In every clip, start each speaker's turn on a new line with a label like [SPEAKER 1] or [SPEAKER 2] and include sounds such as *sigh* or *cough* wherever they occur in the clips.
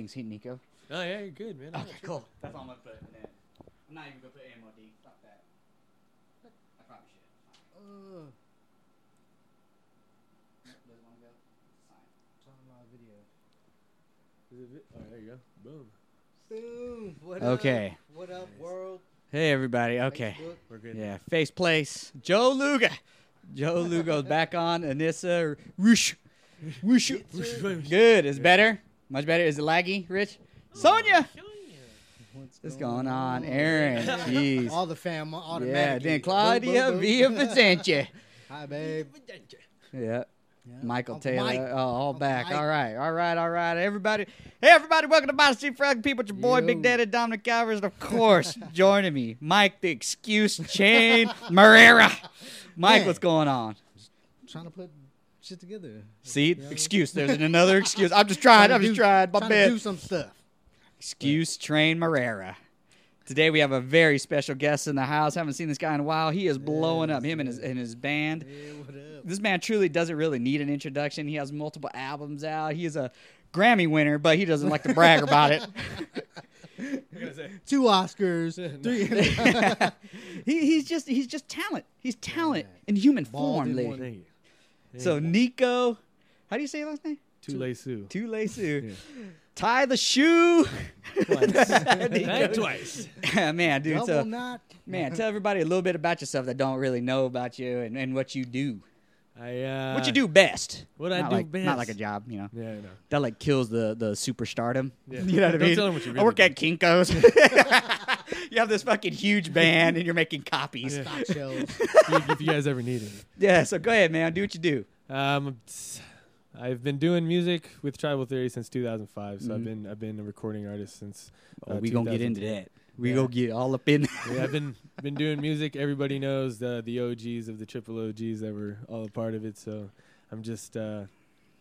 [SPEAKER 1] we things, here, Nico.
[SPEAKER 2] Oh yeah, you're good, man.
[SPEAKER 1] Okay, cool. That's all I'm gonna put in it. I'm not even gonna put MOD. Fuck that. I probably should.
[SPEAKER 3] Uh,
[SPEAKER 1] Does it wanna go? It's fine.
[SPEAKER 3] talking about video.
[SPEAKER 2] Oh, there you go. Boom.
[SPEAKER 3] Boom. What
[SPEAKER 1] Okay.
[SPEAKER 3] Up? What up, world?
[SPEAKER 1] Hey everybody. Okay.
[SPEAKER 3] Facebook?
[SPEAKER 2] We're good.
[SPEAKER 1] Yeah. Face place. Joe Lugo. Joe Lugo's back on. Anissa. Whoosh. Whoosh. Good. Is better. Much better. Is it laggy, Rich? Sonia. What's going on, Aaron? *laughs* Jeez.
[SPEAKER 3] All the fam, all the
[SPEAKER 1] Yeah. Then Claudia Villavicencio. *laughs*
[SPEAKER 3] Hi, babe.
[SPEAKER 1] Yeah.
[SPEAKER 3] Yeah.
[SPEAKER 1] Michael
[SPEAKER 3] Uncle
[SPEAKER 1] Taylor.
[SPEAKER 3] Mike.
[SPEAKER 1] Uh, oh, all
[SPEAKER 3] Uncle
[SPEAKER 1] back.
[SPEAKER 3] Mike.
[SPEAKER 1] All right. All right. All right. Everybody. Hey, everybody. Welcome to Bottom Street Frog People. It's your boy,
[SPEAKER 3] Yo.
[SPEAKER 1] Big Daddy Dominic Alvarez. And of course, *laughs* joining me, Mike the Excuse Chain Marrera. Mike,
[SPEAKER 3] Man.
[SPEAKER 1] what's going on?
[SPEAKER 3] trying to put shit together.
[SPEAKER 1] See?
[SPEAKER 3] Yeah.
[SPEAKER 1] Excuse. There's another excuse. I'm just trying. I'm just
[SPEAKER 3] do-
[SPEAKER 1] trying. My
[SPEAKER 3] trying to do some stuff.
[SPEAKER 1] Excuse Train Marrera. Today we have a very special guest in the house. Haven't seen this guy in a while. He is blowing up. Him and his and his band.
[SPEAKER 3] Up?
[SPEAKER 1] This man truly doesn't really need an introduction. He has multiple albums out. He is a Grammy winner, but he doesn't like to brag about it. *laughs*
[SPEAKER 3] Two Oscars. *laughs* Three.
[SPEAKER 1] he, he's just he's just talent. He's talent in human
[SPEAKER 3] Bald
[SPEAKER 1] form, lady.
[SPEAKER 3] One-
[SPEAKER 2] Thank you.
[SPEAKER 1] So Nico, how do you say your last name?
[SPEAKER 2] Tule Sue.
[SPEAKER 1] Tule Sue. Tie the shoe.
[SPEAKER 2] Thank twice. *laughs* *laughs*
[SPEAKER 1] man, dude.
[SPEAKER 3] Double
[SPEAKER 1] So
[SPEAKER 3] knot.
[SPEAKER 1] man, tell everybody a little bit about yourself that don't really know about you and, and what you do.
[SPEAKER 2] I uh,
[SPEAKER 1] what you do best.
[SPEAKER 2] what I
[SPEAKER 1] not
[SPEAKER 2] do
[SPEAKER 1] like,
[SPEAKER 2] best.
[SPEAKER 1] Not like a job, you know.
[SPEAKER 2] Yeah, I know.
[SPEAKER 1] That like kills the the superstardom.
[SPEAKER 2] Yeah. *laughs*
[SPEAKER 1] You know what I
[SPEAKER 2] Don't
[SPEAKER 1] mean?
[SPEAKER 2] tell 'em what you
[SPEAKER 1] I
[SPEAKER 2] really
[SPEAKER 1] work
[SPEAKER 2] do.
[SPEAKER 1] at Kinkos. You have this fucking huge band and you're making copies. Yeah.
[SPEAKER 3] Stock shells. *laughs*
[SPEAKER 2] if, if you guys ever need it.
[SPEAKER 1] Yeah, so go ahead, man. Do what you do.
[SPEAKER 2] Um, I've been doing music with Tribal Theory since 2005. So
[SPEAKER 1] Mhm.
[SPEAKER 2] I've been I've been a recording artist since.
[SPEAKER 1] Oh,
[SPEAKER 2] uh,
[SPEAKER 1] we gonna get into that. We
[SPEAKER 2] Yeah.
[SPEAKER 1] go get all up in.
[SPEAKER 2] yeah, I've been *laughs* been doing music. Everybody knows the the OGs of the triple OGs that were all a part of it. So I'm just uh,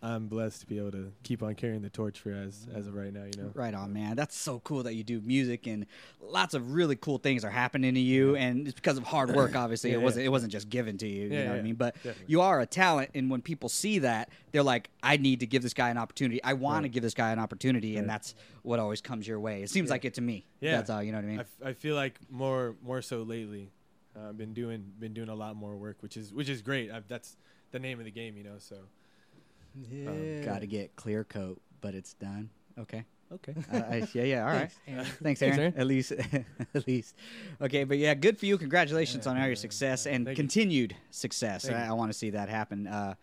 [SPEAKER 2] I'm blessed to be able to keep on carrying the torch for as as of right now. You know.
[SPEAKER 1] Right on, man. That's so cool that you do music and lots of really cool things are happening to you, and it's because of hard work. Obviously, *laughs*
[SPEAKER 2] Yeah,
[SPEAKER 1] it wasn't it wasn't just given to you. you
[SPEAKER 2] Yeah,
[SPEAKER 1] know what I mean? But
[SPEAKER 2] definitely.
[SPEAKER 1] you are a talent, and when people see that, they're like, "I need to give this guy an opportunity. I want to give this guy an opportunity," and that's what always comes your way. It seems
[SPEAKER 2] Yeah.
[SPEAKER 1] like it to me.
[SPEAKER 2] Yeah.
[SPEAKER 1] that's all. You know what I mean?
[SPEAKER 2] I, f- I feel like more more so lately. I've uh, been doing been doing a lot more work, which is which is great. i that's the name of the game, you know. So
[SPEAKER 3] Yeah.
[SPEAKER 1] Got to get clear coat, but it's done. Okay.
[SPEAKER 2] okay.
[SPEAKER 1] Uh, I, yeah, yeah. All right. *laughs*
[SPEAKER 3] Thanks, Aaron.
[SPEAKER 1] Thanks,
[SPEAKER 2] Thanks,
[SPEAKER 1] Aaron.
[SPEAKER 2] Aaron.
[SPEAKER 1] At least, *laughs* at least. Okay, but yeah, good for you. Congratulations on all your success and
[SPEAKER 2] Thank you.
[SPEAKER 1] continued success.
[SPEAKER 2] Thank
[SPEAKER 1] I. I want to see that happen. Uh,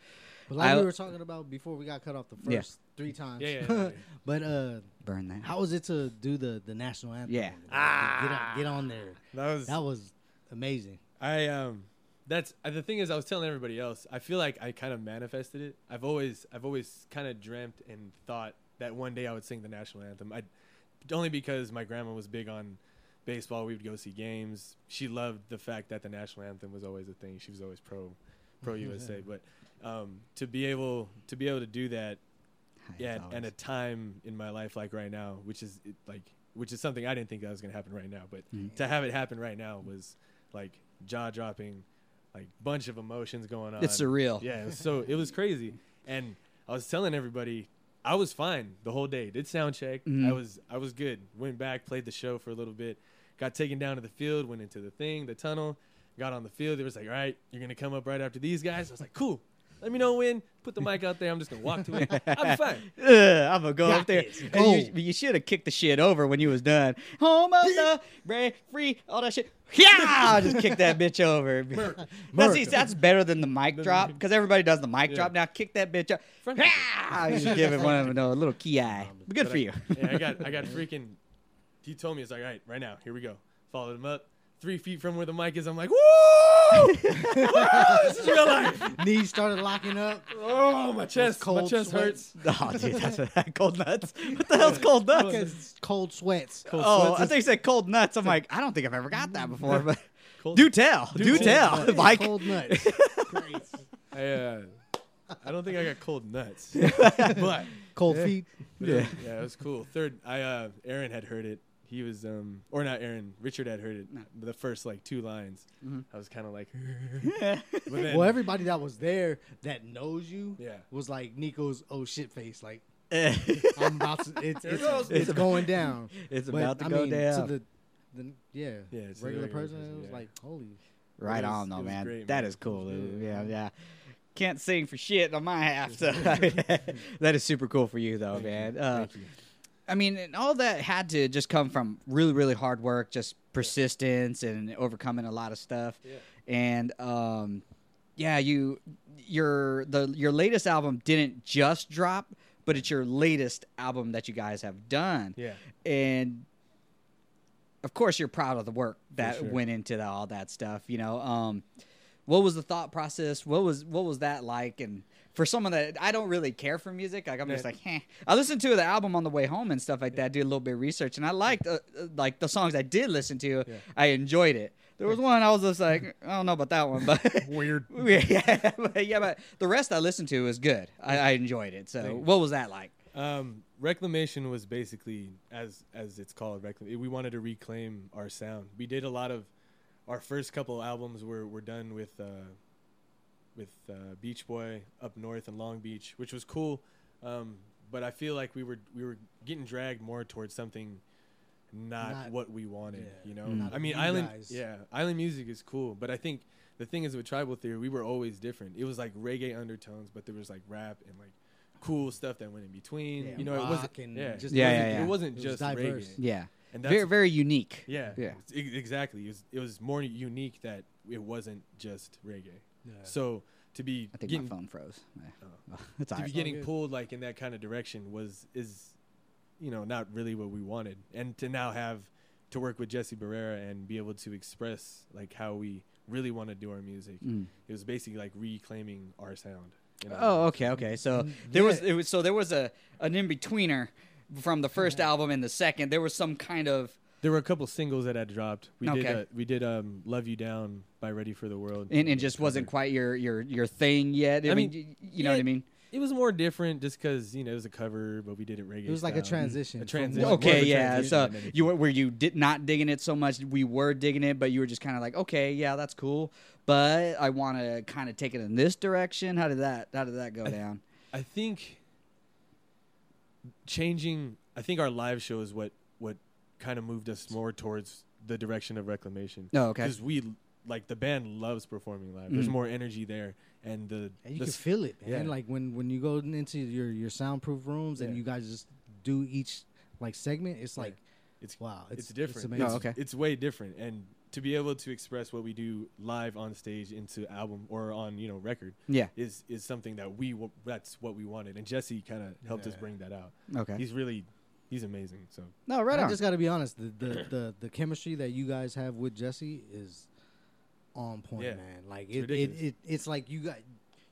[SPEAKER 3] But like
[SPEAKER 1] I-
[SPEAKER 3] we were talking about before we got cut off the first
[SPEAKER 1] Yeah.
[SPEAKER 3] three times.
[SPEAKER 2] Yeah, yeah, yeah, *laughs* yeah.
[SPEAKER 3] but uh,
[SPEAKER 1] burn that.
[SPEAKER 3] how was it to do the the national anthem?
[SPEAKER 1] Yeah.
[SPEAKER 3] Like, get, on, get on there.
[SPEAKER 2] That was
[SPEAKER 3] That was amazing.
[SPEAKER 2] I um that's uh, the thing is I was telling everybody else. I feel like I kind of manifested it. I've always I've always kind of dreamt and thought that one day I would sing the national anthem. I only because my grandma was big on baseball. We would go see games. She loved the fact that the national anthem was always a thing. She was always pro pro *laughs* USA. But um, to be able to be able to do that yeah, and a time in my life like right now, which is it, like, which is something I didn't think that was gonna happen right now, but
[SPEAKER 1] Mhm.
[SPEAKER 2] to have it happen right now was like jaw dropping, like bunch of emotions going on.
[SPEAKER 1] it's surreal.
[SPEAKER 2] Yeah, it was so it was crazy, and I was telling everybody I was fine the whole day. Did sound check.
[SPEAKER 1] Mhm.
[SPEAKER 2] I was I was good. Went back, played the show for a little bit, got taken down to the field, went into the thing, the tunnel, got on the field. It was like, all right, you're gonna come up right after these guys. I was like, cool. Let me know when. Put the mic out there. I'm just gonna walk to it. I'm fine. *laughs*
[SPEAKER 1] Ugh, I'm gonna go
[SPEAKER 3] Got
[SPEAKER 1] up there.
[SPEAKER 3] this.
[SPEAKER 1] And you, you should have kicked the shit over when you was done. Home of the *laughs* brave, free, all that shit. Yeah, just kick that bitch over. *laughs* That's, that's better than the mic drop because everybody does the mic drop. Now kick that bitch up.
[SPEAKER 2] Front-
[SPEAKER 1] Yeah, you just give it one of them a little key eye. Um, but good
[SPEAKER 2] But
[SPEAKER 1] for
[SPEAKER 2] I-
[SPEAKER 1] you.
[SPEAKER 2] yeah, I got I got freaking. He told me it's like, all right, right now, here we go. Followed him up, three feet from where the mic is. I'm like, woo! *laughs* Woo! This is real life. *laughs*
[SPEAKER 3] Knees started locking up.
[SPEAKER 2] Oh, my chest, my
[SPEAKER 3] cold
[SPEAKER 2] chest
[SPEAKER 3] sweats.
[SPEAKER 2] hurts. *laughs*
[SPEAKER 1] oh, dude, that's what, cold nuts. What the hell's cold nuts?
[SPEAKER 3] Because cold sweats.
[SPEAKER 2] Cold
[SPEAKER 1] Oh,
[SPEAKER 2] sweats
[SPEAKER 1] I think you said cold nuts. I'm like, I don't think I've ever got that before, but
[SPEAKER 2] cold-
[SPEAKER 1] do tell, do,
[SPEAKER 2] cold
[SPEAKER 1] tell,
[SPEAKER 3] nuts.
[SPEAKER 1] Mike.
[SPEAKER 3] Cold nuts. Great.
[SPEAKER 2] I, uh, I don't think I got cold nuts, but
[SPEAKER 3] Cold
[SPEAKER 2] Yeah.
[SPEAKER 3] feet.
[SPEAKER 2] But
[SPEAKER 1] Yeah.
[SPEAKER 2] it, yeah, it was cool. Third, I uh, Aaron had heard it. He was um, or not Aaron. Richard had heard it. The first like two lines.
[SPEAKER 1] Mhm.
[SPEAKER 2] I was kind of like, *laughs* *laughs* but then,
[SPEAKER 3] Well, everybody that was there that knows you
[SPEAKER 2] yeah,
[SPEAKER 3] was like Nico's oh shit face. Like, *laughs*
[SPEAKER 1] it's
[SPEAKER 3] I'm about to. It's,
[SPEAKER 2] There it
[SPEAKER 3] it's,
[SPEAKER 2] goes.
[SPEAKER 3] it's going down.
[SPEAKER 1] It's
[SPEAKER 3] But,
[SPEAKER 1] about to
[SPEAKER 3] I
[SPEAKER 1] go
[SPEAKER 3] mean,
[SPEAKER 1] down.
[SPEAKER 3] To the, the, yeah,
[SPEAKER 2] Yeah, it's
[SPEAKER 3] regular
[SPEAKER 2] regular
[SPEAKER 3] person,
[SPEAKER 2] person,
[SPEAKER 3] it was
[SPEAKER 2] yeah.
[SPEAKER 3] like, holy.
[SPEAKER 1] right
[SPEAKER 2] was-
[SPEAKER 1] on, though, man.
[SPEAKER 2] great,
[SPEAKER 1] That
[SPEAKER 2] man.
[SPEAKER 1] is cool.
[SPEAKER 2] was really
[SPEAKER 1] yeah, yeah. Can't sing for shit on my half, so that is super cool for you, though,
[SPEAKER 2] Thank you.
[SPEAKER 1] man. Uh,
[SPEAKER 2] Thank you.
[SPEAKER 1] I mean, and all that had to just come from really, really hard work, just persistence, and overcoming a lot of stuff.
[SPEAKER 2] Yeah.
[SPEAKER 1] And um, yeah, you your the your latest album didn't just drop, but it's your latest album that you guys have done,
[SPEAKER 2] Yeah.
[SPEAKER 1] and of course you're proud of the work that
[SPEAKER 2] sure.
[SPEAKER 1] went into the, all that stuff. You know, um, what was the thought process? What was what was that like? And for someone that I don't really care for music, like I'm just like, eh. I listened to the album on the way home and stuff like that. Did a little bit of research, and I liked uh, uh, like the songs I did listen to. I enjoyed it. There was one I was just like, I don't know about that one, but *laughs*
[SPEAKER 2] Weird. *laughs*
[SPEAKER 1] yeah, *laughs* but, yeah, but the rest I listened to was good. I, I enjoyed it. So,
[SPEAKER 2] Thank you.
[SPEAKER 1] what was that like?
[SPEAKER 2] Um, reclamation was basically as as it's called. Reclam- we wanted to reclaim our sound. We did a lot of our first couple albums were were done with uh, with uh, Beach Boy up north in Long Beach, which was cool. Um, but I feel like we were we were getting dragged more towards something not,
[SPEAKER 3] Not-
[SPEAKER 2] what we wanted.
[SPEAKER 3] yeah,
[SPEAKER 2] you know,
[SPEAKER 1] not
[SPEAKER 2] I mean, island
[SPEAKER 3] guys.
[SPEAKER 2] yeah, island music is cool, but I think the thing is with tribal theory, we were always different. It was like reggae undertones, but there was like rap and like cool stuff that went in between.
[SPEAKER 3] Yeah,
[SPEAKER 2] you know, it
[SPEAKER 3] rock
[SPEAKER 2] wasn't
[SPEAKER 3] and
[SPEAKER 2] yeah,
[SPEAKER 3] just-
[SPEAKER 1] Yeah,
[SPEAKER 2] it wasn't,
[SPEAKER 1] yeah, yeah.
[SPEAKER 2] It wasn't
[SPEAKER 3] It was
[SPEAKER 2] just
[SPEAKER 3] diverse.
[SPEAKER 2] reggae.
[SPEAKER 1] Yeah,
[SPEAKER 2] And that's
[SPEAKER 1] very very unique.
[SPEAKER 2] yeah,
[SPEAKER 1] yeah.
[SPEAKER 2] exactly. It was, it was more unique that it wasn't just reggae.
[SPEAKER 3] Yeah.
[SPEAKER 2] So to be
[SPEAKER 1] I think
[SPEAKER 2] getting,
[SPEAKER 1] my phone froze.
[SPEAKER 2] Oh. *laughs*
[SPEAKER 1] it's
[SPEAKER 2] to be getting pulled like in that kind of direction was is you know not really what we wanted and to now have to work with Jesse Barrera and be able to express like how we really want to do our music
[SPEAKER 1] Mm.
[SPEAKER 2] it was basically like reclaiming our sound you know?
[SPEAKER 1] Oh, okay, okay. So there was it was so there was a an in betweener from the first album and the second. There was some kind of
[SPEAKER 2] there were a couple singles that had dropped we did uh, we did um Love You Down by Ready for the World
[SPEAKER 1] and it just wasn't quite your your your thing yet. I,
[SPEAKER 2] I
[SPEAKER 1] mean,
[SPEAKER 2] mean,
[SPEAKER 1] you know what I mean?
[SPEAKER 2] it was more different just because you know it was a cover but we did it reggae
[SPEAKER 3] It was like a transition.
[SPEAKER 2] A transition.
[SPEAKER 3] one-
[SPEAKER 2] more of
[SPEAKER 1] Okay,
[SPEAKER 2] a
[SPEAKER 1] yeah.
[SPEAKER 2] transition
[SPEAKER 1] So you were were you did not digging it so much. We were digging it, but you were just kind of like, okay, yeah, that's cool, but I want to kind of take it in this direction. How did that How did that go down?
[SPEAKER 2] I think changing. I think our live show is what what kind of moved us more towards the direction of reclamation.
[SPEAKER 1] Oh, okay.
[SPEAKER 2] Because we like the band loves performing live. There's
[SPEAKER 1] Mhm.
[SPEAKER 2] more energy there, and the,
[SPEAKER 3] And you
[SPEAKER 2] the
[SPEAKER 3] can
[SPEAKER 2] s-
[SPEAKER 3] feel it, man.
[SPEAKER 2] yeah.
[SPEAKER 3] Like when when you go into your your soundproof rooms and you guys just do each like segment, it's
[SPEAKER 2] Yeah.
[SPEAKER 3] like
[SPEAKER 2] it's
[SPEAKER 3] wow, it's,
[SPEAKER 2] it's, different.
[SPEAKER 3] amazing.
[SPEAKER 2] It's,
[SPEAKER 1] Oh, okay.
[SPEAKER 2] it's way different, and to be able to express what we do live on stage into album or on you know record
[SPEAKER 1] Yeah.
[SPEAKER 2] is is something that we w- that's what we wanted, and Jesse kind of helped us bring that out.
[SPEAKER 1] Okay.
[SPEAKER 2] He's really he's amazing. So
[SPEAKER 1] No, right
[SPEAKER 3] I
[SPEAKER 1] on.
[SPEAKER 3] just got to be honest. The, the the the chemistry that you guys have with Jesse is on point,
[SPEAKER 2] Yeah.
[SPEAKER 3] man. Like
[SPEAKER 2] It's
[SPEAKER 3] it, it, it it's like you got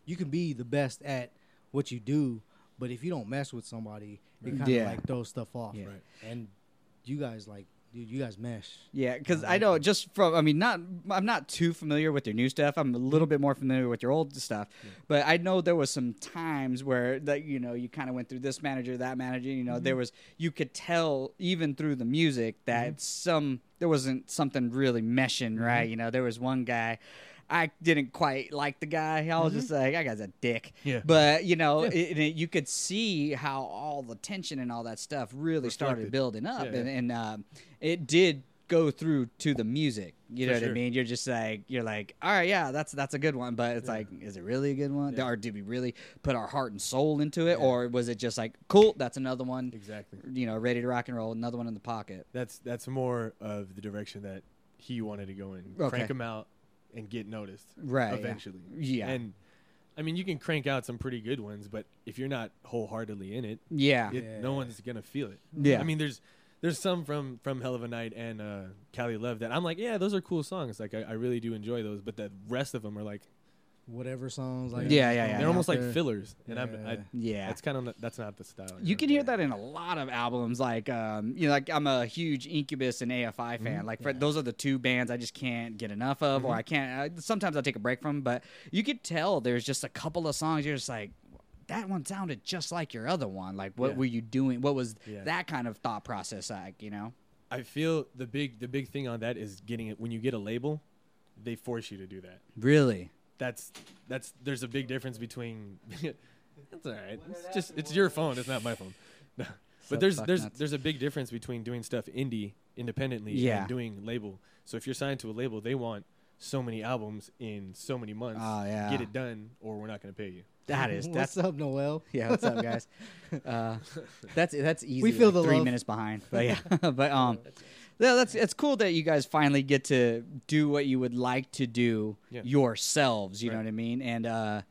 [SPEAKER 3] you can be the best at what you do, but if you don't mess with somebody, it kind of
[SPEAKER 1] Yeah.
[SPEAKER 3] like throws stuff off.
[SPEAKER 1] Yeah.
[SPEAKER 2] right.
[SPEAKER 3] And you guys like dude, you guys mesh.
[SPEAKER 1] Yeah, because
[SPEAKER 3] I
[SPEAKER 1] I know just from I mean not I'm not too familiar with your new stuff. I'm a little bit more familiar with your old stuff,
[SPEAKER 2] Yeah.
[SPEAKER 1] but I know there was some times where that you know you kind of went through this manager, that manager. You know, there mm-hmm. was you could tell even through the music that mm-hmm. some there wasn't something really meshing right. You know, there was one guy. I didn't quite like the guy. I was just like, that guy's a dick.
[SPEAKER 2] Yeah.
[SPEAKER 1] But you know,
[SPEAKER 2] Yeah.
[SPEAKER 1] it, it, you could see how all the tension and all that stuff really started building up,
[SPEAKER 2] Yeah,
[SPEAKER 1] and, and um, it did go through to the music. You
[SPEAKER 2] For
[SPEAKER 1] know what I mean? You're just like you're like, all right, yeah, that's that's a good one, but it's
[SPEAKER 2] Yeah.
[SPEAKER 1] like, is it really a good one?
[SPEAKER 2] Yeah.
[SPEAKER 1] Or did we really put our heart and soul into it,
[SPEAKER 2] Yeah.
[SPEAKER 1] or was it just like, cool, that's another one,
[SPEAKER 2] Exactly.
[SPEAKER 1] you know, ready to rock and roll, another one in the pocket?
[SPEAKER 2] That's that's more of the direction that he wanted to go in.
[SPEAKER 1] Okay.
[SPEAKER 2] Crank him out and get noticed
[SPEAKER 1] Right. yeah.
[SPEAKER 2] eventually.
[SPEAKER 1] Yeah.
[SPEAKER 2] And I mean, you can crank out some pretty good ones, but if you're not wholeheartedly in it,
[SPEAKER 1] Yeah.
[SPEAKER 2] it
[SPEAKER 3] Yeah.
[SPEAKER 2] no one's gonna feel it.
[SPEAKER 1] Yeah.
[SPEAKER 2] I mean, there's there's some from from Hell of a Night and uh, Cali Love that I'm like, yeah, those are cool songs. Like I, I really do enjoy those, but the rest of them are like
[SPEAKER 3] Whatever songs like
[SPEAKER 1] Yeah, yeah, yeah.
[SPEAKER 2] they're almost
[SPEAKER 3] out
[SPEAKER 2] like fillers, and I'm, I,
[SPEAKER 3] Yeah.
[SPEAKER 1] yeah.
[SPEAKER 2] that's kind of that's not the style.
[SPEAKER 1] You
[SPEAKER 2] know?
[SPEAKER 1] can hear that in a lot of albums. Like, um, you know, like I'm a huge Incubus and AFI fan.
[SPEAKER 2] Mm-hmm.
[SPEAKER 1] Like, for,
[SPEAKER 3] Yeah.
[SPEAKER 1] those are the two bands I just can't get enough of, or
[SPEAKER 2] Mhm.
[SPEAKER 1] I can't. Uh, sometimes I'll take a break from. But you could tell there's just a couple of songs you're just like, that one sounded just like your other one. Like, what
[SPEAKER 2] Yeah.
[SPEAKER 1] were you doing? What was
[SPEAKER 2] Yeah.
[SPEAKER 1] that kind of thought process like? You know?
[SPEAKER 2] I feel the big the big thing on that is getting it when you get a label, they force you to do that.
[SPEAKER 1] Really?
[SPEAKER 2] That's that's there's a big difference between *laughs* It's all right. It's just it's your phone. It's not my phone. *laughs* No. But there's there's
[SPEAKER 1] nuts.
[SPEAKER 2] there's a big difference between doing stuff indie independently
[SPEAKER 1] Yeah.
[SPEAKER 2] and doing label. So if you're signed to a label, they want so many albums in so many months.
[SPEAKER 1] Oh, yeah.
[SPEAKER 2] Get it done, or we're not going to pay you.
[SPEAKER 1] That *laughs* is
[SPEAKER 3] What's
[SPEAKER 1] that's
[SPEAKER 3] up, Noel? *laughs*
[SPEAKER 1] yeah. What's up, guys? *laughs* Uh, that's that's easy.
[SPEAKER 3] We feel
[SPEAKER 1] like
[SPEAKER 3] the
[SPEAKER 1] three
[SPEAKER 3] love.
[SPEAKER 1] minutes behind, but yeah. but um, yeah, that's it's cool that you guys finally get to do what you would like to do
[SPEAKER 2] Yeah.
[SPEAKER 1] yourselves. You know what I mean? And uh,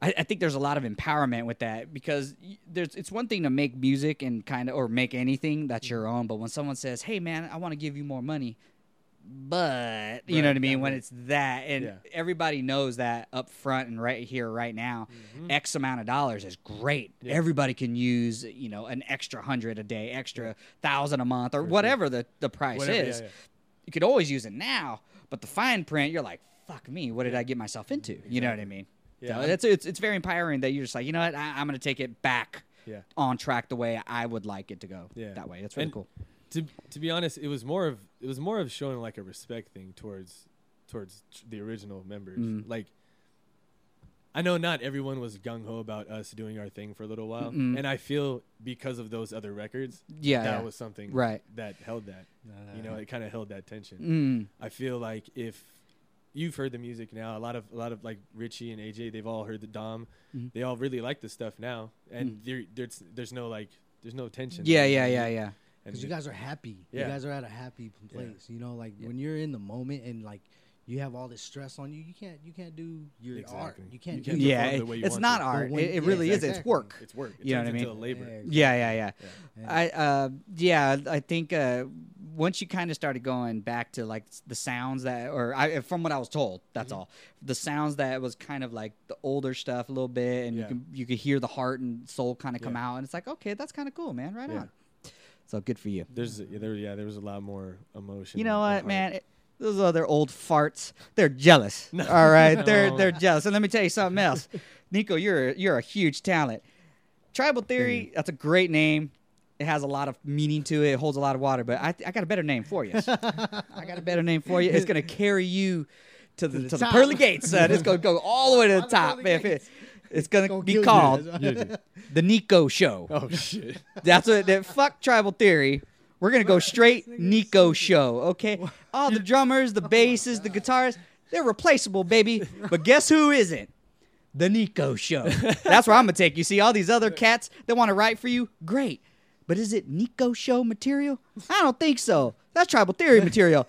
[SPEAKER 1] I, I think there's a lot of empowerment with that because there's it's one thing to make music and kind of or make anything that's your
[SPEAKER 2] Mm-hmm.
[SPEAKER 1] own, but when someone says, "Hey, man, I want to give you more money," but you know what I mean? when
[SPEAKER 2] right.
[SPEAKER 1] it's that and
[SPEAKER 2] Yeah.
[SPEAKER 1] everybody knows that up front and right here right now x amount of dollars is great.
[SPEAKER 2] Mm-hmm. Yeah.
[SPEAKER 1] everybody can use you know an extra hundred a day extra thousand a month or whatever the, the price
[SPEAKER 2] Whatever,
[SPEAKER 1] is.
[SPEAKER 2] yeah.
[SPEAKER 1] you could always use it now but the fine print you're like fuck me what did i get myself into? You know what i mean?
[SPEAKER 2] Yeah,
[SPEAKER 1] so it's, it's it's very empowering that you're just like you know what? I, i'm gonna take it back on track the way i would like it to go
[SPEAKER 2] Yeah.
[SPEAKER 1] that way. That's really
[SPEAKER 2] And-
[SPEAKER 1] cool
[SPEAKER 2] to to be honest, it was more of it was more of showing like a respect thing towards towards tr- the original members.
[SPEAKER 1] Mm.
[SPEAKER 2] Like, I know not everyone was gung ho about us doing our thing for a little while,
[SPEAKER 1] Mm-mm.
[SPEAKER 2] and I feel because of those other records,
[SPEAKER 1] yeah
[SPEAKER 2] that
[SPEAKER 1] yeah.
[SPEAKER 2] was something
[SPEAKER 1] Right.
[SPEAKER 2] that held that. You know, it kind of held that tension.
[SPEAKER 1] mm.
[SPEAKER 2] I feel like if you've heard the music now, a lot of a lot of like Richie and AJ, they've all heard the Dom.
[SPEAKER 1] Mhm.
[SPEAKER 2] They all really like the stuff now, and
[SPEAKER 1] Mm.
[SPEAKER 2] there there's there's no like there's no tension.
[SPEAKER 1] yeah
[SPEAKER 2] there,
[SPEAKER 1] yeah
[SPEAKER 2] you
[SPEAKER 1] yeah yeah
[SPEAKER 2] And
[SPEAKER 3] Because you guys are happy.
[SPEAKER 2] Yeah.
[SPEAKER 3] You guys are at a happy place. You know, like when you're in the moment and like you have all this stress on you, you can't you can't do your art.
[SPEAKER 2] Exactly.
[SPEAKER 3] You can't.
[SPEAKER 2] You can't
[SPEAKER 3] it.
[SPEAKER 1] yeah it-
[SPEAKER 2] the way you
[SPEAKER 1] it's
[SPEAKER 2] want
[SPEAKER 1] not
[SPEAKER 2] to.
[SPEAKER 1] art
[SPEAKER 3] when-
[SPEAKER 1] it, it
[SPEAKER 3] yeah,
[SPEAKER 1] really is it's work
[SPEAKER 2] it's work. It
[SPEAKER 1] You know what I mean?
[SPEAKER 2] labor.
[SPEAKER 3] Yeah,
[SPEAKER 1] Yeah, yeah, yeah.
[SPEAKER 3] Yeah.
[SPEAKER 1] I uh yeah, I think uh once you kind of started going back to like the sounds that or I from what I was told, that's
[SPEAKER 2] Mm-hmm.
[SPEAKER 1] all. The sounds that was kind of like the older stuff a little bit and you can you could hear the heart and soul kind of come
[SPEAKER 2] Yeah.
[SPEAKER 1] out and it's like, "Okay, that's kind of cool, man. Right
[SPEAKER 2] Yeah.
[SPEAKER 1] on." So good for you.
[SPEAKER 2] There's yeah, there yeah there was a lot more emotion.
[SPEAKER 1] You know what, man? It- those other old farts, they're jealous. *laughs* all right, they're they're jealous. And let me tell you something else, *laughs* Nico, you're you're a huge talent. Tribal Theory, that's a great name. It has a lot of meaning to it. It holds a lot of water. But I, I got a better name for you. *laughs* I got a better name for you. It's gonna carry you to the to
[SPEAKER 3] the
[SPEAKER 1] the, pearly gates, son. It's gonna go all the way to the top. man. If it-
[SPEAKER 3] gates.
[SPEAKER 1] It's gonna
[SPEAKER 3] Gonna
[SPEAKER 1] be called the Nico Show.
[SPEAKER 2] Oh shit. *laughs*
[SPEAKER 1] That's what that fuck tribal theory. We're gonna go straight Nico show, okay? All the drummers, the *laughs* basses, the guitarists, they're replaceable, baby. *laughs* But guess who isn't? The Nico show. That's where I'm gonna take you. See all these other cats that want to write for you? Great. But is it Nico show material? I don't think so. That's tribal theory material.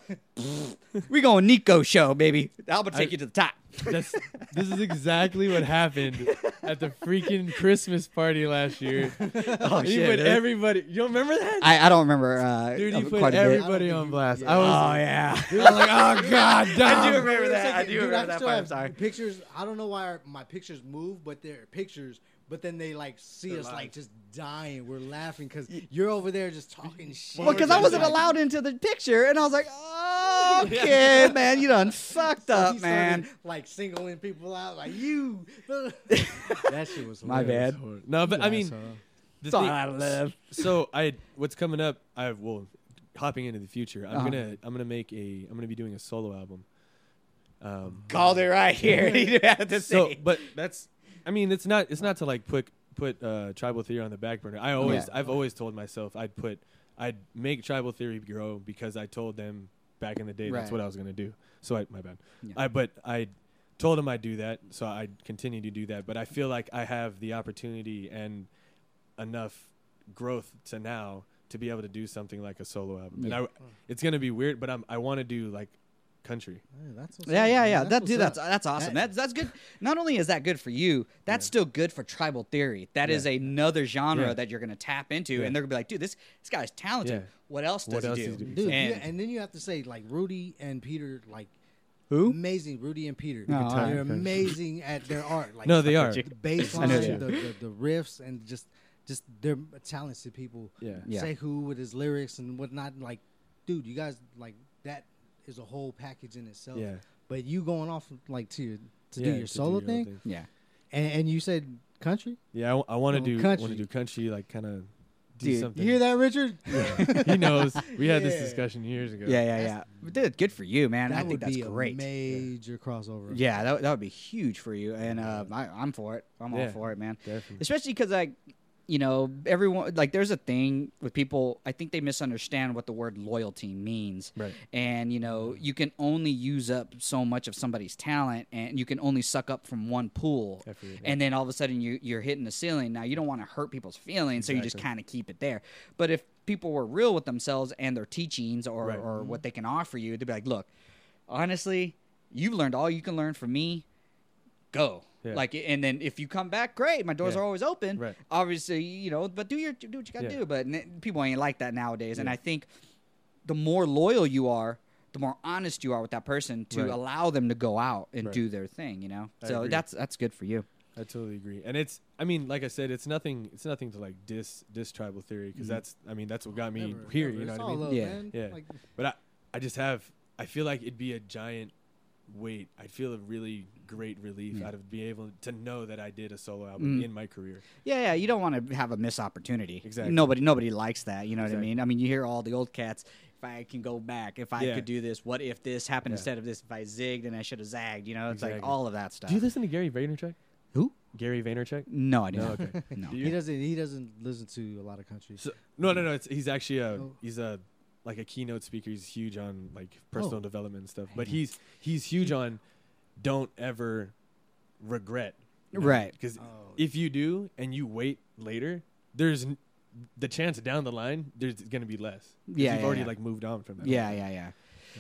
[SPEAKER 1] *laughs* we going Nico show, baby. I'm gonna take
[SPEAKER 2] I-
[SPEAKER 1] you to the top.
[SPEAKER 2] That's, this is exactly what happened at the freaking Christmas party last year. *laughs*
[SPEAKER 1] Oh
[SPEAKER 2] he
[SPEAKER 1] shit.
[SPEAKER 2] put
[SPEAKER 1] really?
[SPEAKER 2] everybody. You don't remember that?
[SPEAKER 1] I, I don't remember. Uh,
[SPEAKER 2] Dude, he
[SPEAKER 1] uh,
[SPEAKER 2] put
[SPEAKER 1] quite a bit.
[SPEAKER 2] everybody on blast.
[SPEAKER 3] you-
[SPEAKER 2] I was,
[SPEAKER 1] Oh yeah.
[SPEAKER 2] I was like, oh *laughs* god,
[SPEAKER 1] I
[SPEAKER 2] damn.
[SPEAKER 1] do remember
[SPEAKER 3] Wait a
[SPEAKER 1] that. I do
[SPEAKER 3] dude,
[SPEAKER 1] remember that
[SPEAKER 3] still
[SPEAKER 1] part. I'm sorry.
[SPEAKER 3] Pictures. I don't know why our, my pictures move, but they're pictures. But then they like see
[SPEAKER 2] They're
[SPEAKER 3] us
[SPEAKER 2] live.
[SPEAKER 3] like just dying. We're laughing because you're over there just talking *laughs* shit.
[SPEAKER 1] Well, because I wasn't allowed into the picture, and I was like, "Oh, *laughs* okay, man, you done fucked
[SPEAKER 3] he
[SPEAKER 1] up,
[SPEAKER 3] started,
[SPEAKER 1] man."
[SPEAKER 3] Like singling people out, like you. *laughs* that shit was
[SPEAKER 1] My
[SPEAKER 3] hilarious.
[SPEAKER 1] bad.
[SPEAKER 2] No, but I mean,
[SPEAKER 3] Asshole.
[SPEAKER 2] the
[SPEAKER 1] It's all
[SPEAKER 2] thing-
[SPEAKER 1] out of love.
[SPEAKER 2] so I what's coming up? I well, hopping into the future. I'm
[SPEAKER 1] Uh-huh.
[SPEAKER 2] gonna I'm gonna make a I'm gonna be doing a solo album. Um,
[SPEAKER 1] Called it right here. you had to
[SPEAKER 2] so,
[SPEAKER 1] say.
[SPEAKER 2] but that's I mean, it's not it's not to like put put uh, tribal theory on the back burner. I always
[SPEAKER 1] Yeah.
[SPEAKER 2] I've always told myself I'd put I'd make tribal theory grow because I told them back in the day that's what I was gonna do. So I my bad.
[SPEAKER 1] Yeah.
[SPEAKER 2] I but I told them I'd do that, so I'd continue to do that. But I feel like I have the opportunity and enough growth to now to be able to do something like a solo album.
[SPEAKER 1] Yeah.
[SPEAKER 2] And I, it's gonna be weird, but I'm I want to do like country.
[SPEAKER 3] Yeah, that's what's
[SPEAKER 1] yeah, yeah, yeah.
[SPEAKER 3] That's
[SPEAKER 1] That
[SPEAKER 3] what's
[SPEAKER 1] dude, that's that's awesome.
[SPEAKER 3] That-
[SPEAKER 1] That's that's good. Not only is that good for you, that's
[SPEAKER 2] Yeah.
[SPEAKER 1] still good for tribal theory. That is
[SPEAKER 2] Yeah.
[SPEAKER 1] another genre
[SPEAKER 2] Yeah.
[SPEAKER 1] that you're gonna tap into,
[SPEAKER 2] Yeah.
[SPEAKER 1] and they're gonna be like, "Dude, this this guy's talented.
[SPEAKER 2] Yeah.
[SPEAKER 1] What else does
[SPEAKER 2] What else
[SPEAKER 1] he
[SPEAKER 2] does
[SPEAKER 1] do?"
[SPEAKER 2] he do?
[SPEAKER 3] Dude,
[SPEAKER 1] and,
[SPEAKER 3] yeah, and then you have to say like Rudy and Peter, like
[SPEAKER 1] who?
[SPEAKER 3] amazing. Rudy and Peter,
[SPEAKER 1] Oh, all
[SPEAKER 3] they're
[SPEAKER 2] right.
[SPEAKER 3] amazing at their art. *laughs* Like
[SPEAKER 2] No, they are. *laughs*
[SPEAKER 3] the bass
[SPEAKER 1] I know
[SPEAKER 3] line,
[SPEAKER 1] they
[SPEAKER 3] the,
[SPEAKER 1] are.
[SPEAKER 3] the, the riffs, and just just they're talented people.
[SPEAKER 2] Yeah.
[SPEAKER 1] Yeah.
[SPEAKER 3] Say who with his lyrics and whatnot. Like, dude, you guys like that is a whole package in itself.
[SPEAKER 2] Yeah.
[SPEAKER 3] But you going off like to to
[SPEAKER 2] Yeah,
[SPEAKER 3] do your solo
[SPEAKER 2] own
[SPEAKER 3] thing,
[SPEAKER 1] Yeah.
[SPEAKER 3] And, and you said country.
[SPEAKER 2] Yeah, I, want to
[SPEAKER 3] Oh,
[SPEAKER 2] do want
[SPEAKER 3] country.
[SPEAKER 2] to do country like kind of do
[SPEAKER 1] Dude,
[SPEAKER 2] something.
[SPEAKER 3] You hear that, Richard? *laughs*
[SPEAKER 2] he knows. We had this *laughs* discussion years ago.
[SPEAKER 1] Yeah, yeah, yeah. But Dude, good for you, man.
[SPEAKER 3] that
[SPEAKER 1] I
[SPEAKER 3] would
[SPEAKER 1] think that's
[SPEAKER 3] be
[SPEAKER 1] great.
[SPEAKER 3] a major crossover.
[SPEAKER 1] Yeah, that, that would be huge for you, and uh, I, I'm for it. I'm all for it, man.
[SPEAKER 2] definitely.
[SPEAKER 1] Especially because like, you know, everyone like there's a thing with people. I think they misunderstand what the word loyalty means,
[SPEAKER 2] Right.
[SPEAKER 1] and you know, you can only use up so much of somebody's talent, and you can only suck up from one pool. And then all of a sudden you you're hitting the ceiling. Now you don't want to hurt people's feelings, so you just kind of keep it there. But if people were real with themselves and their teachings or,
[SPEAKER 2] Right. Mm-hmm.
[SPEAKER 1] or what they can offer you, they'd be like, look, honestly, you've learned all you can learn from me. Go.
[SPEAKER 2] Yeah.
[SPEAKER 1] Like, and then if you come back, great. My doors
[SPEAKER 2] Yeah.
[SPEAKER 1] are always open.
[SPEAKER 2] Right.
[SPEAKER 1] Obviously, you know, but do your do what you got to
[SPEAKER 2] Yeah.
[SPEAKER 1] do. But n- people ain't like that nowadays. And I think the more loyal you are, the more honest you are with that person to
[SPEAKER 2] Right.
[SPEAKER 1] allow them to go out and
[SPEAKER 2] Right.
[SPEAKER 1] do their thing. You know,
[SPEAKER 2] I
[SPEAKER 1] so
[SPEAKER 2] agree.
[SPEAKER 1] that's that's good for you.
[SPEAKER 2] I totally agree, and it's. I mean, like I said, it's nothing. It's nothing to like diss diss tribal theory because
[SPEAKER 1] Mhm.
[SPEAKER 2] that's. I mean, that's what got me
[SPEAKER 3] Never,
[SPEAKER 2] here.
[SPEAKER 3] never.
[SPEAKER 2] You know
[SPEAKER 3] It's
[SPEAKER 2] what I mean?
[SPEAKER 3] love,
[SPEAKER 1] Yeah.
[SPEAKER 3] man.
[SPEAKER 2] Yeah.
[SPEAKER 3] Like,
[SPEAKER 2] But I, I just have. I feel like it'd be a giant weight. I'd feel a really great relief
[SPEAKER 1] Yeah.
[SPEAKER 2] out of being able to know that I did a solo album
[SPEAKER 1] Mm.
[SPEAKER 2] in my career.
[SPEAKER 1] Yeah, yeah. You don't want to have a missed opportunity.
[SPEAKER 2] Exactly.
[SPEAKER 1] Nobody, nobody likes that. You know what I mean? I mean, you hear all the old cats. If I can go back, if I
[SPEAKER 2] Yeah.
[SPEAKER 1] could do this, what if this happened
[SPEAKER 2] Yeah.
[SPEAKER 1] instead of this? If I zigged and I should have zagged, you know, it's like all of that stuff.
[SPEAKER 2] Do you listen to Gary Vaynerchuk?
[SPEAKER 1] Who?
[SPEAKER 2] Gary Vaynerchuk?
[SPEAKER 1] No, I do
[SPEAKER 2] No,
[SPEAKER 1] not.
[SPEAKER 2] okay. *laughs*
[SPEAKER 1] no.
[SPEAKER 2] Do
[SPEAKER 3] he doesn't. He doesn't listen to a lot of countries.
[SPEAKER 2] So, no, no, no. It's, he's actually a
[SPEAKER 3] Oh.
[SPEAKER 2] he's a like a keynote speaker. He's huge on like oh. personal
[SPEAKER 3] Oh.
[SPEAKER 2] development and stuff. But he's he's huge on don't ever regret.
[SPEAKER 1] Right.
[SPEAKER 2] Because
[SPEAKER 3] Oh,
[SPEAKER 2] if you do and you wait later, there's n- the chance down the line there's going to be less. 'Cause
[SPEAKER 1] Yeah,
[SPEAKER 2] you've
[SPEAKER 1] yeah,
[SPEAKER 2] already
[SPEAKER 1] yeah.
[SPEAKER 2] like moved on from that.
[SPEAKER 1] Yeah, yeah, yeah,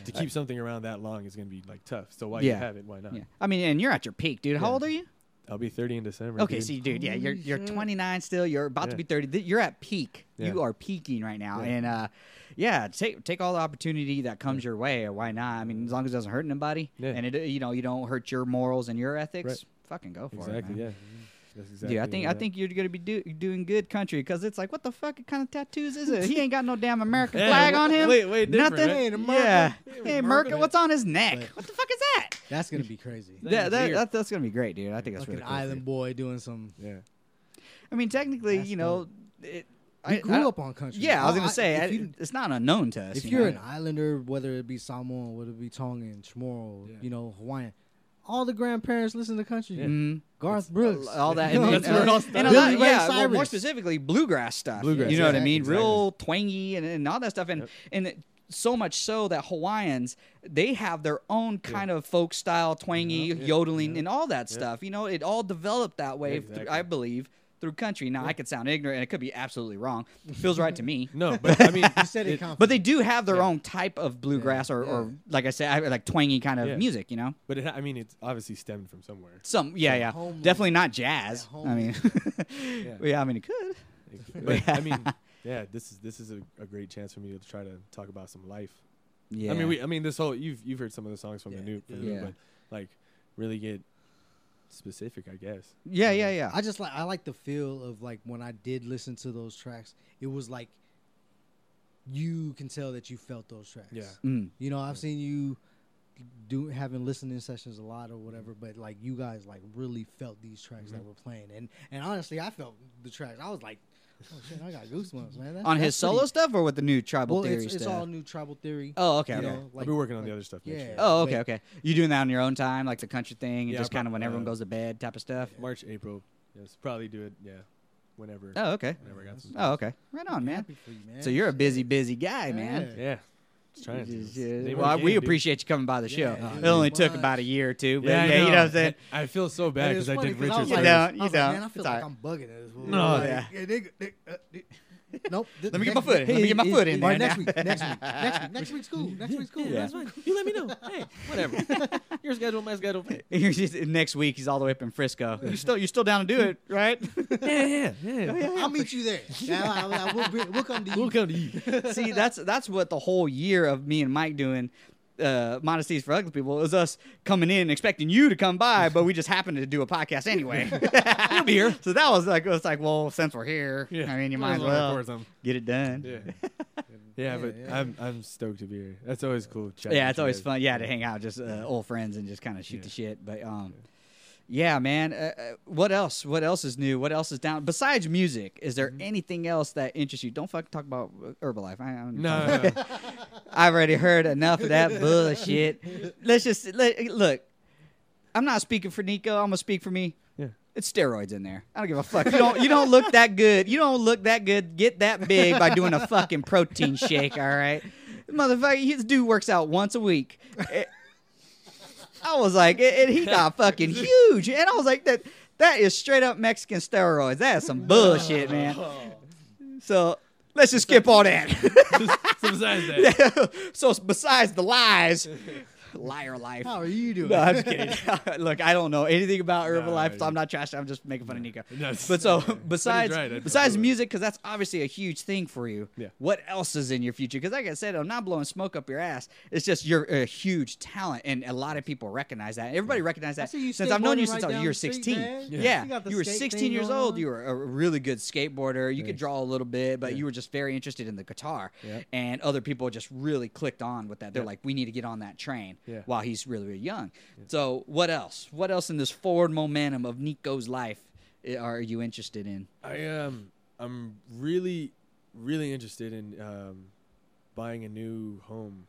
[SPEAKER 2] To keep something around that long is going to be like tough. So while
[SPEAKER 1] Yeah.
[SPEAKER 2] you have it, why not?
[SPEAKER 1] yeah. I mean, and you're at your peak, dude. How
[SPEAKER 2] Yeah.
[SPEAKER 1] old are you?
[SPEAKER 2] I'll be 30 in December.
[SPEAKER 1] Okay,
[SPEAKER 2] dude.
[SPEAKER 1] see, dude, yeah, you're you're 29 still. You're about to be 30. You're at peak. You are peaking right now,
[SPEAKER 2] Yeah.
[SPEAKER 1] and uh, yeah, take take all the opportunity that comes your way. Why not? I mean, as long as it doesn't hurt anybody,
[SPEAKER 2] Yeah.
[SPEAKER 1] and it you know you don't hurt your morals and your ethics,
[SPEAKER 2] Right.
[SPEAKER 1] fucking go for it.
[SPEAKER 2] exactly.
[SPEAKER 1] man.
[SPEAKER 2] Yeah. That's exactly.
[SPEAKER 1] Dude, I think I think you're gonna be do, doing good country because it's like, what the fuck kind of tattoos is it? He ain't got no damn American *laughs*
[SPEAKER 2] Yeah,
[SPEAKER 1] flag on him.
[SPEAKER 2] wait, wait, different,
[SPEAKER 1] nothing.
[SPEAKER 2] right?
[SPEAKER 3] Hey, America.
[SPEAKER 1] Yeah,
[SPEAKER 3] Hey,
[SPEAKER 1] hey,
[SPEAKER 3] America.
[SPEAKER 1] America, what's on his neck?
[SPEAKER 3] But-
[SPEAKER 1] what the fuck is that?
[SPEAKER 3] That's gonna be crazy.
[SPEAKER 2] That
[SPEAKER 1] That,
[SPEAKER 2] is
[SPEAKER 1] that, that, that's gonna be great, dude. I think that's really
[SPEAKER 3] an
[SPEAKER 1] cool.
[SPEAKER 3] island
[SPEAKER 1] you.
[SPEAKER 3] boy doing some.
[SPEAKER 2] Yeah.
[SPEAKER 1] I mean, technically,
[SPEAKER 3] That's
[SPEAKER 1] you know, it,
[SPEAKER 3] We
[SPEAKER 1] I,
[SPEAKER 3] grew
[SPEAKER 1] I-
[SPEAKER 3] up on country.
[SPEAKER 1] Yeah, I was gonna say I,
[SPEAKER 3] you-
[SPEAKER 1] it's not unknown to us.
[SPEAKER 3] if
[SPEAKER 1] you
[SPEAKER 3] you're
[SPEAKER 1] know?
[SPEAKER 3] an islander, whether it be Samoan, whether it be Tongan, Chamorro,
[SPEAKER 2] Yeah.
[SPEAKER 3] you know, Hawaiian, all the grandparents listen to country.
[SPEAKER 2] Yeah.
[SPEAKER 1] Mhm.
[SPEAKER 3] Garth Brooks,
[SPEAKER 1] all that,
[SPEAKER 3] You
[SPEAKER 1] and,
[SPEAKER 3] know,
[SPEAKER 1] and,
[SPEAKER 2] That's where it all
[SPEAKER 1] and, a lot, *laughs* yeah, well, more specifically bluegrass stuff.
[SPEAKER 2] Bluegrass,
[SPEAKER 1] you know what I
[SPEAKER 2] yeah,
[SPEAKER 1] mean?
[SPEAKER 2] exactly.
[SPEAKER 1] Real twangy and, and all that stuff, and
[SPEAKER 2] Yep.
[SPEAKER 1] and it, so much so that Hawaiians they have their own kind of folk style twangy
[SPEAKER 2] Yeah, yeah,
[SPEAKER 1] yodeling
[SPEAKER 2] yeah.
[SPEAKER 1] and all that
[SPEAKER 2] Yeah.
[SPEAKER 1] stuff. You know, it all developed that way,
[SPEAKER 2] Exactly.
[SPEAKER 1] through, I believe, through country. Now I could sound ignorant, and it could be absolutely wrong. Feels right to me. *laughs*
[SPEAKER 2] No, but I mean, *laughs*
[SPEAKER 3] You said it,
[SPEAKER 2] it-
[SPEAKER 1] But they do have their
[SPEAKER 2] Yeah.
[SPEAKER 1] own type of bluegrass or, or
[SPEAKER 3] yeah.
[SPEAKER 1] like I said, I- like twangy kind of
[SPEAKER 2] Yeah.
[SPEAKER 1] music. You know,
[SPEAKER 2] but it, I mean, it's obviously stemmed from somewhere.
[SPEAKER 1] some yeah, yeah,
[SPEAKER 3] homely-
[SPEAKER 1] definitely not jazz.
[SPEAKER 3] Yeah,
[SPEAKER 1] I mean, *laughs*
[SPEAKER 2] Yeah.
[SPEAKER 1] yeah, I mean it could.
[SPEAKER 2] But I mean, yeah, this is this is a, a great chance for me to try to talk about some life.
[SPEAKER 1] Yeah,
[SPEAKER 2] I mean, we, I mean, this whole you've you've heard some of the songs from
[SPEAKER 3] Yeah,
[SPEAKER 2] the new, from
[SPEAKER 3] yeah.
[SPEAKER 2] the new,
[SPEAKER 1] Yeah.
[SPEAKER 2] but like really get specific, I guess.
[SPEAKER 1] yeah, yeah, yeah.
[SPEAKER 3] I just like I like the feel of like when I did listen to those tracks. It was like you can tell that you felt those tracks.
[SPEAKER 2] Yeah.
[SPEAKER 1] Mm.
[SPEAKER 3] You know, I've seen you do having listening sessions a lot or whatever, but like you guys like really felt these tracks that
[SPEAKER 2] Mhm.
[SPEAKER 3] were playing, and and honestly, I felt the tracks. I was like, oh shit, I got goosebumps, man. That's,
[SPEAKER 1] On
[SPEAKER 3] that's
[SPEAKER 1] his solo
[SPEAKER 3] pretty-
[SPEAKER 1] stuff or with the new tribal
[SPEAKER 3] Well,
[SPEAKER 1] theory
[SPEAKER 3] it's, it's
[SPEAKER 1] stuff?
[SPEAKER 3] all new tribal theory.
[SPEAKER 1] oh, okay, okay.
[SPEAKER 3] know,
[SPEAKER 2] I'll
[SPEAKER 3] like-
[SPEAKER 2] be working on
[SPEAKER 3] like-
[SPEAKER 2] the other stuff next
[SPEAKER 3] yeah.
[SPEAKER 2] year.
[SPEAKER 1] Oh, okay,
[SPEAKER 3] Wait.
[SPEAKER 1] okay. You doing that on your own time, like the country thing, and
[SPEAKER 2] Yeah,
[SPEAKER 1] just kind of
[SPEAKER 2] prob-
[SPEAKER 1] when everyone
[SPEAKER 2] uh,
[SPEAKER 1] goes to bed, type of stuff.
[SPEAKER 2] March, April. Yes, probably do it. Yeah, whenever.
[SPEAKER 1] Oh, okay.
[SPEAKER 2] Whenever I got some.
[SPEAKER 1] Oh, okay. Right on, man.
[SPEAKER 3] Happy for you, man.
[SPEAKER 1] So you're a busy, busy guy, man.
[SPEAKER 3] Yeah.
[SPEAKER 2] Yeah, just trying to.
[SPEAKER 1] Yeah,
[SPEAKER 2] It's
[SPEAKER 1] yeah.
[SPEAKER 2] the name of
[SPEAKER 1] Well, we
[SPEAKER 2] game, dude.
[SPEAKER 1] appreciate you coming by the show.
[SPEAKER 3] Yeah,
[SPEAKER 1] it
[SPEAKER 3] dude.
[SPEAKER 1] only took
[SPEAKER 3] Much.
[SPEAKER 1] about a year or two, but
[SPEAKER 2] Yeah, I
[SPEAKER 1] yeah, you know what I'm saying.
[SPEAKER 2] I feel so bad because I
[SPEAKER 3] funny
[SPEAKER 2] did
[SPEAKER 3] 'cause I
[SPEAKER 2] Richard's.
[SPEAKER 3] was
[SPEAKER 1] You don't, you don't.
[SPEAKER 3] Man, I feel
[SPEAKER 1] It's
[SPEAKER 3] like
[SPEAKER 1] alright.
[SPEAKER 3] I'm bugging it. as well.
[SPEAKER 2] No,
[SPEAKER 3] Like,
[SPEAKER 1] yeah.
[SPEAKER 3] they- they- uh, they- *laughs* nope. th-
[SPEAKER 1] Let me get my foot in. Let me get my foot in
[SPEAKER 3] hey,
[SPEAKER 1] there
[SPEAKER 3] Next
[SPEAKER 1] now.
[SPEAKER 3] week. Next week. Next week. Next week's cool. Next week's cool.
[SPEAKER 1] Yeah.
[SPEAKER 3] That's fine.
[SPEAKER 2] You let me know. Hey, whatever. *laughs* Your schedule, my schedule. *laughs*
[SPEAKER 1] Just- next week, he's all the way up in Frisco. You still, you still down to do it, right?
[SPEAKER 2] yeah, yeah, yeah.
[SPEAKER 3] I'll meet you there. Yeah, I, I, we'll, bring, we'll come to you.
[SPEAKER 2] We'll come to you.
[SPEAKER 1] See, that's that's what the whole year of me and Mike doing. Uh, modesties for ugly people It was us coming in expecting you to come by, but we just happened to do a podcast anyway. *laughs* You'll be here. So that was like it was like, well, since we're here, I mean, you might as well get it done.
[SPEAKER 2] Yeah. *laughs* Yeah, but
[SPEAKER 3] Yeah, yeah.
[SPEAKER 2] I'm I'm stoked to be here. That's always cool. chatting
[SPEAKER 1] yeah, it's always
[SPEAKER 2] guys.
[SPEAKER 1] fun. Yeah, to hang out, just uh, old friends, and just kind of shoot
[SPEAKER 2] Yeah.
[SPEAKER 1] the shit. But um, yeah, man. Uh, uh, what else? What else is new? What else is down besides music? Is there
[SPEAKER 2] Mm-hmm.
[SPEAKER 1] anything else that interests you? Don't fucking talk about uh, Herbalife. I, I'm
[SPEAKER 2] No, no, no. *laughs*
[SPEAKER 1] I've already heard enough of that bullshit. Let's just let, look. I'm not speaking for Nico. I'm gonna speak for me.
[SPEAKER 2] Yeah.
[SPEAKER 1] It's steroids in there. I don't give a fuck. You don't. You don't look that good. You don't look that good. Get that big by doing a fucking protein shake. All right, motherfucker. His dude works out once a week. *laughs* I was like, and he got fucking *laughs* huge, and I was like, that that is straight up Mexican steroids. That is some bullshit, oh. man. *laughs* So let's just skip all that.
[SPEAKER 2] so besides that, *laughs*
[SPEAKER 1] so besides the lies, liar life.
[SPEAKER 3] How are you doing?
[SPEAKER 1] No, I'm just kidding. *laughs* *laughs* Look, I don't know anything about Herbalife, so I'm not trashing. I'm just making fun of Nico.
[SPEAKER 2] No,
[SPEAKER 1] But so *laughs*
[SPEAKER 2] but he's
[SPEAKER 1] besides
[SPEAKER 2] right,
[SPEAKER 1] besides music, because that's obviously a huge thing for you.
[SPEAKER 2] Yeah.
[SPEAKER 1] What else is in your future? Because like I said, I'm not blowing smoke up your ass. It's just you're a huge talent, and a lot of people recognize that. Everybody recognizes that since I've known you
[SPEAKER 3] skateboarding
[SPEAKER 1] since
[SPEAKER 3] right
[SPEAKER 1] I was you were
[SPEAKER 3] the street,
[SPEAKER 1] 16. Yeah,
[SPEAKER 3] Yeah. You
[SPEAKER 1] you were 16 years
[SPEAKER 3] going
[SPEAKER 1] old.
[SPEAKER 3] on.
[SPEAKER 1] You were a really good skateboarder. You could draw a little bit, but
[SPEAKER 2] Yeah.
[SPEAKER 1] you were just very interested in the guitar.
[SPEAKER 2] Yeah.
[SPEAKER 1] And other people just really clicked on with that. They're
[SPEAKER 2] Yeah.
[SPEAKER 1] like, we need to get on that train
[SPEAKER 2] Yeah.
[SPEAKER 1] while he's really, really young. So, what else? What else in this forward momentum of Nico's life are you interested in?
[SPEAKER 2] I am. I'm really, really interested in um, buying a new home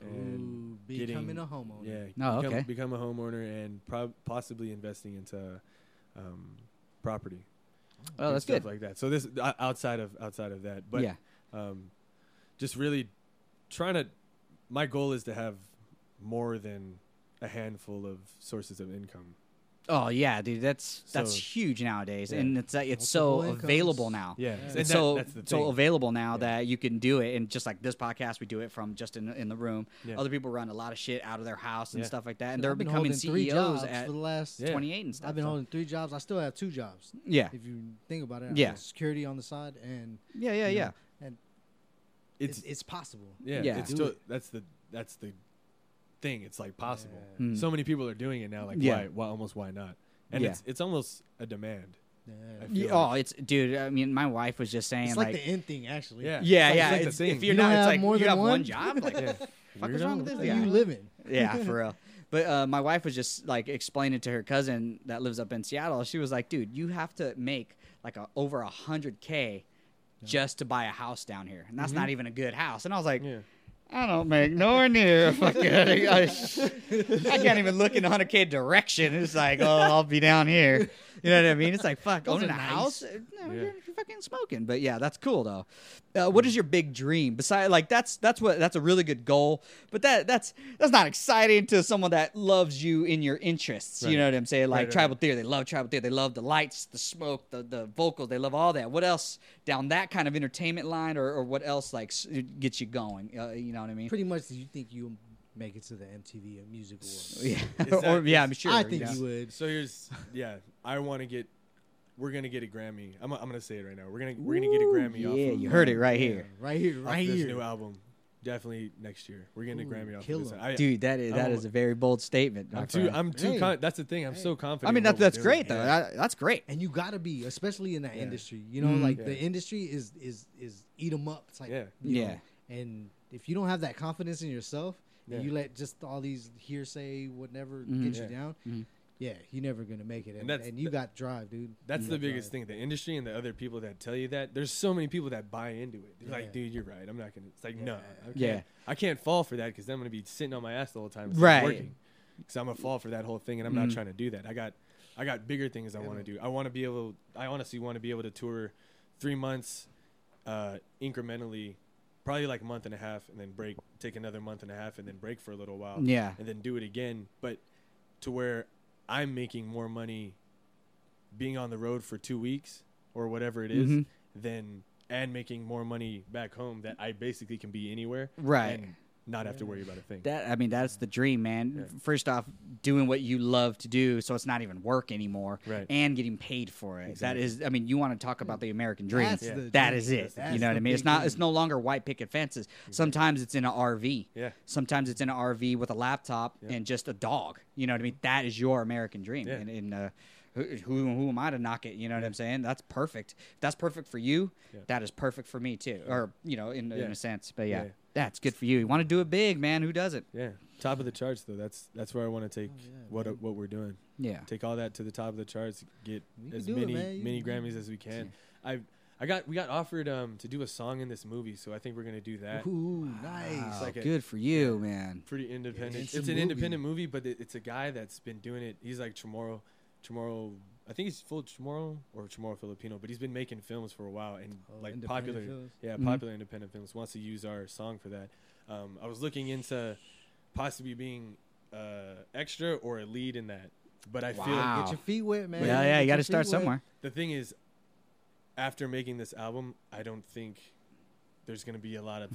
[SPEAKER 2] and
[SPEAKER 3] Ooh, becoming
[SPEAKER 2] getting
[SPEAKER 3] a homeowner.
[SPEAKER 2] Yeah.
[SPEAKER 1] Oh,
[SPEAKER 2] become,
[SPEAKER 1] okay.
[SPEAKER 2] Become a homeowner and prob- possibly investing into um, property.
[SPEAKER 1] Oh,
[SPEAKER 2] and
[SPEAKER 1] that's
[SPEAKER 2] stuff
[SPEAKER 1] good.
[SPEAKER 2] Like that. So this outside of outside of that, but
[SPEAKER 1] yeah.
[SPEAKER 2] um, just really trying to. My goal is to have more than a handful of sources of income.
[SPEAKER 1] Oh yeah, dude, that's that's huge nowadays,
[SPEAKER 2] Yeah.
[SPEAKER 1] and it's uh, it's so
[SPEAKER 3] incomes.
[SPEAKER 1] available now.
[SPEAKER 2] Yeah,
[SPEAKER 3] Yeah.
[SPEAKER 2] and
[SPEAKER 1] It's
[SPEAKER 2] that-
[SPEAKER 1] so
[SPEAKER 2] that's the
[SPEAKER 1] so available now
[SPEAKER 2] Yeah.
[SPEAKER 1] that you can do it, and just like this podcast, we do it from just in in the room.
[SPEAKER 2] Yeah.
[SPEAKER 1] Other people run a lot of shit out of their house and
[SPEAKER 2] Yeah.
[SPEAKER 1] stuff like that, and
[SPEAKER 3] Dude,
[SPEAKER 1] they're becoming
[SPEAKER 3] holding three
[SPEAKER 1] CEOs
[SPEAKER 3] jobs
[SPEAKER 1] at
[SPEAKER 3] for the last.
[SPEAKER 2] Yeah.
[SPEAKER 1] 28 and stuff.
[SPEAKER 3] I've been
[SPEAKER 1] so-
[SPEAKER 3] holding three jobs. I still have two jobs.
[SPEAKER 1] yeah,
[SPEAKER 3] If you think about it, I
[SPEAKER 1] Yeah.
[SPEAKER 3] security on the side, and
[SPEAKER 1] yeah, yeah, yeah.
[SPEAKER 3] know, and
[SPEAKER 2] it's
[SPEAKER 3] it's, it's possible.
[SPEAKER 2] yeah,
[SPEAKER 1] Yeah.
[SPEAKER 2] It's still,
[SPEAKER 3] it.
[SPEAKER 2] that's the that's the thing. It's like possible.
[SPEAKER 3] Yeah.
[SPEAKER 1] Mm.
[SPEAKER 2] So many people are doing it now. Like
[SPEAKER 1] Yeah.
[SPEAKER 2] why? Why almost why not? And
[SPEAKER 1] Yeah.
[SPEAKER 2] it's it's almost a demand.
[SPEAKER 3] Yeah.
[SPEAKER 2] I feel
[SPEAKER 1] Yeah,
[SPEAKER 2] like-
[SPEAKER 1] oh, it's dude. I mean, my wife was just saying
[SPEAKER 3] It's like, the end thing, actually.
[SPEAKER 2] Yeah.
[SPEAKER 1] yeah,
[SPEAKER 2] It's like-
[SPEAKER 1] yeah.
[SPEAKER 2] it's like the
[SPEAKER 1] it's- if you're
[SPEAKER 3] You
[SPEAKER 1] not,
[SPEAKER 3] don't
[SPEAKER 1] it's
[SPEAKER 3] have
[SPEAKER 1] like
[SPEAKER 3] more
[SPEAKER 1] you
[SPEAKER 3] than
[SPEAKER 1] have one
[SPEAKER 3] one?
[SPEAKER 1] job. Like, *laughs*
[SPEAKER 2] yeah.
[SPEAKER 1] fuck is wrong with this
[SPEAKER 3] So
[SPEAKER 1] guy?
[SPEAKER 3] you living. *laughs*
[SPEAKER 1] yeah, for real. But uh, my wife was just like explaining to her cousin that lives up in Seattle. She was like, "Dude, you have to make like a, over a hundred k just to buy a house down here, and that's not even a good house." And I was like,
[SPEAKER 2] Yeah.
[SPEAKER 1] "I don't make nowhere near fucking. I, *laughs* I can't even look in a hundred k direction. It's like, oh, I'll be down here. You know what I mean? It's like fuck
[SPEAKER 3] Those
[SPEAKER 1] owning a
[SPEAKER 3] nice.
[SPEAKER 1] house. No,
[SPEAKER 2] Yeah.
[SPEAKER 1] you're, you're fucking smoking. But yeah, that's cool though. Uh, what is your big dream? Besides, like that's that's what that's a really good goal. But that that's that's not exciting to someone that loves you in your interests. You know what I'm saying? Like
[SPEAKER 2] Right, right,
[SPEAKER 1] tribal theory, they love tribal theory. They love the lights, the smoke, the the vocals. They love all that. What else down that kind of entertainment line, or, or what else like gets you going? Uh, you know what I mean?
[SPEAKER 3] Pretty much, do you think you'll make it to the MTV Music Awards? *laughs*
[SPEAKER 1] Yeah,
[SPEAKER 2] that- *laughs*
[SPEAKER 1] or yeah, I'm sure.
[SPEAKER 3] I think
[SPEAKER 1] yeah.
[SPEAKER 3] you would.
[SPEAKER 2] So here's yeah. I want to get. We're gonna get a Grammy. I'm, I'm gonna say it right now. We're gonna we're gonna get a
[SPEAKER 1] Ooh,
[SPEAKER 2] Grammy. off
[SPEAKER 1] Yeah,
[SPEAKER 2] of,
[SPEAKER 1] you heard it right
[SPEAKER 3] Yeah,
[SPEAKER 1] here.
[SPEAKER 3] right here,
[SPEAKER 2] off
[SPEAKER 3] right
[SPEAKER 2] this
[SPEAKER 3] here.
[SPEAKER 2] new album. Definitely next year. We're getting
[SPEAKER 3] Ooh,
[SPEAKER 2] a Grammy off
[SPEAKER 3] kill
[SPEAKER 2] of this.
[SPEAKER 3] 'em.
[SPEAKER 2] I,
[SPEAKER 1] Dude, that is that
[SPEAKER 2] I'm-
[SPEAKER 1] is a very bold statement.
[SPEAKER 2] I'm too.
[SPEAKER 1] friend.
[SPEAKER 2] I'm too.
[SPEAKER 3] Hey.
[SPEAKER 2] Con- that's the thing. I'm so confident.
[SPEAKER 1] I mean, that,
[SPEAKER 2] what we're
[SPEAKER 1] that's
[SPEAKER 2] doing.
[SPEAKER 1] great though.
[SPEAKER 2] Yeah.
[SPEAKER 1] That- that's great.
[SPEAKER 3] and you gotta be, especially in that
[SPEAKER 2] Yeah.
[SPEAKER 3] industry. You know,
[SPEAKER 1] Mhm.
[SPEAKER 3] like
[SPEAKER 2] Yeah.
[SPEAKER 3] the industry is is is eat 'em up. It's like
[SPEAKER 2] Yeah.
[SPEAKER 3] you
[SPEAKER 1] Yeah.
[SPEAKER 3] know, and if you don't have that confidence in yourself,
[SPEAKER 2] Yeah.
[SPEAKER 3] and you let just all these hearsay whatever
[SPEAKER 1] Mhm.
[SPEAKER 3] get you
[SPEAKER 2] Yeah.
[SPEAKER 3] down,
[SPEAKER 1] Mhm.
[SPEAKER 3] yeah, you're never gonna make it. And,
[SPEAKER 2] And that's
[SPEAKER 3] and you
[SPEAKER 2] the-
[SPEAKER 3] got drive, dude.
[SPEAKER 2] That's
[SPEAKER 3] You
[SPEAKER 2] the biggest
[SPEAKER 3] drive.
[SPEAKER 2] thing. The industry and the other people that tell you that. There's so many people that buy into it. They're
[SPEAKER 3] Yeah.
[SPEAKER 2] like, dude, you're right. I'm not gonna. It's like, no,
[SPEAKER 3] Yeah.
[SPEAKER 2] I can't,
[SPEAKER 1] Yeah.
[SPEAKER 2] I can't fall for that because then I'm gonna be sitting on my ass the whole time.
[SPEAKER 1] Right.
[SPEAKER 2] Working. Because I'm gonna fall for that whole thing, and I'm
[SPEAKER 1] Mhm.
[SPEAKER 2] not trying to do that. I got, I got bigger things I want to do. I want to be able. I honestly want to be able to tour three months, uh, incrementally, probably like a month and a half, and then break. Take another month and a half, and then break for a little while.
[SPEAKER 1] Yeah.
[SPEAKER 2] and then do it again, but to where I'm making more money being on the road for two weeks or whatever it is
[SPEAKER 1] Mhm.
[SPEAKER 2] than and making more money back home that I basically can be anywhere
[SPEAKER 1] Right.
[SPEAKER 2] and not have to worry about a thing.
[SPEAKER 1] That I mean, that's the dream, man.
[SPEAKER 2] Yeah.
[SPEAKER 1] First off, doing what you love to do, so it's not even work anymore,
[SPEAKER 2] Right.
[SPEAKER 1] and getting paid for it.
[SPEAKER 2] Exactly.
[SPEAKER 1] That is, I mean, you want to talk about the American dream?
[SPEAKER 3] That's
[SPEAKER 2] Yeah.
[SPEAKER 3] the
[SPEAKER 1] That
[SPEAKER 3] dream.
[SPEAKER 1] is it.
[SPEAKER 3] That's
[SPEAKER 1] you know what I mean? It's not.
[SPEAKER 3] dream.
[SPEAKER 1] It's no longer white picket fences. Sometimes it's in an RV.
[SPEAKER 2] yeah,
[SPEAKER 1] Sometimes it's in an RV with a laptop
[SPEAKER 2] Yeah.
[SPEAKER 1] and just a dog. You know what I mean? That is your American dream.
[SPEAKER 2] Yeah.
[SPEAKER 1] And, and uh, who, who, who am I to knock it? You know what I'm saying? That's perfect. If that's perfect for you,
[SPEAKER 2] Yeah.
[SPEAKER 1] that is perfect for me too. Or you know, in, in a sense. But yeah,
[SPEAKER 2] Yeah.
[SPEAKER 1] that's good for you. You want to do it big, man? Who doesn't?
[SPEAKER 2] Yeah, top of the charts though. That's that's where I want to take
[SPEAKER 3] Oh, yeah,
[SPEAKER 2] what
[SPEAKER 3] man.
[SPEAKER 2] what we're doing.
[SPEAKER 1] Yeah.
[SPEAKER 2] Take all that to the top of the charts. Get
[SPEAKER 3] You can
[SPEAKER 2] as
[SPEAKER 3] do it,
[SPEAKER 2] many many
[SPEAKER 3] can
[SPEAKER 2] Grammys as we can. I I got we got offered um to do a song in this movie, so I think we're gonna do that.
[SPEAKER 3] Ooh, nice.
[SPEAKER 1] Wow,
[SPEAKER 2] like a-
[SPEAKER 1] good for you, man.
[SPEAKER 2] Pretty independent.
[SPEAKER 3] it's
[SPEAKER 2] it's an
[SPEAKER 3] movie.
[SPEAKER 2] independent movie, but it, it's a guy that's been doing it. He's like Chamorro, Chamorro. I think he's full Chamorro or Chamorro Filipino, but he's been making films for a while and
[SPEAKER 3] Oh,
[SPEAKER 2] like popular.
[SPEAKER 3] films?
[SPEAKER 2] Yeah,
[SPEAKER 1] Mhm.
[SPEAKER 2] popular independent films wants to use our song for that. Um, I was looking into possibly being uh, extra or a lead in that, but I feel
[SPEAKER 1] Wow.
[SPEAKER 3] Get your feet wet, man.
[SPEAKER 1] Yeah, yeah.
[SPEAKER 3] Get
[SPEAKER 1] You got to start
[SPEAKER 3] wet.
[SPEAKER 1] somewhere.
[SPEAKER 2] the thing is, after making this album, I don't think there's gonna be a lot of.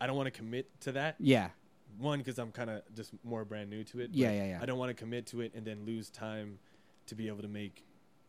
[SPEAKER 2] I don't want to commit to that.
[SPEAKER 1] Yeah.
[SPEAKER 2] One, because I'm kind of just more brand new to it.
[SPEAKER 1] Yeah,
[SPEAKER 2] but
[SPEAKER 1] yeah, yeah.
[SPEAKER 2] I don't want to commit to it and then lose time to be able to make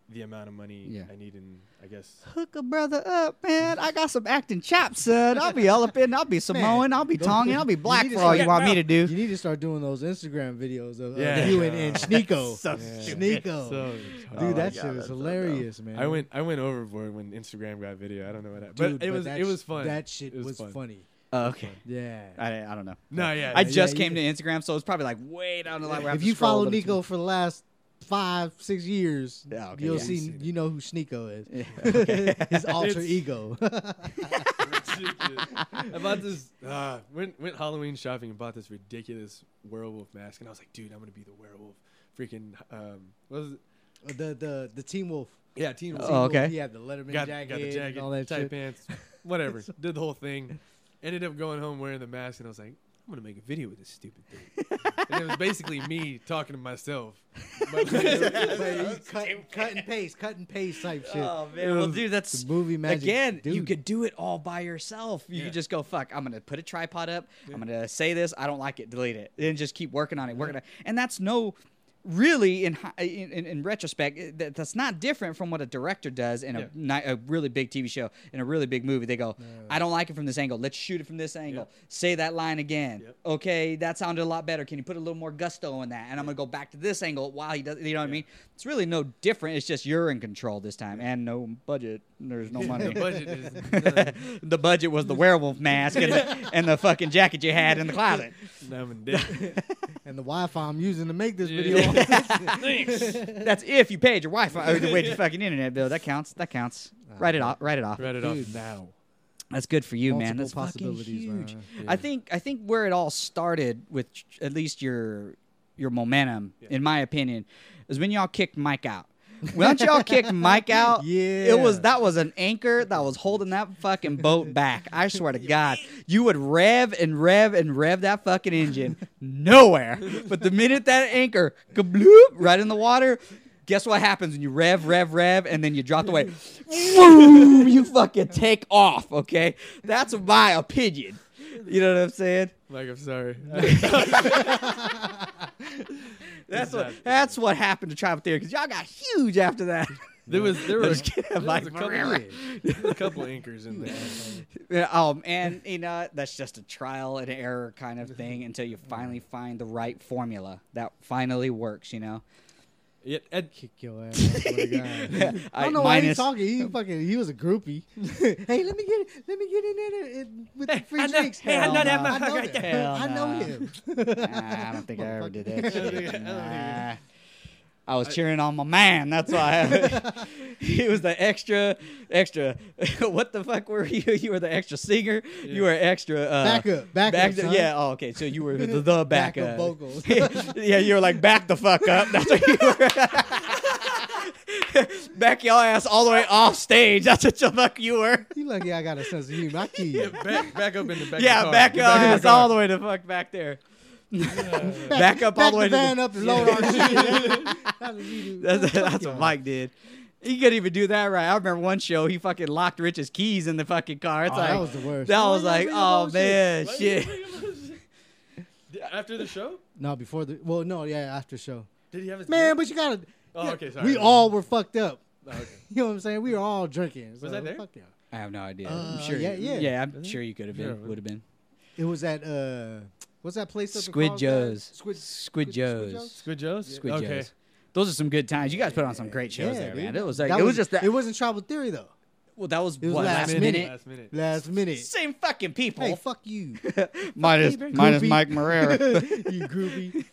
[SPEAKER 2] the amount of money
[SPEAKER 1] Yeah.
[SPEAKER 2] I need in, I guess.
[SPEAKER 1] Hook a brother up, man. I got some acting chops, son. I'll be all up in. I'll be Samoan. I'll be
[SPEAKER 3] Go-
[SPEAKER 1] Tongan. I'll be black for all you want me to do.
[SPEAKER 3] You need to start doing those Instagram videos of,
[SPEAKER 2] Yeah.
[SPEAKER 3] of you and, and *laughs* Sneeko.
[SPEAKER 1] So
[SPEAKER 2] Yeah.
[SPEAKER 3] Sneeko.
[SPEAKER 2] So,
[SPEAKER 1] Oh
[SPEAKER 3] Dude,
[SPEAKER 1] my
[SPEAKER 3] that
[SPEAKER 1] God,
[SPEAKER 3] shit is
[SPEAKER 1] that's so
[SPEAKER 3] hilarious, man.
[SPEAKER 2] I went I went overboard when Instagram got video. I don't know what happened,
[SPEAKER 3] Dude,
[SPEAKER 2] but it was
[SPEAKER 3] that
[SPEAKER 2] it was fun.
[SPEAKER 3] That shit
[SPEAKER 2] It was
[SPEAKER 3] was,
[SPEAKER 2] fun.
[SPEAKER 3] funny.
[SPEAKER 1] Oh, okay.
[SPEAKER 3] Yeah.
[SPEAKER 1] I, I don't know.
[SPEAKER 2] no, yeah,
[SPEAKER 1] I
[SPEAKER 2] yeah,
[SPEAKER 1] just
[SPEAKER 3] you
[SPEAKER 1] came to Instagram, so it's probably like way down the line. where I have
[SPEAKER 3] if
[SPEAKER 1] to
[SPEAKER 3] you follow Nico for the last five, six years,
[SPEAKER 1] Yeah, okay,
[SPEAKER 3] you'll
[SPEAKER 1] yeah.
[SPEAKER 3] see,
[SPEAKER 2] Seen
[SPEAKER 3] you know who Sneeko is.
[SPEAKER 1] Yeah, *laughs* okay.
[SPEAKER 3] His alter ego. *laughs* *laughs*
[SPEAKER 2] I bought this. Uh, went went Halloween shopping and bought this ridiculous werewolf mask, and I was like, dude, I'm gonna be the werewolf. Freaking um, what was it?
[SPEAKER 3] the the the Teen Wolf.
[SPEAKER 2] Yeah, Teen Wolf.
[SPEAKER 1] Oh, okay.
[SPEAKER 3] He had the Letterman
[SPEAKER 2] got,
[SPEAKER 3] jacket,
[SPEAKER 2] got the
[SPEAKER 3] and
[SPEAKER 2] jacket,
[SPEAKER 3] all that
[SPEAKER 2] tight
[SPEAKER 3] shit.
[SPEAKER 2] pants, whatever. Did the whole thing. Ended up going home wearing the mask, and I was like, I'm gonna make a video with this stupid thing. and it was basically me talking to myself. But
[SPEAKER 3] But you cut, cut and paste, cut and paste type shit.
[SPEAKER 1] Oh man, well, dude, that's
[SPEAKER 3] the movie magic.
[SPEAKER 1] again. You could do it all by yourself. You
[SPEAKER 2] Yeah.
[SPEAKER 1] could just go, "Fuck, I'm gonna put a tripod up. I'm gonna say this. I don't like it. Delete it." And just keep working on it, working on it. And that's no. Really, in, in in retrospect, eh, that, that's not different from what a director does in a
[SPEAKER 2] Yeah.
[SPEAKER 1] a really big TV show in a really big movie. They go, "I don't like it from this angle. Let's shoot it from this angle. Say that line again.
[SPEAKER 2] Yep.
[SPEAKER 1] Okay, that sounded a lot better. Can you put a little more gusto in that?" And I'm gonna go back to this angle while he does. You know what I mean? It's really no different. It's just you're in control this time, and no budget. There's no *laughs* money.
[SPEAKER 2] the budget is *laughs* none,
[SPEAKER 1] the budget was the werewolf mask and, and the fucking jacket you had in the closet.
[SPEAKER 2] none and dead. *laughs*
[SPEAKER 3] and the Wi-Fi I'm using to make this
[SPEAKER 2] Yeah.
[SPEAKER 3] video.
[SPEAKER 1] That's if you paid your Wi-Fi or wait your fucking internet bill. That counts. That counts. Uh-huh. Write it off. Write it off.
[SPEAKER 2] Write it
[SPEAKER 3] Dude.
[SPEAKER 2] off now.
[SPEAKER 1] That's good for you, man.
[SPEAKER 3] Multiple
[SPEAKER 1] That's fucking
[SPEAKER 3] possibilities,
[SPEAKER 1] huge.
[SPEAKER 3] man.
[SPEAKER 1] I think I think where it all started with ch- at least your your momentum,
[SPEAKER 2] Yeah.
[SPEAKER 1] in my opinion, is when y'all kicked Mike out. Once y'all kicked Mike *laughs* out,
[SPEAKER 3] Yeah.
[SPEAKER 1] it was that was an anchor that was holding that fucking boat back. I swear to God, you would rev and rev and rev that fucking engine nowhere. But the minute that anchor kabloop right in the water, guess what happens when you rev, rev, rev, and then you drop the weight? You fucking take off. Okay, that's my opinion. You know what I'm saying?
[SPEAKER 2] Like I'm sorry. *laughs* *laughs* *laughs*
[SPEAKER 1] That's what that's what happened to Tribal Theory because y'all got huge after that. *laughs*
[SPEAKER 2] there was there *laughs* was,
[SPEAKER 1] kidding,
[SPEAKER 2] there was a couple, a couple anchors in there.
[SPEAKER 1] Yeah, um, oh man, you know that's just a trial and error kind of thing until you finally find the right formula that finally works. You know,
[SPEAKER 2] Yeah, Ed,
[SPEAKER 3] Kick your ass. I swear to God. *laughs* I don't know why he's
[SPEAKER 1] minus-
[SPEAKER 3] talking. He fucking he was a groupie. *laughs* hey, let me get let me get in there in- with the free
[SPEAKER 2] I know-
[SPEAKER 3] drinks.
[SPEAKER 2] hey, I know
[SPEAKER 1] that
[SPEAKER 3] I know,
[SPEAKER 1] motherfucker right
[SPEAKER 3] that.
[SPEAKER 1] there.
[SPEAKER 3] I know him. *laughs*
[SPEAKER 1] Nah, I don't think I ever did that shit. Nah. I was cheering on my man. That's why *laughs* *laughs* he was the extra, extra. *laughs* what the fuck were you? You were the extra singer. You were extra uh,
[SPEAKER 3] Backup, backup,
[SPEAKER 1] back-
[SPEAKER 3] son.
[SPEAKER 1] Yeah. Oh, okay. So you were the, the backup.
[SPEAKER 3] Backup vocals.
[SPEAKER 1] yeah, you were like back the fuck up. That's what you were. back your ass all the way off stage. That's what the fuck you were.
[SPEAKER 3] You lucky I got a sense of humor. I keep
[SPEAKER 2] yeah, back, back up in the back.
[SPEAKER 1] yeah,
[SPEAKER 2] of the car.
[SPEAKER 1] back
[SPEAKER 2] Get
[SPEAKER 1] your
[SPEAKER 2] back
[SPEAKER 1] ass all the way to fuck back there. Back up all the way
[SPEAKER 3] the
[SPEAKER 1] to the,
[SPEAKER 3] up and load our shit. *laughs* That's what you do.
[SPEAKER 1] That's, that's what Mike did. He couldn't even do that right. I remember one show he fucking locked Rich's keys in the fucking car. It's
[SPEAKER 3] Oh,
[SPEAKER 1] like
[SPEAKER 3] that was the worst.
[SPEAKER 1] that
[SPEAKER 3] Oh,
[SPEAKER 1] was like, oh man, shit.
[SPEAKER 2] you bring him up? *laughs* After the show,
[SPEAKER 3] No, before the well, no, yeah, after show.
[SPEAKER 2] did he have his
[SPEAKER 3] Man,
[SPEAKER 2] beer?
[SPEAKER 3] but you gotta.
[SPEAKER 2] Oh,
[SPEAKER 3] yeah,
[SPEAKER 2] okay, sorry.
[SPEAKER 3] We all were fucked up.
[SPEAKER 2] Oh, okay. *laughs*
[SPEAKER 3] You know what I'm saying? We were all drinking.
[SPEAKER 2] Was
[SPEAKER 3] so
[SPEAKER 2] I there?
[SPEAKER 3] Fuck yeah.
[SPEAKER 1] I have no idea.
[SPEAKER 3] Uh,
[SPEAKER 1] I'm sure.
[SPEAKER 3] yeah,
[SPEAKER 1] you-
[SPEAKER 3] yeah.
[SPEAKER 1] yeah. I'm sure you could have been.
[SPEAKER 2] Yeah.
[SPEAKER 1] Would have been.
[SPEAKER 3] It was at uh, what's that place? up
[SPEAKER 1] Squid
[SPEAKER 3] Carlsbad?
[SPEAKER 1] Joe's.
[SPEAKER 3] Squid
[SPEAKER 1] Squid Joe's.
[SPEAKER 2] Squid Joe's.
[SPEAKER 1] Squid
[SPEAKER 2] okay.
[SPEAKER 1] Joe's. those are some good times. You guys put on some great shows there,
[SPEAKER 3] dude.
[SPEAKER 1] man. It was like
[SPEAKER 3] That
[SPEAKER 1] it was just that.
[SPEAKER 3] It wasn't Tribal Theory though.
[SPEAKER 1] Well, that was,
[SPEAKER 3] it was
[SPEAKER 1] what
[SPEAKER 3] last
[SPEAKER 1] last
[SPEAKER 3] minute.
[SPEAKER 1] minute.
[SPEAKER 2] Last minute.
[SPEAKER 3] Last minute.
[SPEAKER 1] Same fucking people.
[SPEAKER 3] Hey, fuck you, *laughs*
[SPEAKER 1] minus
[SPEAKER 3] you,
[SPEAKER 1] minus
[SPEAKER 3] groupie.
[SPEAKER 1] Mike Marrera. *laughs*
[SPEAKER 3] you *laughs* groupie.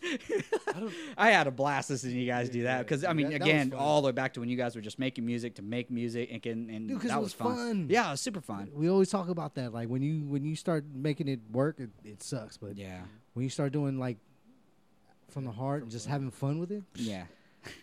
[SPEAKER 1] I had a blast listening to you guys do that because I mean,
[SPEAKER 3] that- that was
[SPEAKER 1] again,
[SPEAKER 3] fun.
[SPEAKER 1] all the way back to when you guys were just making music to make music and can and
[SPEAKER 3] Dude, 'cause
[SPEAKER 1] that
[SPEAKER 3] it
[SPEAKER 1] was,
[SPEAKER 3] was fun.
[SPEAKER 1] Yeah, it was super fun.
[SPEAKER 3] We always talk about that. Like when you when you start making it work, it, it sucks. But
[SPEAKER 1] Yeah,
[SPEAKER 3] when you start doing like from the heart and just having fun with it,
[SPEAKER 1] yeah.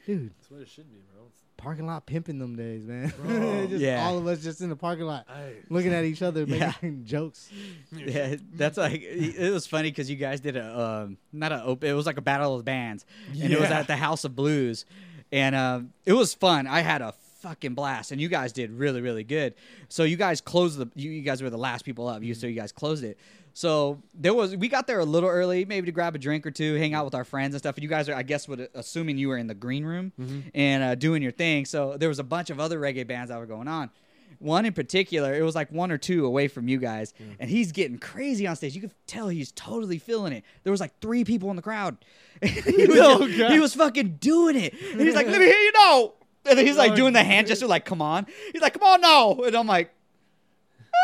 [SPEAKER 3] dude,
[SPEAKER 2] That's what it should be, bro.
[SPEAKER 3] Parking lot pimping them days, man. *laughs* Just
[SPEAKER 1] Yeah.
[SPEAKER 3] all of us just in the parking lot
[SPEAKER 2] I,
[SPEAKER 3] looking at each other
[SPEAKER 1] Yeah.
[SPEAKER 3] making *laughs* jokes.
[SPEAKER 1] Yeah, that's like it was funny because you guys did a um, not a open. It was like a battle of bands, and it was at the House of Blues, and um, it was fun. I had a fucking blast, and you guys did really really good. So you guys closed the. You, you guys were the last people up. You so you guys closed it. So there was we got there a little early, maybe to grab a drink or two, hang out with our friends and stuff. And you guys are, I guess, would assuming you were in the green room and uh, doing your thing. So there was a bunch of other reggae bands that were going on. One in particular, it was like one or two away from you guys, and he's getting crazy on stage. You could tell he's totally feeling it. There was like three people in the crowd. *laughs* he, was *laughs*
[SPEAKER 2] Oh,
[SPEAKER 1] he was fucking doing it, and he's like, "Let me hear you know." And then he's like doing the hand gesture, like, "Come on." He's like, "Come on no." and I'm like.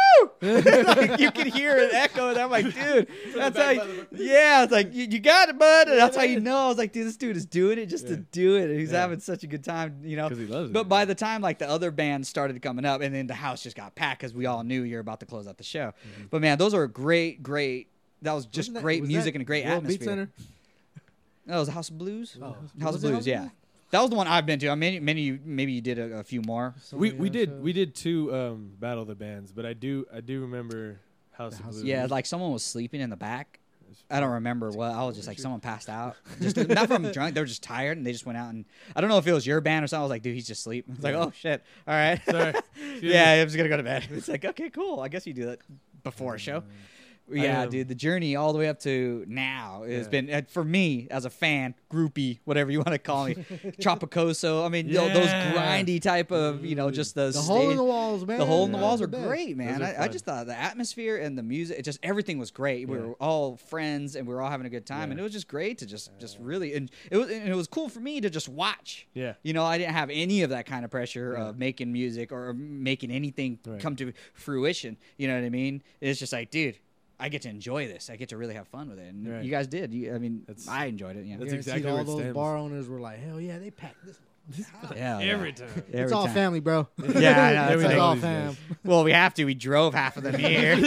[SPEAKER 1] *laughs* Like, you can hear it echo, and I'm like, dude, that's how. You, yeah, it's like you, you got it, bud. And that's how you know. I was like, dude, this dude is doing it just to do it. And he's
[SPEAKER 2] Yeah.
[SPEAKER 1] having such a good time, you know.
[SPEAKER 2] he loves it.
[SPEAKER 1] But by the time like the other bands started coming up, and then the house just got packed because we all knew you're about to close out the show.
[SPEAKER 2] Mm-hmm.
[SPEAKER 1] But man, those are great, great. That was just
[SPEAKER 3] Wasn't that-
[SPEAKER 1] great
[SPEAKER 3] was
[SPEAKER 1] music and a great
[SPEAKER 3] World Beat
[SPEAKER 1] atmosphere.
[SPEAKER 3] Center?
[SPEAKER 1] That was House of Blues.
[SPEAKER 3] Oh.
[SPEAKER 1] House
[SPEAKER 3] Was
[SPEAKER 1] of
[SPEAKER 3] it
[SPEAKER 1] Blues, yeah. That was the one I've been to. I mean, many you maybe you did a, a few more.
[SPEAKER 3] So
[SPEAKER 2] we we did
[SPEAKER 3] shows.
[SPEAKER 2] we did two um, battle of the bands, but I do I do remember House
[SPEAKER 3] House of
[SPEAKER 2] Blues.
[SPEAKER 1] Yeah, like someone was sleeping in the back. I don't remember what. I was just like someone passed out. *laughs* Just not from drunk. They were just tired and they just went out and I don't know if it was your band or something. I was like, dude, he's just asleep. I was like, oh shit. All right.
[SPEAKER 2] Sorry. *laughs*
[SPEAKER 1] yeah, I was gonna go to bed. *laughs* It's like, okay, cool. I guess you do that before a show. Yeah, dude, the journey all the way up to now has
[SPEAKER 2] Yeah.
[SPEAKER 1] been for me as a fan, groupie, whatever you want to call me, *laughs* Tropicoso. I mean, tho- those grindy type of, you know, just the
[SPEAKER 3] The hole in the walls, man.
[SPEAKER 1] the hole in the walls are great, man.
[SPEAKER 2] Are
[SPEAKER 1] I, I just thought the atmosphere and the music, it just everything was great. We were all friends and we were all having a good time, and it was just great to just just really and it was and it was cool for me to just watch.
[SPEAKER 2] Yeah.
[SPEAKER 1] You know, I didn't have any of that kind of pressure
[SPEAKER 2] Yeah.
[SPEAKER 1] of making music or making anything
[SPEAKER 2] Right.
[SPEAKER 1] come to fruition. You know what I mean? It's just like, dude. I get to enjoy this. I get to really have fun with it, and
[SPEAKER 2] Right.
[SPEAKER 1] you guys did. You, I mean,
[SPEAKER 2] That's-
[SPEAKER 1] I enjoyed it. Yeah,
[SPEAKER 2] That's
[SPEAKER 3] Guaranteed
[SPEAKER 2] exactly
[SPEAKER 3] all
[SPEAKER 2] where it
[SPEAKER 3] those
[SPEAKER 2] stems.
[SPEAKER 3] bar owners were like, hell yeah, they packed this. *laughs*
[SPEAKER 1] yeah,
[SPEAKER 2] Every
[SPEAKER 1] yeah.
[SPEAKER 2] time.
[SPEAKER 1] Every
[SPEAKER 3] it's all
[SPEAKER 1] time.
[SPEAKER 3] family, bro. *laughs*
[SPEAKER 1] Yeah, I know, it's like-
[SPEAKER 3] it's all
[SPEAKER 2] these
[SPEAKER 3] fam.
[SPEAKER 1] well, we have to. We drove half of them *laughs* here.
[SPEAKER 3] we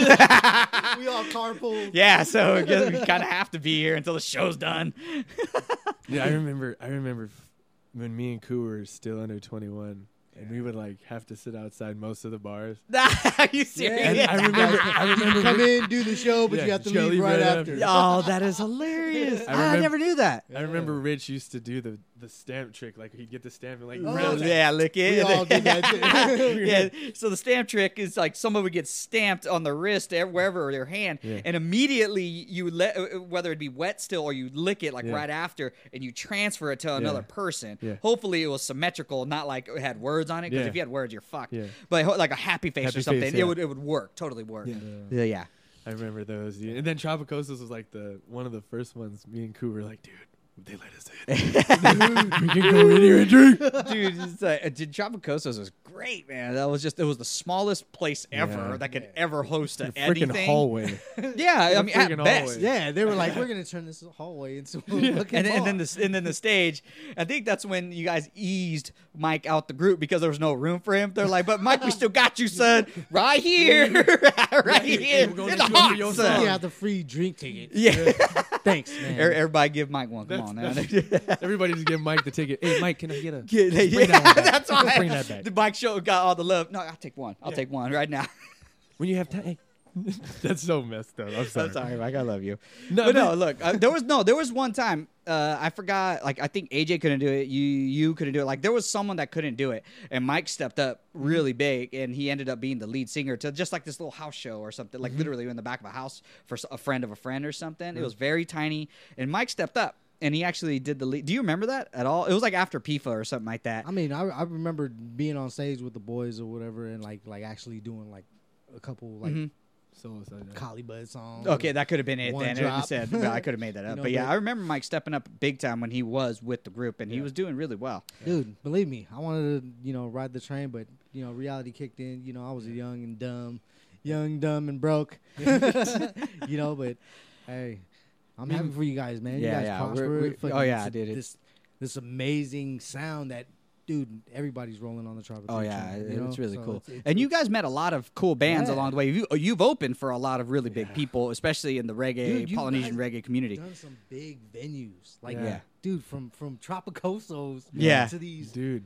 [SPEAKER 3] all carpool.
[SPEAKER 1] Yeah, so I we kind of have to be here until the show's done.
[SPEAKER 2] Yeah, I remember. I remember when me and Ku were still under 21, and we would like have to sit outside most of the bars. *laughs*
[SPEAKER 1] Are you serious?
[SPEAKER 2] And I remember. I remember.
[SPEAKER 3] Come in, do the show, but
[SPEAKER 2] Yeah,
[SPEAKER 3] you have to
[SPEAKER 2] you
[SPEAKER 3] leave
[SPEAKER 2] leave
[SPEAKER 3] right,
[SPEAKER 2] right
[SPEAKER 3] after.
[SPEAKER 2] after.
[SPEAKER 1] Oh, that is hilarious.
[SPEAKER 2] I
[SPEAKER 1] I,
[SPEAKER 2] remember-
[SPEAKER 1] never knew that.
[SPEAKER 2] I remember Rich used to do the the stamp trick. Like he'd get the stamp and like
[SPEAKER 3] Oh,
[SPEAKER 2] round it.
[SPEAKER 1] yeah, lick it.
[SPEAKER 3] We all did that *laughs* too.
[SPEAKER 1] yeah. So the stamp trick is like someone would get stamped on the wrist, ev- wherever or their hand,
[SPEAKER 2] Yeah.
[SPEAKER 1] and immediately you let uh, whether it be wet still or you lick it like
[SPEAKER 2] Yeah.
[SPEAKER 1] right after, and you transfer it to another person.
[SPEAKER 2] Yeah.
[SPEAKER 1] Hopefully it was symmetrical, not like it had words on it. Because
[SPEAKER 2] Yeah.
[SPEAKER 1] if you had words, you're fucked.
[SPEAKER 2] Yeah.
[SPEAKER 1] But like a happy face
[SPEAKER 2] Happy
[SPEAKER 1] or something,
[SPEAKER 2] face,
[SPEAKER 1] it would it would work, totally work.
[SPEAKER 2] Yeah.
[SPEAKER 1] Yeah, yeah.
[SPEAKER 2] I remember those. And then Tropicosis was like the one of the first ones. Me and Ku were like, dude, they let us in. *laughs* we can go in here and drink.
[SPEAKER 1] dude. It's like, uh, dude, Tropicosos was great, man. That was just it was the smallest place ever
[SPEAKER 2] Yeah.
[SPEAKER 1] that could ever host a
[SPEAKER 2] Freaking
[SPEAKER 1] anything.
[SPEAKER 2] hallway. *laughs*
[SPEAKER 1] Yeah, I mean at
[SPEAKER 2] freaking
[SPEAKER 1] best.
[SPEAKER 2] hallway.
[SPEAKER 3] Yeah, they were like, *laughs* we're gonna turn this hallway into a fucking
[SPEAKER 1] And, then- and then
[SPEAKER 3] bar.
[SPEAKER 1] the and then the stage. I think that's when you guys eased Mike out the group because there was no room for him. They're like, "But Mike, we still got you, son, right here, right here
[SPEAKER 2] we're gonna
[SPEAKER 1] in
[SPEAKER 2] let
[SPEAKER 1] the
[SPEAKER 2] you over
[SPEAKER 1] hot
[SPEAKER 2] your
[SPEAKER 3] you have the free drink ticket.
[SPEAKER 1] Yeah,
[SPEAKER 3] Thanks, man.
[SPEAKER 1] Er- everybody give Mike one. Come on, *laughs* man. *laughs*
[SPEAKER 2] Everybody just give Mike the ticket. Hey, Mike, can I get a?
[SPEAKER 1] Yeah,
[SPEAKER 2] Bring
[SPEAKER 1] yeah,
[SPEAKER 2] that one back. *laughs*
[SPEAKER 1] that's why
[SPEAKER 2] Bring that back.
[SPEAKER 1] the Mike show got all the love. No, I'll take one. I'll take one right now.
[SPEAKER 2] When you have time. Hey. That's so messed up. I'm sorry.
[SPEAKER 1] I'm sorry, Mike. I love you.
[SPEAKER 2] No,
[SPEAKER 1] but no, look, uh, there was no, there was one time uh, I forgot. Like I think AJ couldn't do it. You you couldn't do it. Like there was someone that couldn't do it, and Mike stepped up really big, and he ended up being the lead singer to just like this little house show or something. Like literally in the back of a house for a friend of a friend or something. It was very tiny, and Mike stepped up. And he actually did the lead. Do you remember that at all? It was like after PIFA or something like that.
[SPEAKER 3] I mean, I, I remember being on stage with the boys or whatever, and like like actually doing like a couple like
[SPEAKER 1] Mhm.
[SPEAKER 2] Solo side.
[SPEAKER 3] Collie Buddz song.
[SPEAKER 1] Okay, that could have been it then. It
[SPEAKER 3] drop.
[SPEAKER 1] said, no, I could have made that *laughs*
[SPEAKER 3] You
[SPEAKER 1] up.
[SPEAKER 3] know,
[SPEAKER 1] but yeah,
[SPEAKER 3] but-
[SPEAKER 1] I remember Mike stepping up big time when he was with the group, and he was doing really well.
[SPEAKER 3] Dude, believe me, I wanted to, you know, ride the train, but you know, reality kicked in. You know, I was young and dumb, young, dumb, and broke. *laughs* *laughs* you know, but hey, I'm happy for you guys, man.
[SPEAKER 1] Yeah,
[SPEAKER 3] you guys
[SPEAKER 1] yeah, we're- we-
[SPEAKER 3] Fucking
[SPEAKER 1] oh, yeah,
[SPEAKER 3] this-
[SPEAKER 1] dude, it-
[SPEAKER 3] This this amazing sound that, dude, everybody's rolling on the tropical.
[SPEAKER 1] Oh yeah,
[SPEAKER 3] train,
[SPEAKER 1] it-
[SPEAKER 3] you know?
[SPEAKER 1] it's really
[SPEAKER 3] So
[SPEAKER 1] cool.
[SPEAKER 3] it's- it's-
[SPEAKER 1] and you guys met a lot of cool bands
[SPEAKER 3] Yeah.
[SPEAKER 1] along the way. You, oh, you've opened for a lot of really big
[SPEAKER 2] Yeah.
[SPEAKER 1] people, especially in the reggae
[SPEAKER 3] Dude, you
[SPEAKER 1] Polynesian
[SPEAKER 3] guys
[SPEAKER 1] reggae community.
[SPEAKER 3] done some big venues, like
[SPEAKER 1] Yeah.
[SPEAKER 3] dude, from from Tropicosos,
[SPEAKER 1] Yeah.
[SPEAKER 3] to these
[SPEAKER 2] dude.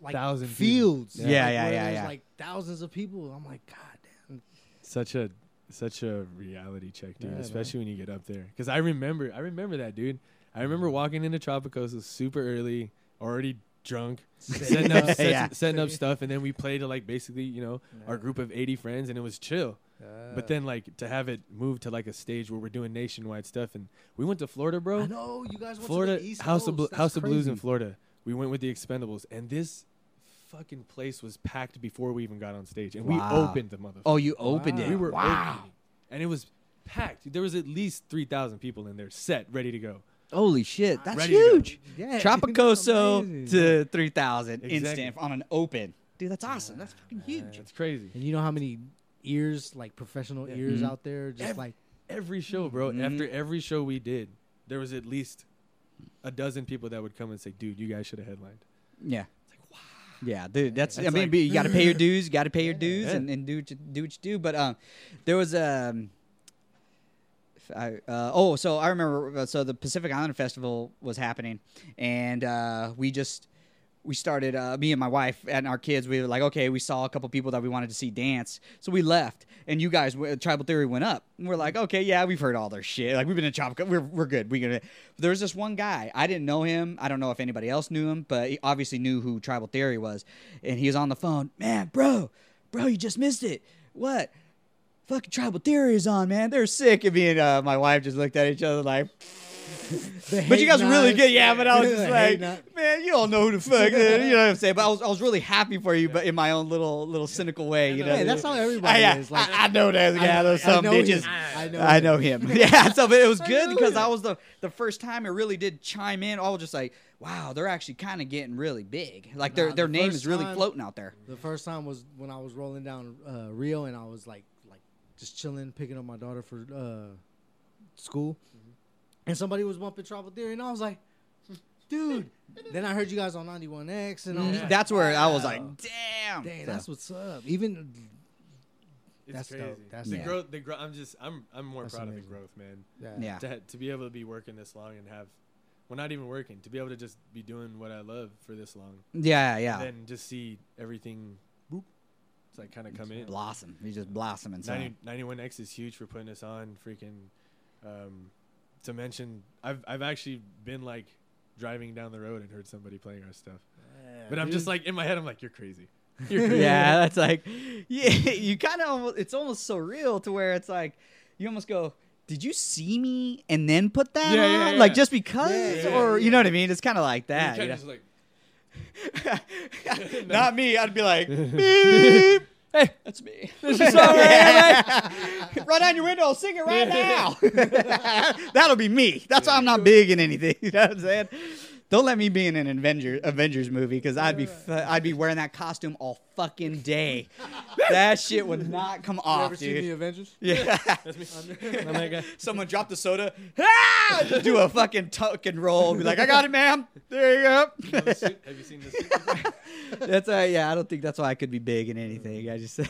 [SPEAKER 3] like
[SPEAKER 2] thousand
[SPEAKER 3] fields,
[SPEAKER 1] Yeah. Yeah,
[SPEAKER 3] where
[SPEAKER 1] yeah, yeah, yeah.
[SPEAKER 3] like thousands of people. I'm like, God damn.
[SPEAKER 2] Such a such a reality check, dude.
[SPEAKER 3] Yeah,
[SPEAKER 2] especially when you get up there. Because I remember, I remember that, dude. I remember walking into Tropicosa super early, already drunk, setting up, *laughs* set-
[SPEAKER 1] Yeah.
[SPEAKER 2] setting up stuff, and then we played to like basically, you know, our group of 80 friends, and it was chill.
[SPEAKER 3] Uh,
[SPEAKER 2] But then like to have it move to like a stage where we're doing nationwide stuff, and we went to Florida, bro.
[SPEAKER 3] I know you guys went
[SPEAKER 2] Florida
[SPEAKER 3] to the East
[SPEAKER 2] House
[SPEAKER 3] Coast.
[SPEAKER 2] of
[SPEAKER 3] That's
[SPEAKER 2] House of Blues in. Florida. We went with the Expendables, and this fucking place was packed before we even got on stage, and
[SPEAKER 1] Wow.
[SPEAKER 2] we opened the motherfucker.
[SPEAKER 1] Oh, you opened
[SPEAKER 3] Wow.
[SPEAKER 1] it.
[SPEAKER 2] we were
[SPEAKER 1] wow.
[SPEAKER 2] opening, and it was packed. There was at least three thousand people in there, set, ready to go.
[SPEAKER 1] Holy shit, that's
[SPEAKER 2] Ready to go.
[SPEAKER 1] huge.
[SPEAKER 3] Yeah, dude, *laughs*
[SPEAKER 1] Tropicoso
[SPEAKER 3] that's
[SPEAKER 1] to three thousand
[SPEAKER 2] Exactly.
[SPEAKER 1] instant on an open. Dude, that's awesome. That's fucking huge.
[SPEAKER 2] It's crazy.
[SPEAKER 3] And you know how many ears, like professional
[SPEAKER 2] Yeah.
[SPEAKER 3] ears
[SPEAKER 1] Mhm.
[SPEAKER 3] out there, just
[SPEAKER 2] Ev-
[SPEAKER 3] like
[SPEAKER 2] Every show, bro.
[SPEAKER 1] Mhm.
[SPEAKER 2] After every show we did, there was at least a dozen people that would come and say, "Dude, you guys should have headlined."
[SPEAKER 1] Yeah. Yeah, dude. That's,
[SPEAKER 2] That's
[SPEAKER 1] I mean,
[SPEAKER 2] like-
[SPEAKER 1] you got to pay your *laughs* dues. You got to pay your dues
[SPEAKER 2] Yeah.
[SPEAKER 1] and, and do what you, do what you do. But um, there was um, I, uh, oh, so I remember. uh, So the Pacific Island Festival was happening, and uh, we just we started. Uh, me and my wife and our kids. We were like, okay, we saw a couple people that we wanted to see dance, so we left. And you guys, Tribal Theory went up. And we're like, okay, yeah, we've heard all their shit. Like we've been in Tropical. We're we're good. We gonna. There was this one guy. I didn't know him. I don't know if anybody else knew him, but he obviously knew who Tribal Theory was. And he was on the phone. Man, bro, bro, you just missed it. What? Fucking Tribal Theory is on, man. They're sick. And me and uh, my wife just looked at each other like. But you guys are really good, yeah. But I was just *laughs* like, man, you don't know who the fuck, you know what I'm saying. But I was, I was really happy for you, but in my own little, little cynical way, you know.
[SPEAKER 3] That's how everybody
[SPEAKER 1] I,
[SPEAKER 3] is. Like,
[SPEAKER 1] I, I know that guy. Those some bitches.
[SPEAKER 3] I know.
[SPEAKER 1] I
[SPEAKER 3] him.
[SPEAKER 1] know him. *laughs* Yeah, so but it was good because that was the the first time it really did chime in. I was just like, wow, they're actually kind of getting really big. Like their
[SPEAKER 3] Nah,
[SPEAKER 1] their
[SPEAKER 3] the
[SPEAKER 1] name is really
[SPEAKER 3] time-
[SPEAKER 1] floating out there.
[SPEAKER 3] The first time was when I was rolling down uh, Rio, and I was like, like just chilling, picking up my daughter for uh, school. And somebody was bumping Tribal Theory, and I was like, dude. *laughs* then I heard you guys on 91X, and I was like,
[SPEAKER 1] That's where I was like, damn.
[SPEAKER 3] dang,
[SPEAKER 1] So-
[SPEAKER 3] that's what's up. Even
[SPEAKER 2] It's
[SPEAKER 3] That's
[SPEAKER 2] crazy.
[SPEAKER 3] dope. That's
[SPEAKER 2] the
[SPEAKER 1] dope.
[SPEAKER 2] growth. The growth. I'm just. I'm. I'm more
[SPEAKER 3] That's
[SPEAKER 2] proud of the growth, man.
[SPEAKER 3] yeah,
[SPEAKER 1] yeah.
[SPEAKER 2] To, to be able to be working this long and have, well, not even working. To be able to just be doing what I love for this long,
[SPEAKER 1] Yeah, yeah.
[SPEAKER 2] and then just see everything. Boop. It's like kind of come in.
[SPEAKER 1] Blossom. He's just blossoming. So.
[SPEAKER 2] 90, 91X is huge for putting us on. Freaking, um, to mention, I've I've actually been like driving down the road and heard somebody playing our stuff. But I'm just like in my head, I'm like, you're crazy. *laughs* You're crazy.
[SPEAKER 1] yeah, that's like, *laughs* yeah, you kind of almost, it's almost surreal to where it's like, you almost go, did you see me and then put that
[SPEAKER 2] Yeah,
[SPEAKER 1] on?
[SPEAKER 2] yeah, yeah.
[SPEAKER 1] Like just because,
[SPEAKER 2] Yeah, yeah,
[SPEAKER 1] or
[SPEAKER 2] yeah.
[SPEAKER 1] you know what I mean? It's kind of like that. you know?
[SPEAKER 2] like, *laughs*
[SPEAKER 1] Not me. I'd be like, beep. Hey, that's me.
[SPEAKER 2] This is all right,
[SPEAKER 1] Run *laughs* down your window, I'll sing it right now. *laughs* That'll be me. That's why I'm not big in anything. *laughs* You know what I'm saying? Don't let me be in an Avenger, Avengers movie because I'd be fu- I'd be wearing that costume all fucking day. *laughs* that shit would not come
[SPEAKER 3] You
[SPEAKER 1] off,
[SPEAKER 3] ever seen the. Avengers?
[SPEAKER 1] Yeah. *laughs*
[SPEAKER 2] That's *laughs* me. I'm.
[SPEAKER 1] Someone dropped the soda. Ah! Just do a fucking tuck and roll. Be like, I got it, ma'am. There you go.
[SPEAKER 2] you seen- have you seen this?
[SPEAKER 1] that's uh, yeah. I don't think that's why I could be big in anything. I just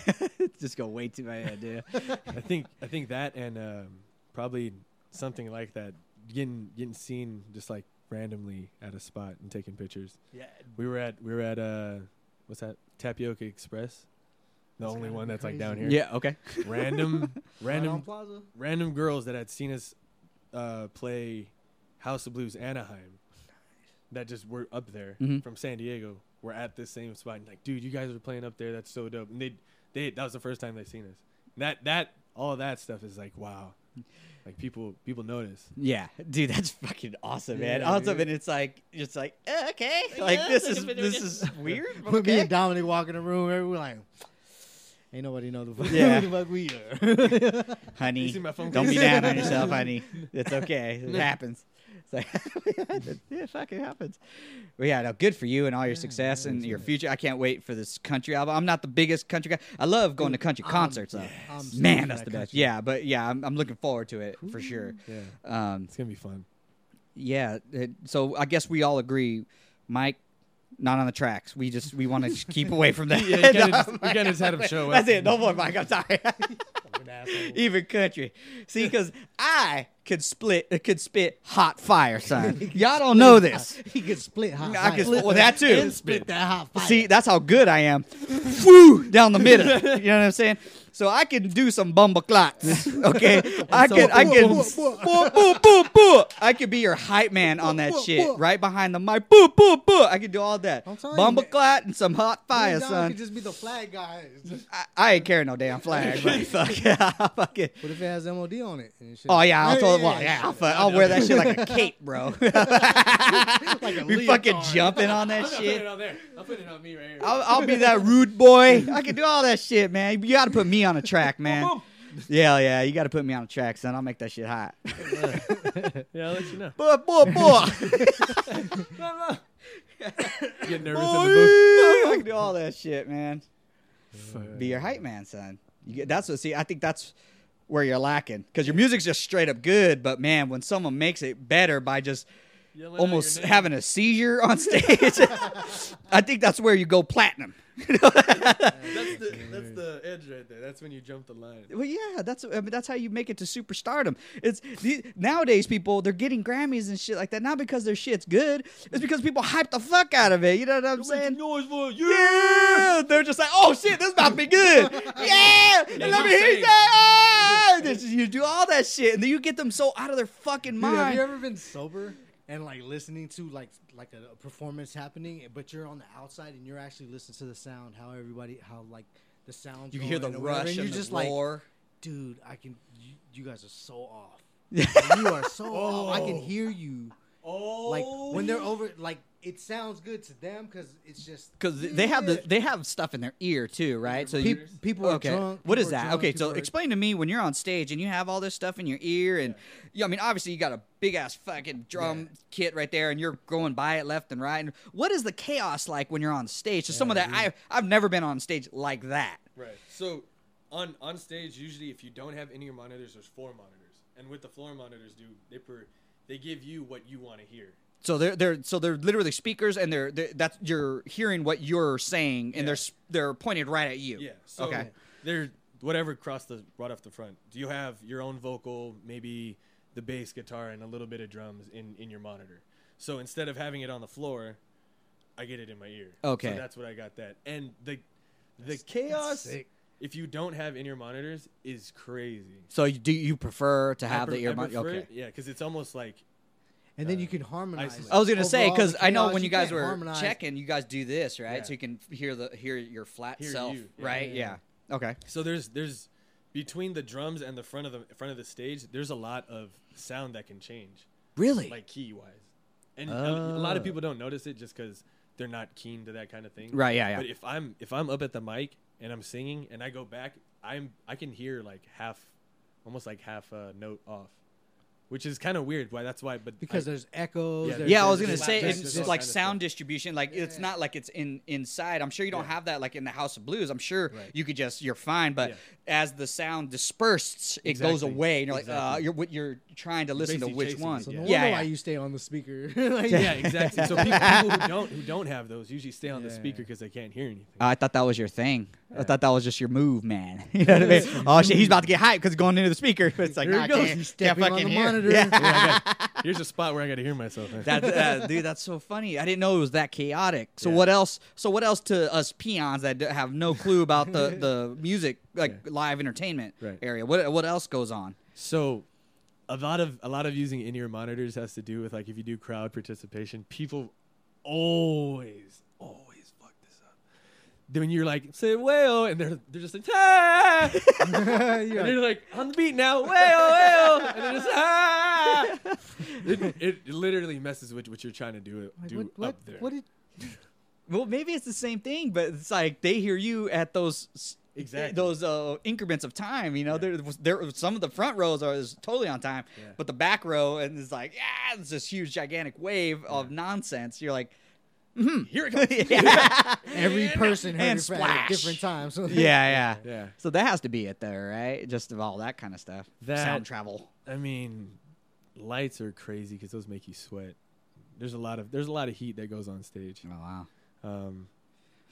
[SPEAKER 1] just go way too my head, dude.
[SPEAKER 2] I think I think that and um, probably something like that. Getting getting seen just like randomly at a spot and taking pictures.
[SPEAKER 1] Yeah.
[SPEAKER 2] We were at we were at uh what's that Tapioca Express, the
[SPEAKER 3] That's
[SPEAKER 2] only one
[SPEAKER 3] be
[SPEAKER 2] that's like down here.
[SPEAKER 1] Yeah. Okay. *laughs*
[SPEAKER 2] Random *laughs*
[SPEAKER 3] Right
[SPEAKER 2] random
[SPEAKER 3] Plaza.
[SPEAKER 2] random girls that had seen us uh, play House of Blues Anaheim that just were up there
[SPEAKER 1] Mhm.
[SPEAKER 2] from San Diego were at this same spot and like, dude, you guys are playing up there. That's so dope. And they they that was the first time they seen us. That that all of that stuff is like wow. Like people people notice.
[SPEAKER 1] Yeah, *laughs* dude, that's fucking awesome, man.
[SPEAKER 3] Yeah,
[SPEAKER 1] awesome,
[SPEAKER 3] dude.
[SPEAKER 1] and it's like, it's like, eh, okay, like
[SPEAKER 2] Yeah,
[SPEAKER 1] this
[SPEAKER 2] like
[SPEAKER 1] is
[SPEAKER 2] a bit of
[SPEAKER 1] this is *laughs* weird. *laughs* but
[SPEAKER 3] When me
[SPEAKER 1] okay.
[SPEAKER 3] and Dominic walk in the room, everyone like, Ain't nobody know the fuck,
[SPEAKER 1] Yeah.
[SPEAKER 3] who the fuck we are.
[SPEAKER 1] honey.
[SPEAKER 2] You see my phone
[SPEAKER 1] Don't be down on yourself, honey. It's okay. It happens. It's *laughs* like, *laughs* yeah, fuck, it happens. Well, yeah, no, good for you and all your success and your future. I can't wait for this country album. I'm not the biggest country guy. I love going to country
[SPEAKER 3] I'm-
[SPEAKER 1] concerts, though.
[SPEAKER 3] I'm
[SPEAKER 1] Man, that's
[SPEAKER 3] that
[SPEAKER 1] the best.
[SPEAKER 3] country.
[SPEAKER 1] Yeah, but yeah, I'm, I'm looking forward to it for sure.
[SPEAKER 2] Yeah,
[SPEAKER 1] Um,
[SPEAKER 2] it's gonna be fun.
[SPEAKER 1] yeah, it, so I guess we all agree, Mike. Not on the tracks. We just we want to keep away from that. *laughs*
[SPEAKER 2] Yeah, you kinda just- you kinda just had him show
[SPEAKER 1] That's it. No more, Mike. I'm sorry. Even country. See, because I could split, uh, could spit hot fire, son. *laughs* Y'all don't know this. *laughs*
[SPEAKER 3] He could split hot
[SPEAKER 1] I
[SPEAKER 3] fire.
[SPEAKER 1] could well that too.
[SPEAKER 3] And split that hot fire.
[SPEAKER 1] See, that's how good I am. Woo, down the middle. You know what I'm saying? So I can do some bumble clots. *laughs* Okay, *laughs* I can, I can,
[SPEAKER 3] Boo,
[SPEAKER 1] boo,
[SPEAKER 3] boo,
[SPEAKER 1] boo. I could be your hype man on that shit, right behind the mic. Boo, boo, boo. I can do all that.
[SPEAKER 3] I'm telling you,
[SPEAKER 1] Bumble
[SPEAKER 3] man.
[SPEAKER 1] clot and some hot fire, son.
[SPEAKER 3] could just be the flag guys. *laughs*
[SPEAKER 1] I, I ain't carrying no damn flag, but fuck yeah, fuck it.
[SPEAKER 3] What if it has MOD on it? and shit?
[SPEAKER 1] Oh yeah, I'll throw well, yeah, I'll, fu- I'll wear that shit like a cape, bro.
[SPEAKER 3] a
[SPEAKER 1] we fucking
[SPEAKER 3] leotard.
[SPEAKER 1] jumping on that
[SPEAKER 2] not putting
[SPEAKER 1] shit.
[SPEAKER 2] it on there. I'm putting it on me right here.
[SPEAKER 1] I'll, I'll be that rude boy. I can do all that shit, man. You got to put me on a track, *laughs* man. Yeah, yeah, you got to put me on a track, son. I'll make that shit hot. *laughs*
[SPEAKER 2] yeah, I'll let you know.
[SPEAKER 1] boy, boy, boy. *laughs*
[SPEAKER 2] Get nervous
[SPEAKER 1] Boy,
[SPEAKER 2] in the
[SPEAKER 1] I can do all that shit, man.
[SPEAKER 2] booth.
[SPEAKER 1] Be your hype man, son. You get, that's what. See, I think that's where you're lacking because your music's just straight up good, but man, when someone makes it better by just
[SPEAKER 2] Yelling out
[SPEAKER 1] almost having a seizure on *laughs* stage, *laughs* I think that's where you go platinum. *laughs*
[SPEAKER 2] That's the that's the edge right there. That's when you jump the line.
[SPEAKER 1] Well, yeah, that's I mean, that's how you make it to superstardom. It's the, nowadays people they're getting Grammys and shit like that not because their shit's good. It's because people hype the fuck out of it. You know what I'm saying?
[SPEAKER 2] noise for
[SPEAKER 1] Yeah, they're just like, oh shit, this about to be good. Yeah, and let me hear
[SPEAKER 2] insane.
[SPEAKER 1] that. Ah! This You do all that shit, and then you get them so out of their fucking
[SPEAKER 3] Dude, have you ever been sober and like listening to like like a, a performance happening, but you're on the outside and you're actually listening to the sound, how everybody, how like the sounds.
[SPEAKER 1] You hear the
[SPEAKER 3] going or whatever,
[SPEAKER 1] rush
[SPEAKER 3] and
[SPEAKER 1] and
[SPEAKER 3] you're
[SPEAKER 1] the
[SPEAKER 3] just like,
[SPEAKER 1] roar.
[SPEAKER 3] dude, I can. You, you guys are so off. *laughs* you are so off. I can
[SPEAKER 2] Oh.
[SPEAKER 3] hear you.
[SPEAKER 2] Oh,
[SPEAKER 3] Like when they're over, like it sounds good to them because it's just
[SPEAKER 1] Because they have the they have stuff in their ear too, right? So you,
[SPEAKER 3] people are
[SPEAKER 1] okay.
[SPEAKER 3] drunk.
[SPEAKER 1] What is
[SPEAKER 3] people are
[SPEAKER 1] that?
[SPEAKER 3] drunk,
[SPEAKER 1] okay, so
[SPEAKER 3] are-
[SPEAKER 1] explain to me when you're on stage and you have all this stuff in your ear, and yeah, I mean, obviously you got a big ass fucking drum kit right there, and you're going by it left and right. And what is the chaos like when you're on stage? So some of that I I've never been on stage like that.
[SPEAKER 2] Right. So on on stage, usually if you don't have in-ear monitors, there's floor monitors, and with the floor monitors do, they per, they give you what you want to hear.
[SPEAKER 1] So they're they're so they're literally speakers, and they're, they're that's you're hearing what you're saying, and
[SPEAKER 2] Yeah.
[SPEAKER 1] they're they're pointed right at you.
[SPEAKER 2] Yeah. So
[SPEAKER 1] Okay.
[SPEAKER 2] they're whatever across the right off the front. Do you have your own vocal, maybe the bass guitar and a little bit of drums in in your monitor? So instead of having it on the floor, I get it in my ear.
[SPEAKER 1] Okay.
[SPEAKER 2] So that's what I got that. And the the chaos
[SPEAKER 3] sick.
[SPEAKER 2] If you don't have in-ear monitors is crazy.
[SPEAKER 1] So you, do you prefer to
[SPEAKER 2] I
[SPEAKER 1] have
[SPEAKER 2] pre-
[SPEAKER 1] the ear?
[SPEAKER 2] I
[SPEAKER 1] mon-
[SPEAKER 2] prefer
[SPEAKER 1] okay.
[SPEAKER 2] it, Yeah, because it's almost like
[SPEAKER 3] and then
[SPEAKER 2] uh,
[SPEAKER 3] you can harmonize.
[SPEAKER 2] isolate.
[SPEAKER 1] I was gonna say because I know when you guys were
[SPEAKER 3] harmonize.
[SPEAKER 1] checking, you guys do this right,
[SPEAKER 2] Yeah.
[SPEAKER 1] so you can hear the hear your flat
[SPEAKER 2] Hear
[SPEAKER 1] self,
[SPEAKER 2] you. Yeah,
[SPEAKER 1] right?
[SPEAKER 3] yeah,
[SPEAKER 1] Yeah. Okay.
[SPEAKER 2] So there's there's between the drums and the front of the front of the stage, there's a lot of sound that can change,
[SPEAKER 1] Really?
[SPEAKER 2] like key wise, and a, a lot of
[SPEAKER 1] Oh.
[SPEAKER 2] people don't notice it just because they're not keen to that kind of thing.
[SPEAKER 1] right. Yeah. Yeah.
[SPEAKER 2] But if I'm if I'm up at the mic and I'm singing and I go back, I'm I can hear like half, almost like half a note off, which is kind of weird. Why that's why, but
[SPEAKER 3] because
[SPEAKER 2] I,
[SPEAKER 3] there's echoes.
[SPEAKER 2] Yeah,
[SPEAKER 3] there's-
[SPEAKER 1] yeah, I was gonna say it's
[SPEAKER 3] just-
[SPEAKER 1] like sound distribution. Like it's
[SPEAKER 3] Yeah.
[SPEAKER 1] not like it's in inside. I'm sure you don't
[SPEAKER 2] Yeah.
[SPEAKER 1] have that like in the House of Blues. I'm sure
[SPEAKER 2] Right.
[SPEAKER 1] you could just you're fine. But
[SPEAKER 2] Yeah.
[SPEAKER 1] as the sound disperses, it goes away, and you're like, uh, you're what you're trying to listen to which
[SPEAKER 2] chasing
[SPEAKER 1] one.
[SPEAKER 2] it,
[SPEAKER 3] So
[SPEAKER 2] Yeah.
[SPEAKER 3] no
[SPEAKER 1] yeah,
[SPEAKER 3] why you stay on the speaker. *laughs* *laughs* Like-
[SPEAKER 2] yeah, exactly. So people, *laughs* people who don't who don't have those usually stay on the speaker because they can't hear anything.
[SPEAKER 1] I thought that was your thing. I thought that was just your move, man. You know what I mean? oh shit, he's about to get hyped because going into the speaker. But it's like,
[SPEAKER 3] Here
[SPEAKER 1] nah, I
[SPEAKER 3] goes.
[SPEAKER 1] can't,
[SPEAKER 3] He's
[SPEAKER 1] can't fucking hear.
[SPEAKER 3] Monitor.
[SPEAKER 1] Yeah. *laughs*
[SPEAKER 2] Yeah, got- *laughs* here's a spot where I got to hear myself.
[SPEAKER 1] That, uh, *laughs* dude, that's so funny. I didn't know it was that chaotic. So
[SPEAKER 2] Yeah.
[SPEAKER 1] what else? So what else to us peons that have no clue about the, the music, like live entertainment
[SPEAKER 2] Right.
[SPEAKER 1] area? What what else goes on?
[SPEAKER 2] So, a lot of a lot of using in-ear monitors has to do with like if you do crowd participation, people always always fuck this up. Then when you're like say whale and they're they're just like ah! *laughs* and they're
[SPEAKER 3] like,
[SPEAKER 2] on the beat now whale whale and they're just ah! it, *laughs* it, it literally messes with what you're trying to do
[SPEAKER 3] like,
[SPEAKER 2] do
[SPEAKER 3] what, what,
[SPEAKER 2] up there.
[SPEAKER 3] what did,
[SPEAKER 1] Well, maybe it's the same thing, but it's like they hear you at those
[SPEAKER 2] Exactly.
[SPEAKER 1] those uh, increments of time. You know,
[SPEAKER 2] Yeah.
[SPEAKER 1] there there some of the front rows are is totally on time,
[SPEAKER 2] Yeah.
[SPEAKER 1] but the back row and it's like yeah, it's this huge gigantic wave of nonsense. You're like,
[SPEAKER 2] Here it comes. *laughs*
[SPEAKER 1] yeah,
[SPEAKER 3] Every person heard
[SPEAKER 1] and
[SPEAKER 3] it at
[SPEAKER 1] splash.
[SPEAKER 3] different times. *laughs*
[SPEAKER 1] yeah, yeah.
[SPEAKER 2] Yeah.
[SPEAKER 1] So that has to be it there, right? Just of all that kind of stuff.
[SPEAKER 2] That-
[SPEAKER 1] Sound travel.
[SPEAKER 2] I mean, lights are crazy because those make you sweat. There's a lot of there's a lot of heat that goes on stage.
[SPEAKER 1] Oh wow.
[SPEAKER 2] Um,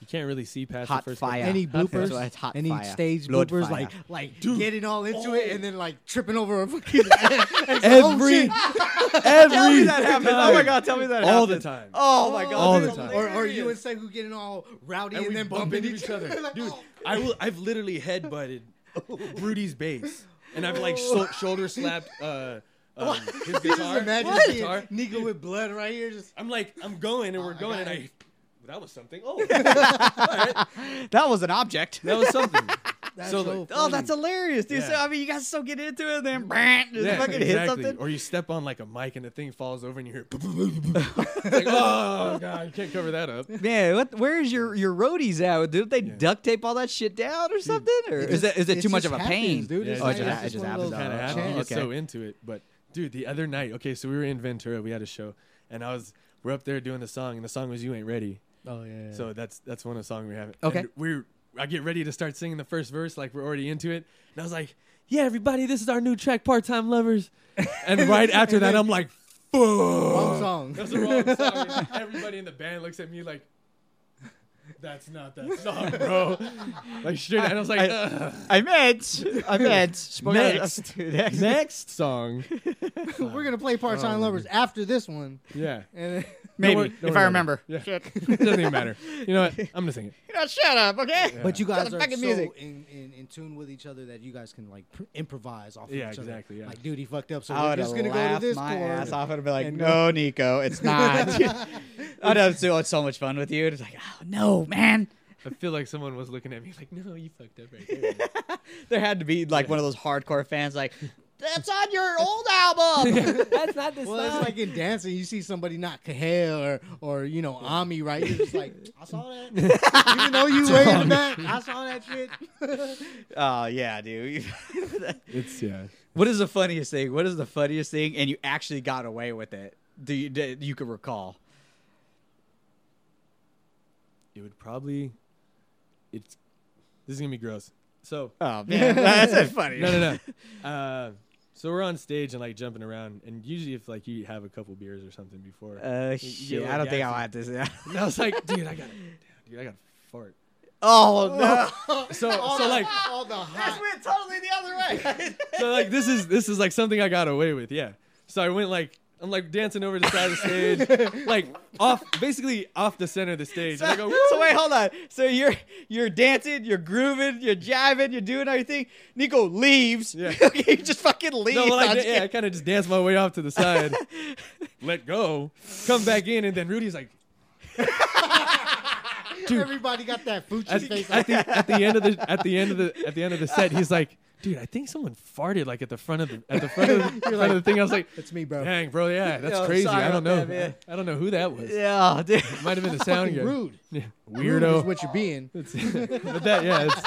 [SPEAKER 2] you can't really see past
[SPEAKER 1] Hot
[SPEAKER 2] the first
[SPEAKER 1] fire.
[SPEAKER 2] couple-
[SPEAKER 3] Any
[SPEAKER 1] Hot fire.
[SPEAKER 3] bloopers?
[SPEAKER 1] So it's hot
[SPEAKER 3] Any
[SPEAKER 1] fire.
[SPEAKER 3] stage
[SPEAKER 1] Blood
[SPEAKER 3] bloopers?
[SPEAKER 1] fire.
[SPEAKER 3] Like, like
[SPEAKER 2] Dude.
[SPEAKER 3] getting all into
[SPEAKER 2] Oh.
[SPEAKER 3] it and then like tripping over a fucking *laughs*
[SPEAKER 2] Every every *laughs*
[SPEAKER 1] Tell me that happens. Oh my god, tell me that
[SPEAKER 2] all the time.
[SPEAKER 1] Oh my god.
[SPEAKER 2] All the time.
[SPEAKER 3] Or, or you and Sehu getting all rowdy
[SPEAKER 2] and,
[SPEAKER 3] and, then bumping
[SPEAKER 2] into each other, *laughs*
[SPEAKER 3] Like,
[SPEAKER 2] dude.
[SPEAKER 3] oh.
[SPEAKER 2] I will. I've literally headbutted Rudy's bass, and I've like so, shoulder slapped uh, um, his
[SPEAKER 3] Just
[SPEAKER 2] guitar.
[SPEAKER 3] imagine
[SPEAKER 2] his guitar.
[SPEAKER 3] Nico with blood right here. Just
[SPEAKER 2] I'm like, I'm going, and we're
[SPEAKER 3] I
[SPEAKER 2] going, and I. That was something. *laughs* Oh, all right.
[SPEAKER 1] That was an object.
[SPEAKER 2] that was something. *laughs*
[SPEAKER 3] that's
[SPEAKER 2] So,
[SPEAKER 3] so,
[SPEAKER 2] like,
[SPEAKER 1] Oh, that's hilarious, dude.
[SPEAKER 2] Yeah.
[SPEAKER 1] So I mean, you guys so get into it, and then brant, just
[SPEAKER 2] Yeah,
[SPEAKER 1] fucking hit
[SPEAKER 2] exactly.
[SPEAKER 1] something.
[SPEAKER 2] Or you step on like a mic and the thing falls over and you hear. *laughs* it's like, oh god, you can't cover that up.
[SPEAKER 1] Man, what? Where's your your roadies at? Did they
[SPEAKER 2] Yeah.
[SPEAKER 1] duct tape all that shit down or something, or
[SPEAKER 3] It
[SPEAKER 1] is
[SPEAKER 3] just-
[SPEAKER 1] it is it
[SPEAKER 3] it
[SPEAKER 1] too much of a
[SPEAKER 3] happens,
[SPEAKER 1] pain?
[SPEAKER 3] dude.
[SPEAKER 2] It's
[SPEAKER 1] oh,
[SPEAKER 2] like-
[SPEAKER 1] it just,
[SPEAKER 2] it's
[SPEAKER 1] it just happens.
[SPEAKER 3] those
[SPEAKER 2] kind of
[SPEAKER 1] Oh,
[SPEAKER 2] happen. You get
[SPEAKER 1] okay.
[SPEAKER 2] so into it. But dude, the other night, okay, so we were in Ventura, we had a show, and I was we're up there doing the song, and the song was "You Ain't Ready."
[SPEAKER 3] Oh yeah.
[SPEAKER 2] So that's that's one of the songs we have.
[SPEAKER 1] Okay.
[SPEAKER 2] And we're I get ready to start singing the first verse, like we're already into it, and I was like, "Yeah, everybody, this is our new track, Part Time Lovers." And *laughs* right after that, I'm like, "Fuck."
[SPEAKER 3] wrong song.
[SPEAKER 2] That's the wrong song. *laughs* Everybody in the band looks at me like, "That's not that song, bro." *laughs* Like straight, and I was like,
[SPEAKER 1] I-
[SPEAKER 2] "Ugh."
[SPEAKER 1] I meant, I *laughs* meant.
[SPEAKER 2] Next. *laughs*
[SPEAKER 1] next,
[SPEAKER 2] "Next song."
[SPEAKER 3] We're gonna play Part Time
[SPEAKER 2] Oh,
[SPEAKER 3] Lovers after this one,
[SPEAKER 2] Yeah.
[SPEAKER 3] and then,
[SPEAKER 1] Maybe
[SPEAKER 2] Don't worry- don't
[SPEAKER 1] if
[SPEAKER 2] worry
[SPEAKER 1] I remember.
[SPEAKER 2] Yeah.
[SPEAKER 1] Shit.
[SPEAKER 2] It doesn't even matter. You know what? I'm gonna sing it.
[SPEAKER 1] You know, shut up, okay?
[SPEAKER 2] Yeah.
[SPEAKER 3] but you guys
[SPEAKER 1] the
[SPEAKER 3] are
[SPEAKER 1] fucking
[SPEAKER 3] so
[SPEAKER 1] music.
[SPEAKER 3] in, in, in tune with each other that you guys can like pr- improvise off
[SPEAKER 2] Yeah,
[SPEAKER 3] of each other.
[SPEAKER 2] exactly, yeah.
[SPEAKER 3] Like, dude, he fucked up, so
[SPEAKER 1] I
[SPEAKER 3] we're just gonna go to
[SPEAKER 1] laughed
[SPEAKER 3] this
[SPEAKER 1] my
[SPEAKER 3] chord.
[SPEAKER 1] ass off and be like,
[SPEAKER 3] and
[SPEAKER 1] "No, Nico, it's not." I'd have so, so much fun with you. It's like, "Oh no, man!"
[SPEAKER 2] I feel like someone was looking at me like, "No, you fucked up right there." *laughs*
[SPEAKER 1] There had to be like one of those hardcore fans, like, *laughs* "That's on your old album." *laughs*
[SPEAKER 2] That's not the
[SPEAKER 3] Well, it's like in dancing, you see somebody not Kahel or or you know Ami, right? You're just like, I saw that. Even though you way in the back, I saw that shit.
[SPEAKER 1] oh yeah, dude.
[SPEAKER 2] It's yeah.
[SPEAKER 1] what is the funniest thing? What is the funniest thing? And you actually got away with it. Do you do you could recall?
[SPEAKER 2] It would probably. It's. This is gonna be gross. So
[SPEAKER 1] Oh man, *laughs* *laughs* that's not funny.
[SPEAKER 2] no, no, no. *laughs* Uh, so we're on stage and like jumping around, and usually if like you have a couple beers or something before,
[SPEAKER 1] Uh,
[SPEAKER 2] you
[SPEAKER 1] shit,
[SPEAKER 2] get a
[SPEAKER 1] I
[SPEAKER 2] little
[SPEAKER 1] don't think I'll
[SPEAKER 2] gassy.
[SPEAKER 1] have this.
[SPEAKER 2] and I was like, dude, I got, dude, I got fart.
[SPEAKER 1] oh no.
[SPEAKER 2] So
[SPEAKER 3] all
[SPEAKER 2] so
[SPEAKER 3] the,
[SPEAKER 2] like
[SPEAKER 3] all the hot.
[SPEAKER 1] went totally the other way.
[SPEAKER 2] so like this is this is like something I got away with, yeah. So I went like I'm like dancing over the side of the stage, *laughs* like off basically off the center of the stage. And I go, *laughs*
[SPEAKER 1] so wait, hold on. So you're you're dancing, you're grooving, you're jiving, you're doing everything. Nico leaves.
[SPEAKER 2] Yeah. *laughs*
[SPEAKER 1] okay, you just fucking leave.
[SPEAKER 2] no, well, I,
[SPEAKER 1] I'm
[SPEAKER 2] da-
[SPEAKER 1] just
[SPEAKER 2] yeah, I kind of just dance my way off to the side, let go, come back in, and then Rudy's like, Dude.
[SPEAKER 3] Everybody got that Fucci
[SPEAKER 2] at,
[SPEAKER 3] face.
[SPEAKER 2] at the at the end of the at the end of the at the end of the set, he's like, dude, I think someone farted like at the front of the at the front of the, *laughs* front of the thing. I was like,
[SPEAKER 3] It's me, bro.
[SPEAKER 2] dang, bro, yeah, *laughs* that's
[SPEAKER 1] Yo,
[SPEAKER 2] crazy. I don't know,
[SPEAKER 1] about that, man.
[SPEAKER 2] I don't know who that was.
[SPEAKER 1] Yeah, dude.
[SPEAKER 2] Might have been the sound guy.
[SPEAKER 3] rude.
[SPEAKER 2] Yeah,
[SPEAKER 3] Rude is
[SPEAKER 2] Weirdo.
[SPEAKER 3] what you're being. *laughs*
[SPEAKER 2] But that, yeah, it's,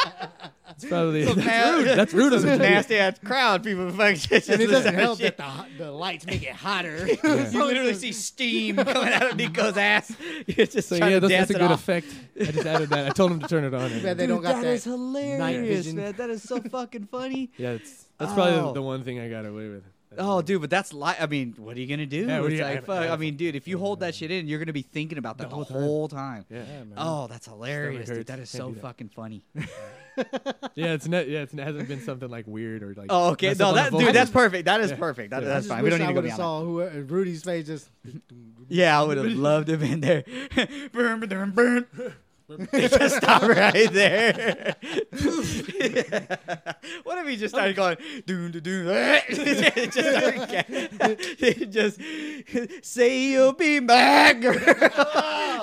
[SPEAKER 2] it's probably
[SPEAKER 1] So
[SPEAKER 2] that's
[SPEAKER 1] na-
[SPEAKER 2] rude. That's rude as
[SPEAKER 1] This
[SPEAKER 2] a
[SPEAKER 1] nasty ass crowd. People fucking just
[SPEAKER 3] And it doesn't help
[SPEAKER 1] shit.
[SPEAKER 3] that the, the lights make it hotter. *laughs*
[SPEAKER 1] You literally see steam coming out of Nico's ass. *laughs* You're just
[SPEAKER 2] So yeah,
[SPEAKER 1] to
[SPEAKER 2] that's, that's a good
[SPEAKER 1] off.
[SPEAKER 2] effect. I just added that. I told him to turn it on. *laughs*
[SPEAKER 3] bad they don't got
[SPEAKER 1] that
[SPEAKER 3] that
[SPEAKER 1] is hilarious, man. That is so fucking funny.
[SPEAKER 2] Yeah, it's that's probably
[SPEAKER 1] Oh.
[SPEAKER 2] the, the one thing I got away with.
[SPEAKER 1] Oh, dude, but that's like, I mean, what are you gonna do?
[SPEAKER 2] Yeah, what do
[SPEAKER 1] it's
[SPEAKER 2] you-
[SPEAKER 1] like,
[SPEAKER 2] I-
[SPEAKER 1] fuck.
[SPEAKER 2] I-
[SPEAKER 1] I mean, dude, if you hold that shit in, you're gonna be thinking about that the
[SPEAKER 2] The
[SPEAKER 1] whole,
[SPEAKER 2] whole time.
[SPEAKER 1] time.
[SPEAKER 2] Yeah,
[SPEAKER 3] man.
[SPEAKER 1] Oh, that's hilarious, dude.
[SPEAKER 2] hurts.
[SPEAKER 1] That is
[SPEAKER 2] Can't
[SPEAKER 1] so
[SPEAKER 2] do that.
[SPEAKER 1] fucking funny. *laughs*
[SPEAKER 2] yeah, it's not. Yeah, it's, it hasn't been something like weird or like.
[SPEAKER 1] Oh, okay.
[SPEAKER 2] messed
[SPEAKER 1] No,
[SPEAKER 2] on the
[SPEAKER 1] that
[SPEAKER 2] vocal.
[SPEAKER 1] dude, that's perfect. That is
[SPEAKER 2] Yeah.
[SPEAKER 1] perfect. That,
[SPEAKER 2] Yeah.
[SPEAKER 3] I
[SPEAKER 1] that's
[SPEAKER 3] just
[SPEAKER 1] fine. We
[SPEAKER 3] wish
[SPEAKER 1] don't need
[SPEAKER 3] I
[SPEAKER 1] to go
[SPEAKER 3] would have
[SPEAKER 1] beyond that.
[SPEAKER 3] saw who Rudy's face just. *laughs*
[SPEAKER 1] Yeah, I would have *laughs* loved to have been there. burn, burn, burn. Just stop *laughs* right there. *laughs* what if he just started going doon doon doon? just, started, *laughs* just say you'll be back, girl.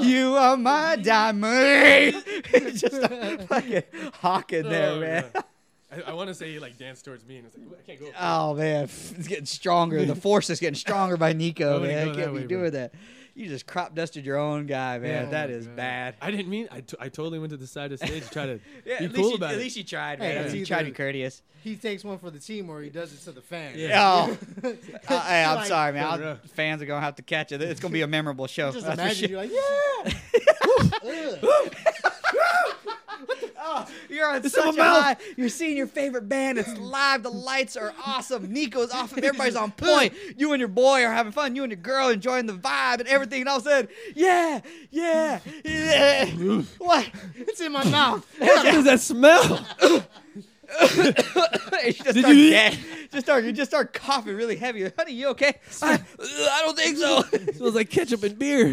[SPEAKER 1] you are my diamond. just fucking hawking there,
[SPEAKER 2] Oh,
[SPEAKER 1] man.
[SPEAKER 2] yeah. I, I want to say he like danced towards me and it's like I can't go.
[SPEAKER 1] Oh man, it's getting stronger. The force is getting stronger by Nico, man. I can't be doing that. You just crop dusted your own guy, man.
[SPEAKER 3] Yeah.
[SPEAKER 1] that
[SPEAKER 3] Oh
[SPEAKER 1] is
[SPEAKER 3] God.
[SPEAKER 1] bad.
[SPEAKER 2] I didn't mean. I, t- I totally went to the side of the stage to try to *laughs*
[SPEAKER 1] Yeah,
[SPEAKER 2] be
[SPEAKER 1] at
[SPEAKER 2] cool
[SPEAKER 1] least you,
[SPEAKER 2] about
[SPEAKER 1] at
[SPEAKER 2] it.
[SPEAKER 1] least you tried,
[SPEAKER 3] Hey,
[SPEAKER 1] man.
[SPEAKER 3] it's
[SPEAKER 1] you tried to be courteous.
[SPEAKER 3] He takes one for the team, or he does it to the fans.
[SPEAKER 1] Yeah. Oh, *laughs* Uh, hey, I'm
[SPEAKER 3] Like,
[SPEAKER 1] sorry, man. I'll- fans are gonna have to catch it. It's gonna be a memorable show.
[SPEAKER 3] Just imagine
[SPEAKER 1] sure.
[SPEAKER 3] you're like, yeah. *laughs*
[SPEAKER 1] Oh, you're on
[SPEAKER 2] It's
[SPEAKER 1] such a high. You're seeing your favorite band. It's live. The lights are awesome. Nico's off. Everybody's on *laughs* point. You and your boy are having fun. You and your girl enjoying the vibe and everything. And all of a sudden, yeah, yeah, yeah. *laughs* what?
[SPEAKER 3] it's in my *laughs* mouth.
[SPEAKER 2] What does that smell?
[SPEAKER 1] just
[SPEAKER 2] Did
[SPEAKER 1] start,
[SPEAKER 2] you-
[SPEAKER 1] ga- just start, you just start coughing really heavy. Honey, you okay? I, I don't think so.
[SPEAKER 2] smells like ketchup and beer.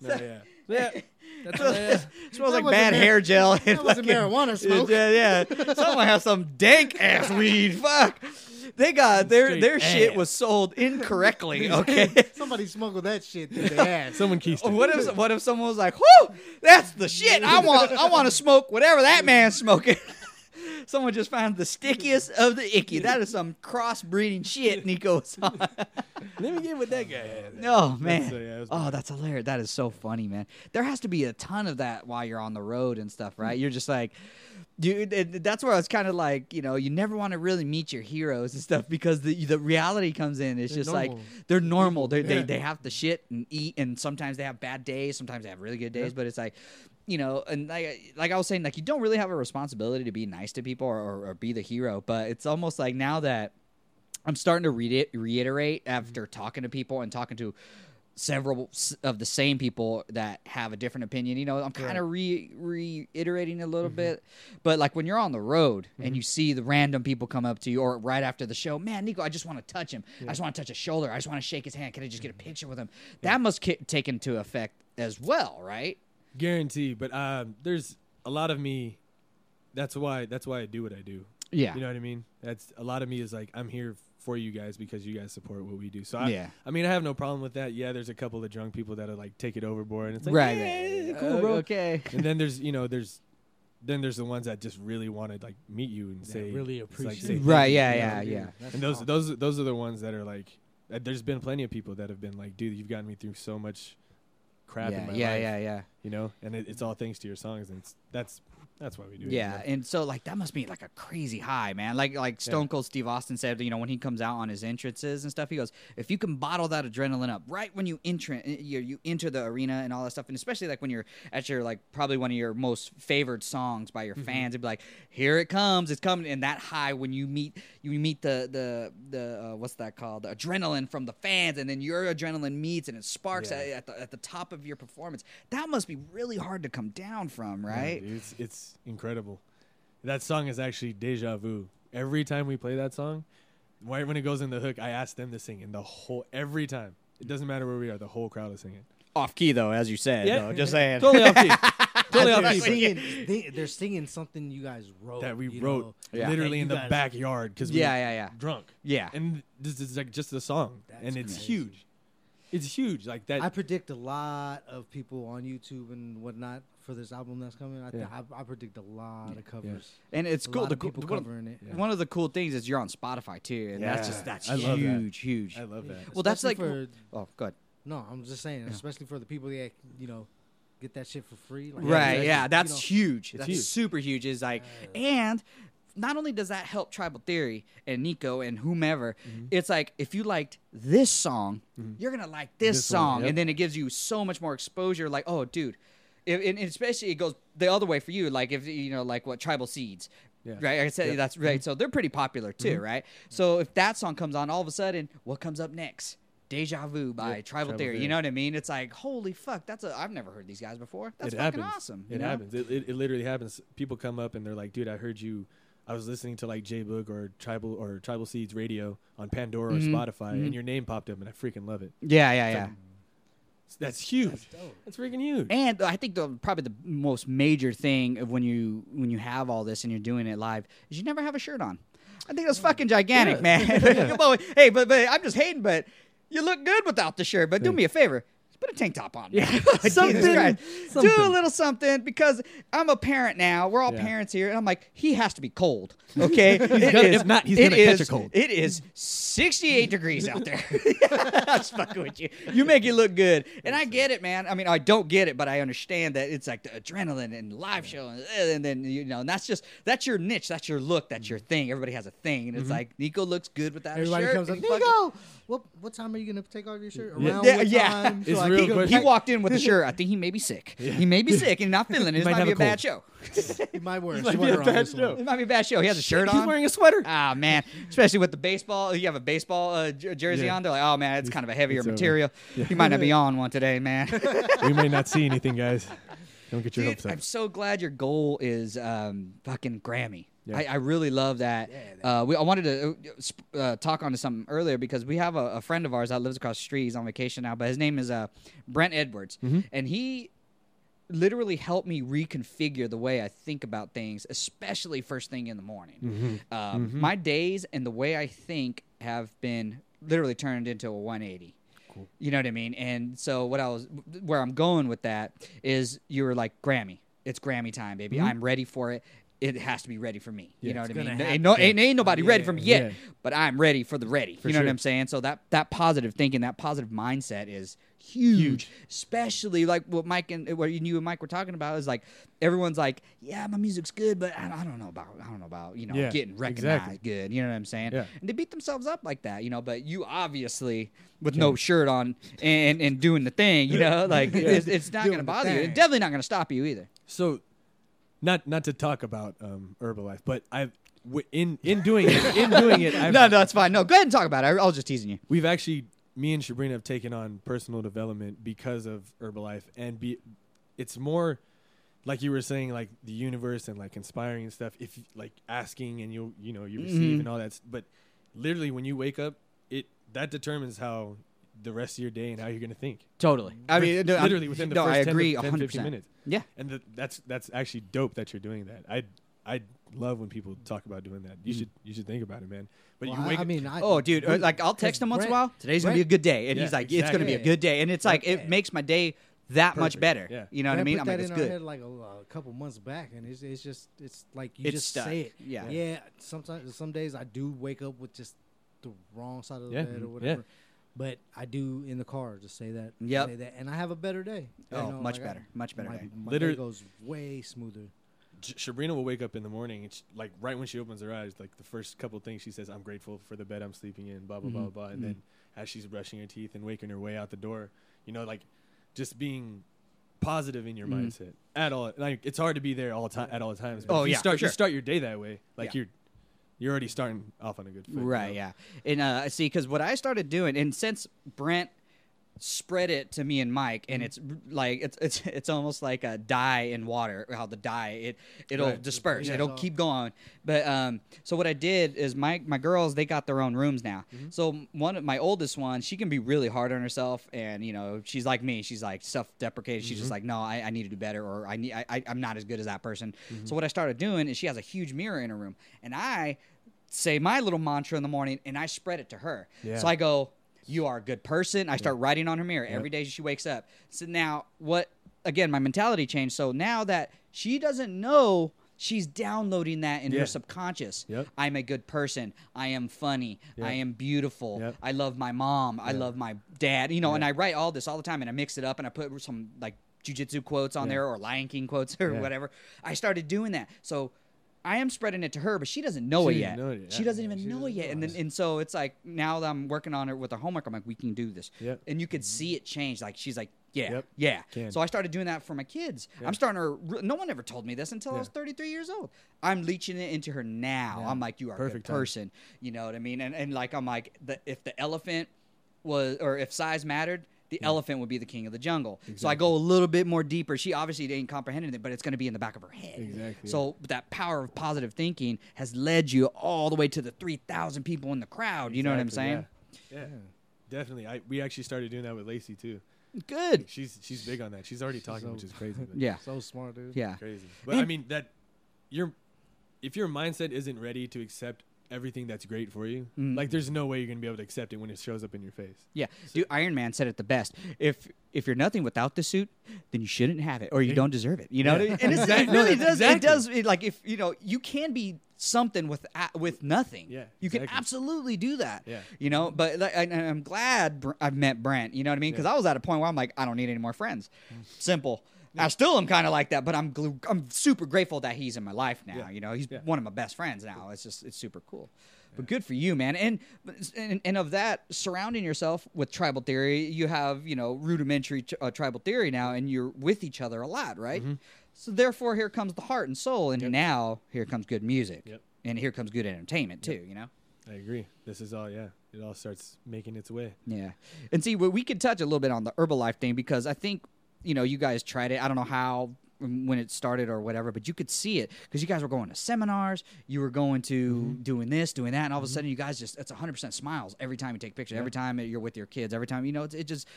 [SPEAKER 2] no, yeah. Yeah. That's *laughs*
[SPEAKER 1] smells
[SPEAKER 3] That
[SPEAKER 1] like
[SPEAKER 3] wasn't
[SPEAKER 1] bad
[SPEAKER 3] mar-
[SPEAKER 1] hair gel. and
[SPEAKER 3] That wasn't
[SPEAKER 1] fucking-
[SPEAKER 3] marijuana smoke.
[SPEAKER 1] Yeah, yeah. Someone has some dank ass weed. *laughs* Fuck. They got their
[SPEAKER 2] Straight
[SPEAKER 1] their shit
[SPEAKER 2] ass.
[SPEAKER 1] was sold incorrectly. *laughs* Okay.
[SPEAKER 3] Somebody smuggled that shit through their ass.
[SPEAKER 2] Someone keys.
[SPEAKER 1] what if what if someone was like, "Whoo, that's the shit. I want I want to smoke whatever that man's smoking." Someone just found the stickiest of the icky. That is some crossbreeding shit Nico was *laughs* on.
[SPEAKER 2] Let me get what that guy had.
[SPEAKER 1] Oh man.
[SPEAKER 2] yeah,
[SPEAKER 1] oh, that's hilarious. That is so funny, man. There has to be a ton of that while you're on the road and stuff, right? You're just like, dude. it- That's where I was kind of like, you know, you never want to really meet your heroes and stuff because the the reality comes in. It's
[SPEAKER 3] They're
[SPEAKER 1] just like they're normal. They they
[SPEAKER 3] Yeah.
[SPEAKER 1] they have to shit and eat, and sometimes they have bad days. Sometimes they have really good days. But it's like. You know, and like, like I was saying, like you don't really have a responsibility to be nice to people or, or, or be the hero, but it's almost like now that I'm starting to read it, reiterate after mm-hmm. talking to people and talking to several of the same people that have a different opinion. You know, I'm kind of re reiterating a little mm-hmm. bit, but like when you're on the road and mm-hmm. you see the random people come up to you, or right after the show, man, Nico, I just want to touch him. I just want to touch his shoulder. I just want to shake his hand. Can I just get a picture with him? That must ki- take into effect as well, right?
[SPEAKER 2] Guarantee, but um, there's a lot of me. That's why. That's why I do what I do.
[SPEAKER 1] Yeah.
[SPEAKER 2] You know what I mean? That's a lot of me is like I'm here for you guys because you guys support what we do. So I,
[SPEAKER 1] Yeah.
[SPEAKER 2] I mean, I have no problem with that. Yeah, there's a couple of drunk people that'll like take it overboard, and it's like,
[SPEAKER 1] right.
[SPEAKER 2] yeah,
[SPEAKER 1] right.
[SPEAKER 2] cool, bro.
[SPEAKER 1] Okay.
[SPEAKER 2] and then there's you know there's then there's the ones that just really want to like meet you and say
[SPEAKER 3] really
[SPEAKER 2] it's like,
[SPEAKER 3] appreciate
[SPEAKER 2] say
[SPEAKER 3] it.
[SPEAKER 2] thank
[SPEAKER 1] Right,
[SPEAKER 2] you,
[SPEAKER 1] yeah,
[SPEAKER 2] you know?
[SPEAKER 1] yeah, yeah.
[SPEAKER 3] That's
[SPEAKER 2] And those
[SPEAKER 3] awesome.
[SPEAKER 2] those those are the ones that are like. uh, There's been plenty of people that have been like, dude, you've gotten me through so much crap in
[SPEAKER 1] Yeah,
[SPEAKER 2] my
[SPEAKER 1] yeah,
[SPEAKER 2] life.
[SPEAKER 1] yeah, yeah.
[SPEAKER 2] You know, and it, it's all thanks to your songs, and it's, that's that's why we do it.
[SPEAKER 1] Yeah, and so like that must be like a crazy high, man. Like like Stone
[SPEAKER 2] Yeah.
[SPEAKER 1] Cold Steve Austin said, you know, when he comes out on his entrances and stuff, he goes, if you can bottle that adrenaline up right when you enter you, you enter the arena and all that stuff, and especially like when you're at your like probably one of your most favored songs by
[SPEAKER 2] Mm-hmm.
[SPEAKER 1] your fans, it'd be like, here it comes, it's coming, and that high when you meet you meet the the the uh, what's that called, the adrenaline from the fans, and then your adrenaline meets and it sparks
[SPEAKER 2] Yeah.
[SPEAKER 1] at, at the at the top of your performance. That must be really hard to come down from, right?
[SPEAKER 2] dude, it's it's incredible. That song is actually deja vu. Every time we play that song, right when it goes in the hook, I ask them to sing, and the whole every time. It doesn't matter where we are, the whole crowd is singing.
[SPEAKER 1] Off key though, as you said.
[SPEAKER 2] Yeah.
[SPEAKER 1] though, just saying.
[SPEAKER 2] Totally off key. *laughs* totally
[SPEAKER 3] they're
[SPEAKER 2] off key.
[SPEAKER 3] singing, they, they're singing something you guys wrote
[SPEAKER 2] That we wrote
[SPEAKER 3] know.
[SPEAKER 1] Yeah.
[SPEAKER 2] literally
[SPEAKER 3] And
[SPEAKER 2] in the
[SPEAKER 3] guys-
[SPEAKER 2] backyard because
[SPEAKER 1] Yeah,
[SPEAKER 2] we
[SPEAKER 1] yeah, yeah.
[SPEAKER 2] drunk.
[SPEAKER 1] Yeah.
[SPEAKER 2] And this is like just the song,
[SPEAKER 3] That's
[SPEAKER 2] and it's
[SPEAKER 3] crazy.
[SPEAKER 2] huge. It's huge, like that.
[SPEAKER 3] I predict a lot of people on YouTube and whatnot for this album that's coming. I, th-
[SPEAKER 2] Yeah.
[SPEAKER 3] I, I predict a lot of covers.
[SPEAKER 1] And it's
[SPEAKER 3] a
[SPEAKER 1] cool.
[SPEAKER 3] lot
[SPEAKER 1] The
[SPEAKER 3] of
[SPEAKER 1] cool
[SPEAKER 3] people
[SPEAKER 1] one,
[SPEAKER 3] covering it.
[SPEAKER 2] Yeah.
[SPEAKER 1] one of the cool things is you're on Spotify too, and that's just that's
[SPEAKER 2] I love that.
[SPEAKER 1] huge, huge.
[SPEAKER 2] I love that.
[SPEAKER 1] Well, that's like-
[SPEAKER 3] for
[SPEAKER 1] Oh, good.
[SPEAKER 3] no. I'm just saying, especially for the people that you know get that shit for free. Like,
[SPEAKER 1] right?
[SPEAKER 3] that's-
[SPEAKER 1] Yeah,
[SPEAKER 3] you
[SPEAKER 1] that's
[SPEAKER 3] know,
[SPEAKER 1] huge.
[SPEAKER 2] It's
[SPEAKER 1] that's
[SPEAKER 2] huge.
[SPEAKER 1] super huge. Is like, and not only does that help Tribal Theory and Nico and whomever, mm-hmm. it's like if you liked this song, mm-hmm. you're gonna like this,
[SPEAKER 2] This one,
[SPEAKER 1] song,
[SPEAKER 2] yep.
[SPEAKER 1] and then it gives you so much more exposure. Like, oh, dude. If, and especially it goes the other way for you, like if you know, like what Tribal Seeds,
[SPEAKER 2] Yeah.
[SPEAKER 1] right? I said
[SPEAKER 2] Yep.
[SPEAKER 1] that's right. Mm-hmm. So they're pretty popular too, right? So if that song comes on, all of a sudden, what comes up next? Deja Vu by
[SPEAKER 2] Yep,
[SPEAKER 1] Tribal
[SPEAKER 2] Tribal
[SPEAKER 1] Theory. You know what I mean? It's like, holy fuck, that's a I've never heard these guys before. That's
[SPEAKER 2] it
[SPEAKER 1] fucking
[SPEAKER 2] happens.
[SPEAKER 1] awesome.
[SPEAKER 2] It
[SPEAKER 1] know?
[SPEAKER 2] happens. It, it, it literally happens. People come up and they're like, "Dude, I heard you. I was listening to like J Boog or Tribal or Tribal Seeds radio on Pandora
[SPEAKER 1] Mhm.
[SPEAKER 2] or Spotify,
[SPEAKER 1] Mhm.
[SPEAKER 2] and your name popped up, and I freaking love it.
[SPEAKER 1] Yeah, yeah, yeah.
[SPEAKER 2] That's huge.
[SPEAKER 3] That's dope.
[SPEAKER 2] That's freaking huge.
[SPEAKER 1] And I think the probably the most major thing of when you when you have all this and you're doing it live is you never have a shirt on. I think that's fucking gigantic,
[SPEAKER 2] Yeah.
[SPEAKER 1] man. *laughs* *laughs* Come on. hey, but but I'm just hating, but you look good without the shirt. But do me a favor, Put a tank top on.
[SPEAKER 3] Yeah. *laughs*
[SPEAKER 1] Jesus
[SPEAKER 3] Something-
[SPEAKER 1] Do a little something because I'm a parent now. We're all
[SPEAKER 2] Yeah.
[SPEAKER 1] parents here, and I'm like, he has to be cold. Okay, *laughs*
[SPEAKER 2] gonna-
[SPEAKER 1] is-
[SPEAKER 2] if not, he's
[SPEAKER 1] it
[SPEAKER 2] gonna catch a cold.
[SPEAKER 1] It is 68 degrees out there. *laughs* I'm fucking with you. You make it look good, and I get it, man. I mean, I don't get it, but I understand that it's like the adrenaline and live show, and, uh, and then you know, and that's just that's your niche, that's your look, that's your thing. Everybody has a thing, and it's mm-hmm. like Nico looks good without
[SPEAKER 3] Everybody
[SPEAKER 1] a shirt.
[SPEAKER 3] Everybody comes up. Nico, what what time are you gonna take off your shirt? Around
[SPEAKER 1] Yeah, yeah.
[SPEAKER 3] I
[SPEAKER 2] real quick.
[SPEAKER 1] He walked in with a shirt. I think he may be sick. *laughs* He may be sick and not feeling it. *laughs* This
[SPEAKER 2] might
[SPEAKER 1] might, be
[SPEAKER 2] a
[SPEAKER 1] a bad show. *laughs*
[SPEAKER 3] He might wear a
[SPEAKER 2] might be
[SPEAKER 3] sweater
[SPEAKER 2] a
[SPEAKER 3] on
[SPEAKER 2] bad show.
[SPEAKER 1] It might be a bad show. He has a shirt
[SPEAKER 2] He's
[SPEAKER 1] on.
[SPEAKER 2] He's wearing a sweater.
[SPEAKER 1] Ah man, especially with the baseball. You have a baseball uh, jersey
[SPEAKER 2] Yeah.
[SPEAKER 1] on. They're like, oh man, it's kind of a heavier material. You might not be on one today, man.
[SPEAKER 2] we may not see anything, guys. Don't get your
[SPEAKER 1] Dude,
[SPEAKER 2] hopes up.
[SPEAKER 1] I'm so glad your goal is um, fucking Grammy.
[SPEAKER 2] Yeah.
[SPEAKER 1] I, I really love that. Uh, we, I wanted to uh, sp- uh, talk on to something earlier because we have a, a friend of ours that lives across the street. He's on vacation now, but his name is uh, Brent Edwards,
[SPEAKER 2] Mm-hmm.
[SPEAKER 1] and he literally helped me reconfigure the way I think about things, especially first thing in the morning.
[SPEAKER 2] Mm-hmm.
[SPEAKER 1] Um, My days and the way I think have been literally turned into a 180. You know what I mean? And so what I was where I'm going with that is you were like Grammy. It's Grammy time, baby. I'm ready for it. It has to be ready for me. you know what I mean? Ain't, no, ain't, ain't nobody ready for me yet,
[SPEAKER 2] yeah.
[SPEAKER 1] but I'm ready for the ready. you know what. I'm saying? So that that positive thinking, that positive mindset is huge.
[SPEAKER 2] Huge.
[SPEAKER 1] Especially like what Mike and what you and Mike were talking about is like everyone's like, yeah, my music's good, but I, I don't know about I don't know about you know
[SPEAKER 2] Yeah,
[SPEAKER 1] getting recognized
[SPEAKER 2] exactly.
[SPEAKER 1] good. You know what I'm saying?
[SPEAKER 2] Yeah.
[SPEAKER 1] And they beat themselves up like that, you know. But you obviously with no shirt on and and doing the thing, you know, *laughs* like it's, it's not
[SPEAKER 3] Doing
[SPEAKER 1] gonna bother you. It's definitely not gonna stop you either.
[SPEAKER 2] So, not not to talk about um, Herbalife, but I've w- in in doing it in doing it. *laughs* I've,
[SPEAKER 1] no, no, that's fine. No, go ahead and talk about it. I, I was just teasing you.
[SPEAKER 2] we've actually me and Sabrina have taken on personal development because of Herbalife, and be it's more like you were saying, like the universe and like inspiring and stuff. If like asking and you you know you receive
[SPEAKER 1] Mhm.
[SPEAKER 2] and all that, but literally when you wake up, it that determines how the rest of your day and how you're gonna think.
[SPEAKER 1] Totally. I mean, no, I'm-
[SPEAKER 2] literally within the
[SPEAKER 1] no,
[SPEAKER 2] first
[SPEAKER 1] I
[SPEAKER 2] 10
[SPEAKER 1] agree
[SPEAKER 2] 10,
[SPEAKER 1] 100%.
[SPEAKER 2] 15 minutes.
[SPEAKER 1] Yeah.
[SPEAKER 2] and the, that's that's actually dope that you're doing that. I I love when people talk about doing that. You
[SPEAKER 1] Mm.
[SPEAKER 2] should you should think about it, man. But
[SPEAKER 3] Well,
[SPEAKER 2] you wake
[SPEAKER 3] I mean, I,
[SPEAKER 1] Oh, dude! uh, like I'll text him once in a while.
[SPEAKER 3] Brent-
[SPEAKER 1] Today's gonna be a good day, and
[SPEAKER 2] Yeah,
[SPEAKER 1] he's like, "It's gonna be a good day," and it's like it makes my day that much better.
[SPEAKER 2] Yeah.
[SPEAKER 1] You know what I mean? I'm like, it's good.
[SPEAKER 3] head like a, a couple months back, and it's it's just it's like you
[SPEAKER 1] It's
[SPEAKER 3] just
[SPEAKER 1] stuck.
[SPEAKER 3] say it.
[SPEAKER 1] Yeah.
[SPEAKER 3] yeah. Sometimes some days I do wake up with just the wrong side of the
[SPEAKER 2] Yeah.
[SPEAKER 3] bed or
[SPEAKER 2] Mhm.
[SPEAKER 3] whatever. But I do in the car just say that.
[SPEAKER 1] Yep.
[SPEAKER 3] Say that, and I have a better day. You
[SPEAKER 1] Oh,
[SPEAKER 3] know,
[SPEAKER 1] much
[SPEAKER 3] like I-
[SPEAKER 1] better, much better
[SPEAKER 3] My,
[SPEAKER 1] day.
[SPEAKER 3] my
[SPEAKER 2] Literally-
[SPEAKER 3] day goes way smoother.
[SPEAKER 2] J- Sabrina will wake up in the morning and she, like right when she opens her eyes, like the first couple things she says, "I'm grateful for the bed I'm sleeping in." Blah blah blah
[SPEAKER 3] Mhm.
[SPEAKER 2] blah. And then as she's brushing her teeth and waking her way out the door, you know, like just being positive in your
[SPEAKER 1] Mhm.
[SPEAKER 2] mindset at all. Like it's hard to be there all time at all times. But
[SPEAKER 1] Oh,
[SPEAKER 2] if you
[SPEAKER 1] yeah,
[SPEAKER 2] start
[SPEAKER 1] sure.
[SPEAKER 2] you start your day that way. Like
[SPEAKER 1] Yeah.
[SPEAKER 2] you're you're already starting off on a good foot. you
[SPEAKER 1] Right,
[SPEAKER 2] know?
[SPEAKER 1] yeah. And uh, see, because what I started doing, and since Brent spread it to me and Mike, and mm-hmm. it's like it's it's *laughs* it's almost like a dye in water. How the dye it it'll
[SPEAKER 2] Right.
[SPEAKER 1] disperse,
[SPEAKER 3] Yeah.
[SPEAKER 1] it'll
[SPEAKER 3] So-
[SPEAKER 1] keep going. But um, so what I did is my my girls they got their own rooms now. Mm-hmm. So one of my oldest one, she can be really hard on herself, and you know she's like me. She's like self deprecating. She's just mm-hmm. like, no, I, I need to do better, or I need I, I I'm not as good as that person. So what I started doing is she has a huge mirror in her room, and I say my little mantra in the morning and I spread it to her.
[SPEAKER 2] Yeah.
[SPEAKER 1] So I go, You are a good person. I start writing on her mirror every day she wakes up. So now what again, my mentality changed. So now that she doesn't know she's downloading that in
[SPEAKER 2] Yeah.
[SPEAKER 1] her subconscious.
[SPEAKER 2] Yep.
[SPEAKER 1] I'm a good person. I am funny. I am beautiful.
[SPEAKER 2] Yep.
[SPEAKER 1] I love my mom. I love my dad. You know, and I write all this all the time and I mix it up and I put some like jujitsu quotes on there or Lion King quotes *laughs* or whatever. I started doing that. So I am spreading it to her, but she doesn't know it yet.
[SPEAKER 2] know it yet.
[SPEAKER 1] She doesn't
[SPEAKER 3] Yeah,
[SPEAKER 1] even
[SPEAKER 3] she
[SPEAKER 1] know it
[SPEAKER 3] doesn't
[SPEAKER 1] yet. And then and so it's like now that I'm working on it with her homework, I'm like, we can do this.
[SPEAKER 2] Yep.
[SPEAKER 1] And you could see it change. Like she's like, yeah,
[SPEAKER 2] Yep.
[SPEAKER 1] yeah.
[SPEAKER 2] Can.
[SPEAKER 1] So I started doing that for my kids.
[SPEAKER 2] Yeah.
[SPEAKER 1] I'm starting her. No one ever told me this until I was 33 years old. I'm leeching it into her now.
[SPEAKER 2] Yeah.
[SPEAKER 1] I'm like, you are a
[SPEAKER 2] Perfect
[SPEAKER 1] good
[SPEAKER 2] time.
[SPEAKER 1] person. You know what I mean? And and like I'm like, the, if the elephant was, or if size mattered. The elephant would be the king of the jungle. So I go a little bit more deeper. She obviously didn't comprehend it, but it's going to be in the back of her head.
[SPEAKER 2] Exactly,
[SPEAKER 1] So that power of positive thinking has led you all the way to the 3,000 people in the crowd. You know what I'm saying?
[SPEAKER 2] Yeah. yeah. Definitely. I we actually started doing that with Lacey too.
[SPEAKER 1] Good.
[SPEAKER 2] She's she's big on that. She's already talking,
[SPEAKER 3] So-
[SPEAKER 2] which is crazy. *laughs*
[SPEAKER 1] Yeah.
[SPEAKER 3] So smart, dude.
[SPEAKER 1] Yeah.
[SPEAKER 2] crazy. But I mean that your if your mindset isn't ready to accept everything that's great for you.
[SPEAKER 1] Mm.
[SPEAKER 2] Like, there's no way you're gonna be able to accept it when it shows up in your face.
[SPEAKER 1] Yeah, dude, Iron Man said it the best. If if you're nothing without the suit, then you shouldn't have it, or you
[SPEAKER 2] Yeah.
[SPEAKER 1] don't deserve it. You know,
[SPEAKER 2] Yeah.
[SPEAKER 1] what I mean? and it's, *laughs* it
[SPEAKER 2] Exactly. No,
[SPEAKER 1] really does. It does. It, like if you know, you can be something with a- with nothing.
[SPEAKER 2] Yeah,
[SPEAKER 1] you can absolutely do that.
[SPEAKER 2] Yeah.
[SPEAKER 1] you know. But like, I, I'm glad Br- I've met Brent. You know what I mean? Because
[SPEAKER 2] Yeah.
[SPEAKER 1] I was at a point where I'm like, I don't need any more friends. Simple. I still am kind of like that, but I'm I'm super grateful that he's in my life now.
[SPEAKER 2] Yeah.
[SPEAKER 1] You know, he's
[SPEAKER 2] Yeah.
[SPEAKER 1] one of my best friends now. It's just it's super cool. But good for you, man. And, and and of that, surrounding yourself with tribal theory, you have you know rudimentary uh, tribal theory now, and you're with each other a lot, right? So therefore, here comes the heart and soul, and
[SPEAKER 2] Mm-hmm. Yep.
[SPEAKER 1] now here comes good music,
[SPEAKER 2] Yep.
[SPEAKER 1] and here comes good entertainment too. You know.
[SPEAKER 2] I agree. This is all. Yeah, it all starts making its way.
[SPEAKER 1] Yeah. And see, we we could touch a little bit on the Herbalife thing because I think, you know, you guys tried it. I don't know how um, when it started or whatever, but you could see it because you guys were going to seminars, you were going to doing this, doing that, and all of a sudden you guys just, it's 100% smiles every time you take pictures, every time you're with your kids, every time, you know, it's, it just,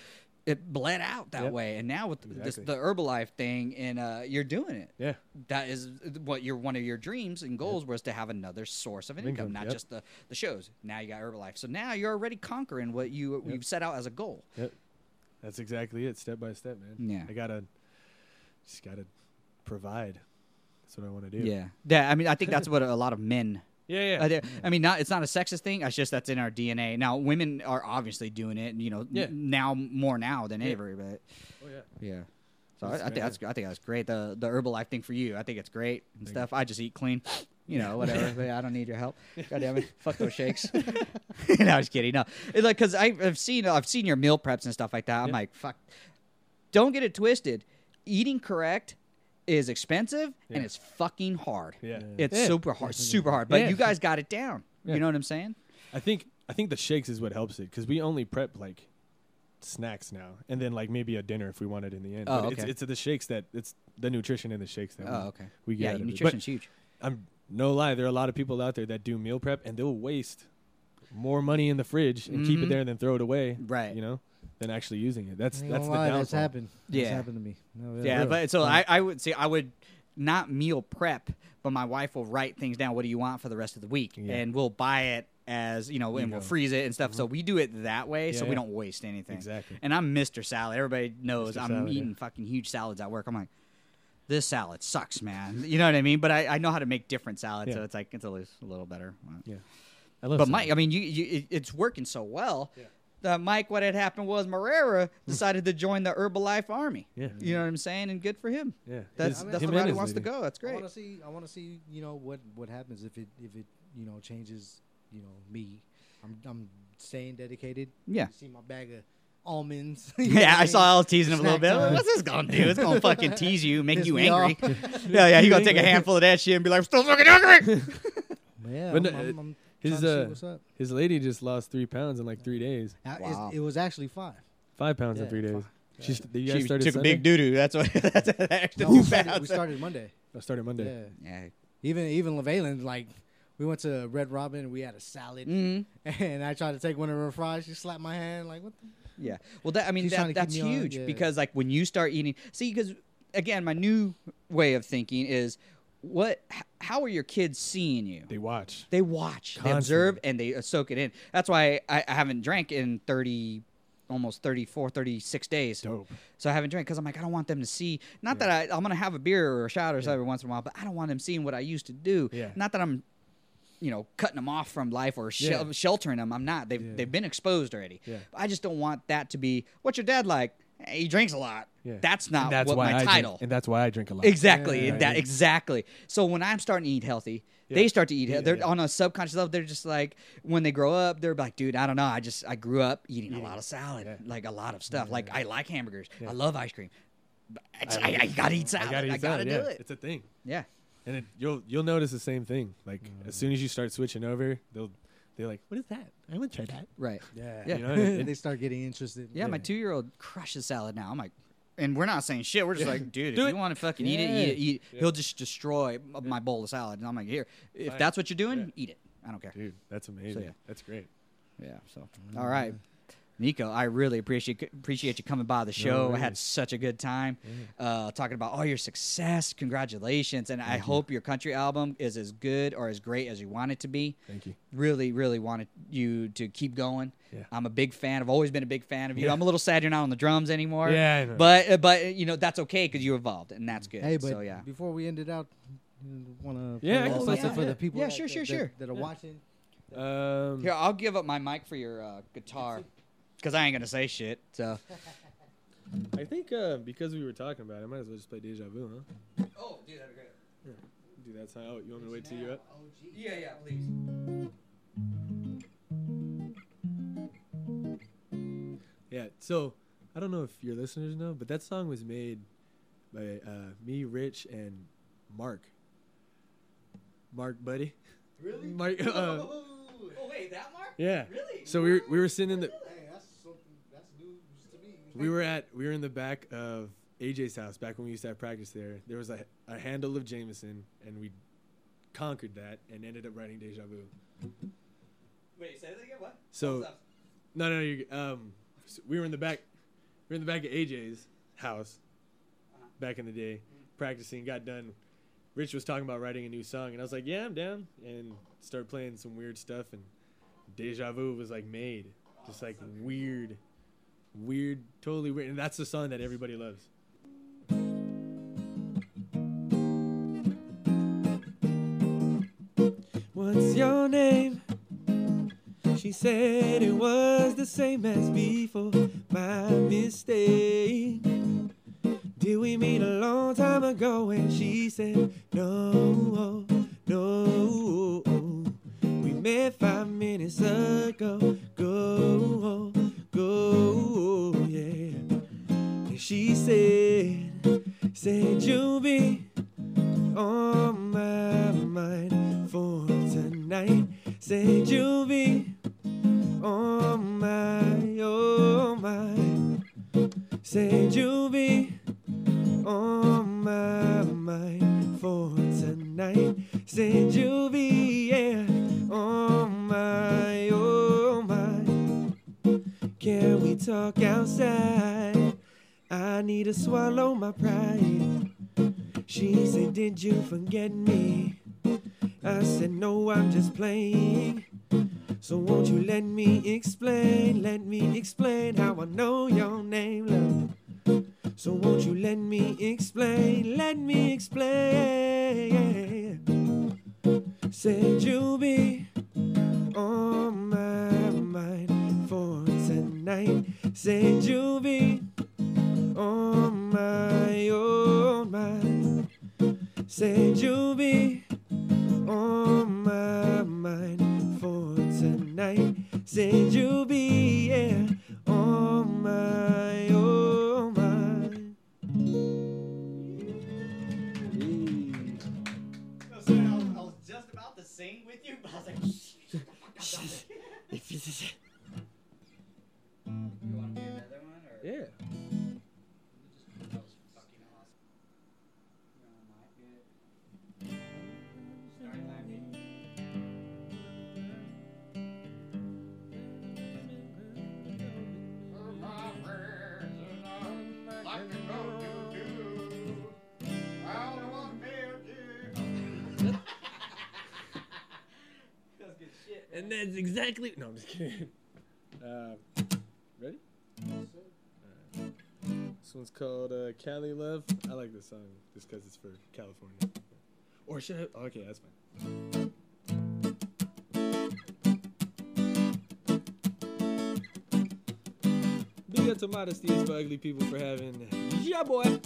[SPEAKER 1] it bled out that
[SPEAKER 2] Yep.
[SPEAKER 1] way. And now with this,
[SPEAKER 2] Exactly.
[SPEAKER 1] the Herbalife thing, and uh, you're doing it.
[SPEAKER 2] Yeah.
[SPEAKER 1] That is what your one of your dreams and goals was to have another source of income,
[SPEAKER 2] Income,
[SPEAKER 1] not
[SPEAKER 2] yep.
[SPEAKER 1] just the, the shows. Now you got Herbalife, so now you're already conquering what you you've set out as a goal.
[SPEAKER 2] Yep. That's exactly it. Step by step, man.
[SPEAKER 1] Yeah.
[SPEAKER 2] I gotta just gotta provide. That's what I want to do.
[SPEAKER 1] Yeah, yeah. I mean, I think that's what a lot of men. *laughs*
[SPEAKER 2] Yeah. Yeah.
[SPEAKER 1] I mean, not it's not a sexist thing. It's just that's in our DNA. Now, women are obviously doing it. You know,
[SPEAKER 2] Yeah.
[SPEAKER 1] now more now than
[SPEAKER 2] Yeah.
[SPEAKER 1] ever. But
[SPEAKER 2] oh yeah.
[SPEAKER 1] yeah. So I, I think that's I think that's great. The the Herbalife thing for you, I think it's great and
[SPEAKER 2] Thank
[SPEAKER 1] stuff. I just eat clean, you know, whatever. *laughs* but I don't need your help. God damn it, *laughs* fuck those shakes. *laughs* no, I was kidding. No, it's like because I've seen I've seen your meal preps and stuff like that. I'm
[SPEAKER 2] Yeah.
[SPEAKER 1] like, fuck. Don't get it twisted. Eating correct is expensive and it's fucking hard.
[SPEAKER 2] Yeah.
[SPEAKER 1] It's
[SPEAKER 2] Yeah.
[SPEAKER 1] super hard, super hard. But
[SPEAKER 2] Yeah.
[SPEAKER 1] you guys got it down.
[SPEAKER 2] Yeah.
[SPEAKER 1] You know what I'm saying?
[SPEAKER 2] I think I think the shakes is what helps it because we only prep like snacks now, and then like maybe a dinner if we want it in the end.
[SPEAKER 1] Oh,
[SPEAKER 2] but it's
[SPEAKER 1] okay.
[SPEAKER 2] it's the shakes that it's the nutrition in the shakes that
[SPEAKER 1] Oh,
[SPEAKER 2] we,
[SPEAKER 1] okay.
[SPEAKER 2] we get.
[SPEAKER 1] Yeah,
[SPEAKER 2] out of it.
[SPEAKER 1] nutrition's huge.
[SPEAKER 2] I'm no lie, there are a lot of people out there that do meal prep and they'll waste more money in the fridge and keep
[SPEAKER 1] Mhm.
[SPEAKER 2] it there than throw it away.
[SPEAKER 1] Right.
[SPEAKER 2] You know, than actually using it. That's that's the
[SPEAKER 3] lie,
[SPEAKER 2] downfall.
[SPEAKER 3] that's happened. That's
[SPEAKER 1] Yeah.
[SPEAKER 3] happened to me. No,
[SPEAKER 1] Yeah,
[SPEAKER 3] real.
[SPEAKER 1] but so
[SPEAKER 3] Um,
[SPEAKER 1] I, I would say I would not meal prep, but my wife will write things down. What do you want for the rest of the week?
[SPEAKER 2] Yeah.
[SPEAKER 1] And we'll buy it as you know, and
[SPEAKER 2] You
[SPEAKER 1] we'll freeze it and stuff. So we do it that way, so
[SPEAKER 2] Yeah,
[SPEAKER 1] we don't waste anything.
[SPEAKER 2] Exactly.
[SPEAKER 1] And I'm Mr. Salad. Everybody knows
[SPEAKER 2] Mr.
[SPEAKER 1] I'm
[SPEAKER 2] Salad,
[SPEAKER 1] eating
[SPEAKER 2] yeah.
[SPEAKER 1] fucking huge salads at work. I'm like, this salad sucks, man. You know what I mean? But I, I know how to make different salads, so it's like it's a little, a little better.
[SPEAKER 2] Yeah. I love
[SPEAKER 1] But
[SPEAKER 2] salad.
[SPEAKER 1] Mike, I mean, you, you it, it's working so well.
[SPEAKER 2] Yeah.
[SPEAKER 1] That Mike, what had happened was Marrera *laughs* decided to join the Herbalife Army.
[SPEAKER 2] Yeah.
[SPEAKER 1] You know what I'm saying? And good for him.
[SPEAKER 2] Yeah.
[SPEAKER 1] That's
[SPEAKER 2] His-
[SPEAKER 1] that's
[SPEAKER 2] him
[SPEAKER 1] the route
[SPEAKER 2] and
[SPEAKER 1] he
[SPEAKER 2] his
[SPEAKER 1] wants to go. That's great.
[SPEAKER 3] I want to see. I want to see. You know what what happens if it if it you know changes. You know me. I'm I'm staying dedicated.
[SPEAKER 1] Yeah.
[SPEAKER 3] You see my bag of almonds. *laughs* You know
[SPEAKER 1] Yeah, I
[SPEAKER 3] mean?
[SPEAKER 1] saw I was teasing him a little bit.
[SPEAKER 3] time.
[SPEAKER 1] What's this gonna do? It's gonna fucking *laughs* tease you, make
[SPEAKER 3] Piss
[SPEAKER 1] you angry.
[SPEAKER 3] off. *laughs*
[SPEAKER 1] yeah, yeah. He gonna take a handful of that shit and be like, "I'm still fucking hungry."
[SPEAKER 3] Yeah,
[SPEAKER 2] But
[SPEAKER 3] I'm, I'm, I'm
[SPEAKER 2] his,
[SPEAKER 3] trying to see
[SPEAKER 2] uh. His lady just lost three pounds in like three days.
[SPEAKER 3] Uh,
[SPEAKER 1] wow.
[SPEAKER 3] It was actually five.
[SPEAKER 2] Five pounds in three days.
[SPEAKER 3] five.
[SPEAKER 2] She's, you guys
[SPEAKER 1] She
[SPEAKER 2] started
[SPEAKER 1] took a big doo doo. That's what. That's that extra
[SPEAKER 3] No, we, started, we started Monday.
[SPEAKER 2] I started Monday.
[SPEAKER 3] Yeah.
[SPEAKER 1] Yeah.
[SPEAKER 3] Even even Levalin, like we went to Red Robin and we had a salad,
[SPEAKER 1] hmm
[SPEAKER 3] and I tried to take one of her fries. She slapped my hand like, "What?" the
[SPEAKER 1] Yeah. Well, that I mean that,
[SPEAKER 3] trying to keep
[SPEAKER 1] that's
[SPEAKER 3] me on,
[SPEAKER 1] huge
[SPEAKER 3] yeah.
[SPEAKER 1] because like when you start eating, see, because again, my new way of thinking is what? How are your kids seeing you?
[SPEAKER 2] They watch.
[SPEAKER 1] They watch, they observe, and they uh, soak it in. That's why I, I haven't drank in 30, almost 34, 36 days.
[SPEAKER 2] Dope.
[SPEAKER 1] So I haven't drank because I'm like, I don't want them to see. Not
[SPEAKER 2] Yeah.
[SPEAKER 1] that I, I'm going to have a beer or a shot or
[SPEAKER 2] Yeah.
[SPEAKER 1] something every once in a while, but I don't want them seeing what I used to do.
[SPEAKER 2] Yeah.
[SPEAKER 1] Not that I'm, you know, cutting them off from life or shel-
[SPEAKER 2] Yeah.
[SPEAKER 1] sheltering them. I'm not. They've,
[SPEAKER 2] Yeah.
[SPEAKER 1] they've been exposed already.
[SPEAKER 2] Yeah.
[SPEAKER 1] I just don't want that to be, what's your dad like? "Hey, he drinks a lot.
[SPEAKER 2] Yeah.
[SPEAKER 1] That's not
[SPEAKER 2] and that's
[SPEAKER 1] what
[SPEAKER 2] why
[SPEAKER 1] my
[SPEAKER 2] I
[SPEAKER 1] title.
[SPEAKER 2] Drink, and that's why I drink a lot.
[SPEAKER 1] Exactly. That exactly. So when I'm starting to eat healthy, they start to eat.
[SPEAKER 2] Yeah.
[SPEAKER 1] They're on a subconscious level. They're just like when they grow up, they're like, dude, I don't know. I just I grew up eating, a lot of salad, like a lot of stuff. Like. I like hamburgers. I love ice cream. I,
[SPEAKER 2] I
[SPEAKER 1] I, gotta eat salad. I
[SPEAKER 2] gotta
[SPEAKER 1] gotta,
[SPEAKER 2] salad,
[SPEAKER 1] do
[SPEAKER 2] yeah.
[SPEAKER 1] it.
[SPEAKER 2] It's a thing.
[SPEAKER 1] Yeah.
[SPEAKER 2] And it, you'll you'll notice the same thing. Like as mm. soon as you start switching over, they'll they're like, "What is that? I want to try that."
[SPEAKER 1] Right.
[SPEAKER 3] Yeah,
[SPEAKER 1] Yeah.
[SPEAKER 2] You know, it- *laughs*
[SPEAKER 3] they start getting interested.
[SPEAKER 1] Yeah. My two year old crushes salad now. I'm like. And we're not saying shit. We're just like, dude,
[SPEAKER 2] Do
[SPEAKER 1] if
[SPEAKER 2] it.
[SPEAKER 1] you want to fucking eat it, eat it, eat it.
[SPEAKER 2] Yeah.
[SPEAKER 1] He'll just destroy m- my bowl of salad. And I'm like, here, if
[SPEAKER 2] Fine.
[SPEAKER 1] that's what you're doing,
[SPEAKER 2] Yeah.
[SPEAKER 1] eat it. I don't care.
[SPEAKER 2] Dude, that's amazing.
[SPEAKER 1] yeah.
[SPEAKER 2] That's great.
[SPEAKER 1] Yeah. So, mm. all right. Nico, I really appreciate appreciate you coming by the show. I had such a good time uh, talking about all your success. Congratulations, and I hope your country album is as good or as great as you want it to be.
[SPEAKER 4] Thank you.
[SPEAKER 1] Really, really wanted you to keep going.
[SPEAKER 4] Yeah.
[SPEAKER 1] I'm a big fan. I've always been a big fan of you.
[SPEAKER 4] Yeah.
[SPEAKER 1] I'm a little sad you're not on the drums anymore.
[SPEAKER 4] Yeah, I know.
[SPEAKER 1] But uh, but you know that's okay because you evolved and that's good.
[SPEAKER 3] Hey, but
[SPEAKER 1] so yeah.
[SPEAKER 3] before we end it out, you want to
[SPEAKER 4] Yeah, I can play
[SPEAKER 3] something for the people.
[SPEAKER 1] Yeah,
[SPEAKER 3] that-
[SPEAKER 1] sure, sure,
[SPEAKER 3] that-
[SPEAKER 1] sure.
[SPEAKER 3] That are watching.
[SPEAKER 4] Um,
[SPEAKER 1] Here, I'll give up my mic for your uh, guitar because I ain't gonna say shit. So.
[SPEAKER 4] I think uh, because we were talking about it, I might as well just play Deja Vu, huh?
[SPEAKER 1] Oh, dude, that'd be great.
[SPEAKER 4] Do that song. Oh, you want me to wait till you're up?
[SPEAKER 1] Yeah, yeah, please.
[SPEAKER 4] Yeah. So I don't know if your listeners know, but that song was made by uh, me, Rich, and Mark. Mark, buddy.
[SPEAKER 1] Really?
[SPEAKER 4] Mark. Uh,
[SPEAKER 1] oh wait, that Mark?
[SPEAKER 4] yeah.
[SPEAKER 1] Really?
[SPEAKER 4] So we were we were sitting in the
[SPEAKER 3] Hey, that's something. That's news to me.
[SPEAKER 4] We were at we were in the back of AJ's house back when we used to have practice there. There was a, a handle of Jameson, and we conquered that and ended up writing Deja Vu.
[SPEAKER 1] Wait, say that again. What?
[SPEAKER 4] So no, no, you um, so we were in the back, we were in the back of AJ's house
[SPEAKER 1] Uh-huh.
[SPEAKER 4] back in the day, practicing. Got done. Rich was talking about writing a new song, and I was like, "Yeah, I'm down," and started playing some weird stuff, and Deja Vu was like made, just like weird, weird, totally weird, and that's the song that everybody loves. What's your name? She said it was the same as before. My mistake. Did we meet a long time ago? And she said, No, no. We met five minutes ago. Go, go, yeah. And she said, Said you'll be on my mind for tonight. Said you'll be on my, oh my. Said you'll be on my mind for tonight. Said you'll be, yeah, on my, oh my. Can we talk outside? I need to swallow my pride. She said, Did you forget me? I said, No, I'm just playing. So won't you let me explain? Let me explain how I know your name, love. So won't you let me explain? Let me explain. Said you'll be tonight. Said exactly. No, I'm just kidding. *laughs* Uh, ready? Alright. This one's called uh, Cali Love. I like this song just because it's for California. Or should I? oh, okay, that's fine. Big up to Modesty for ugly people for having. Yeah, boy.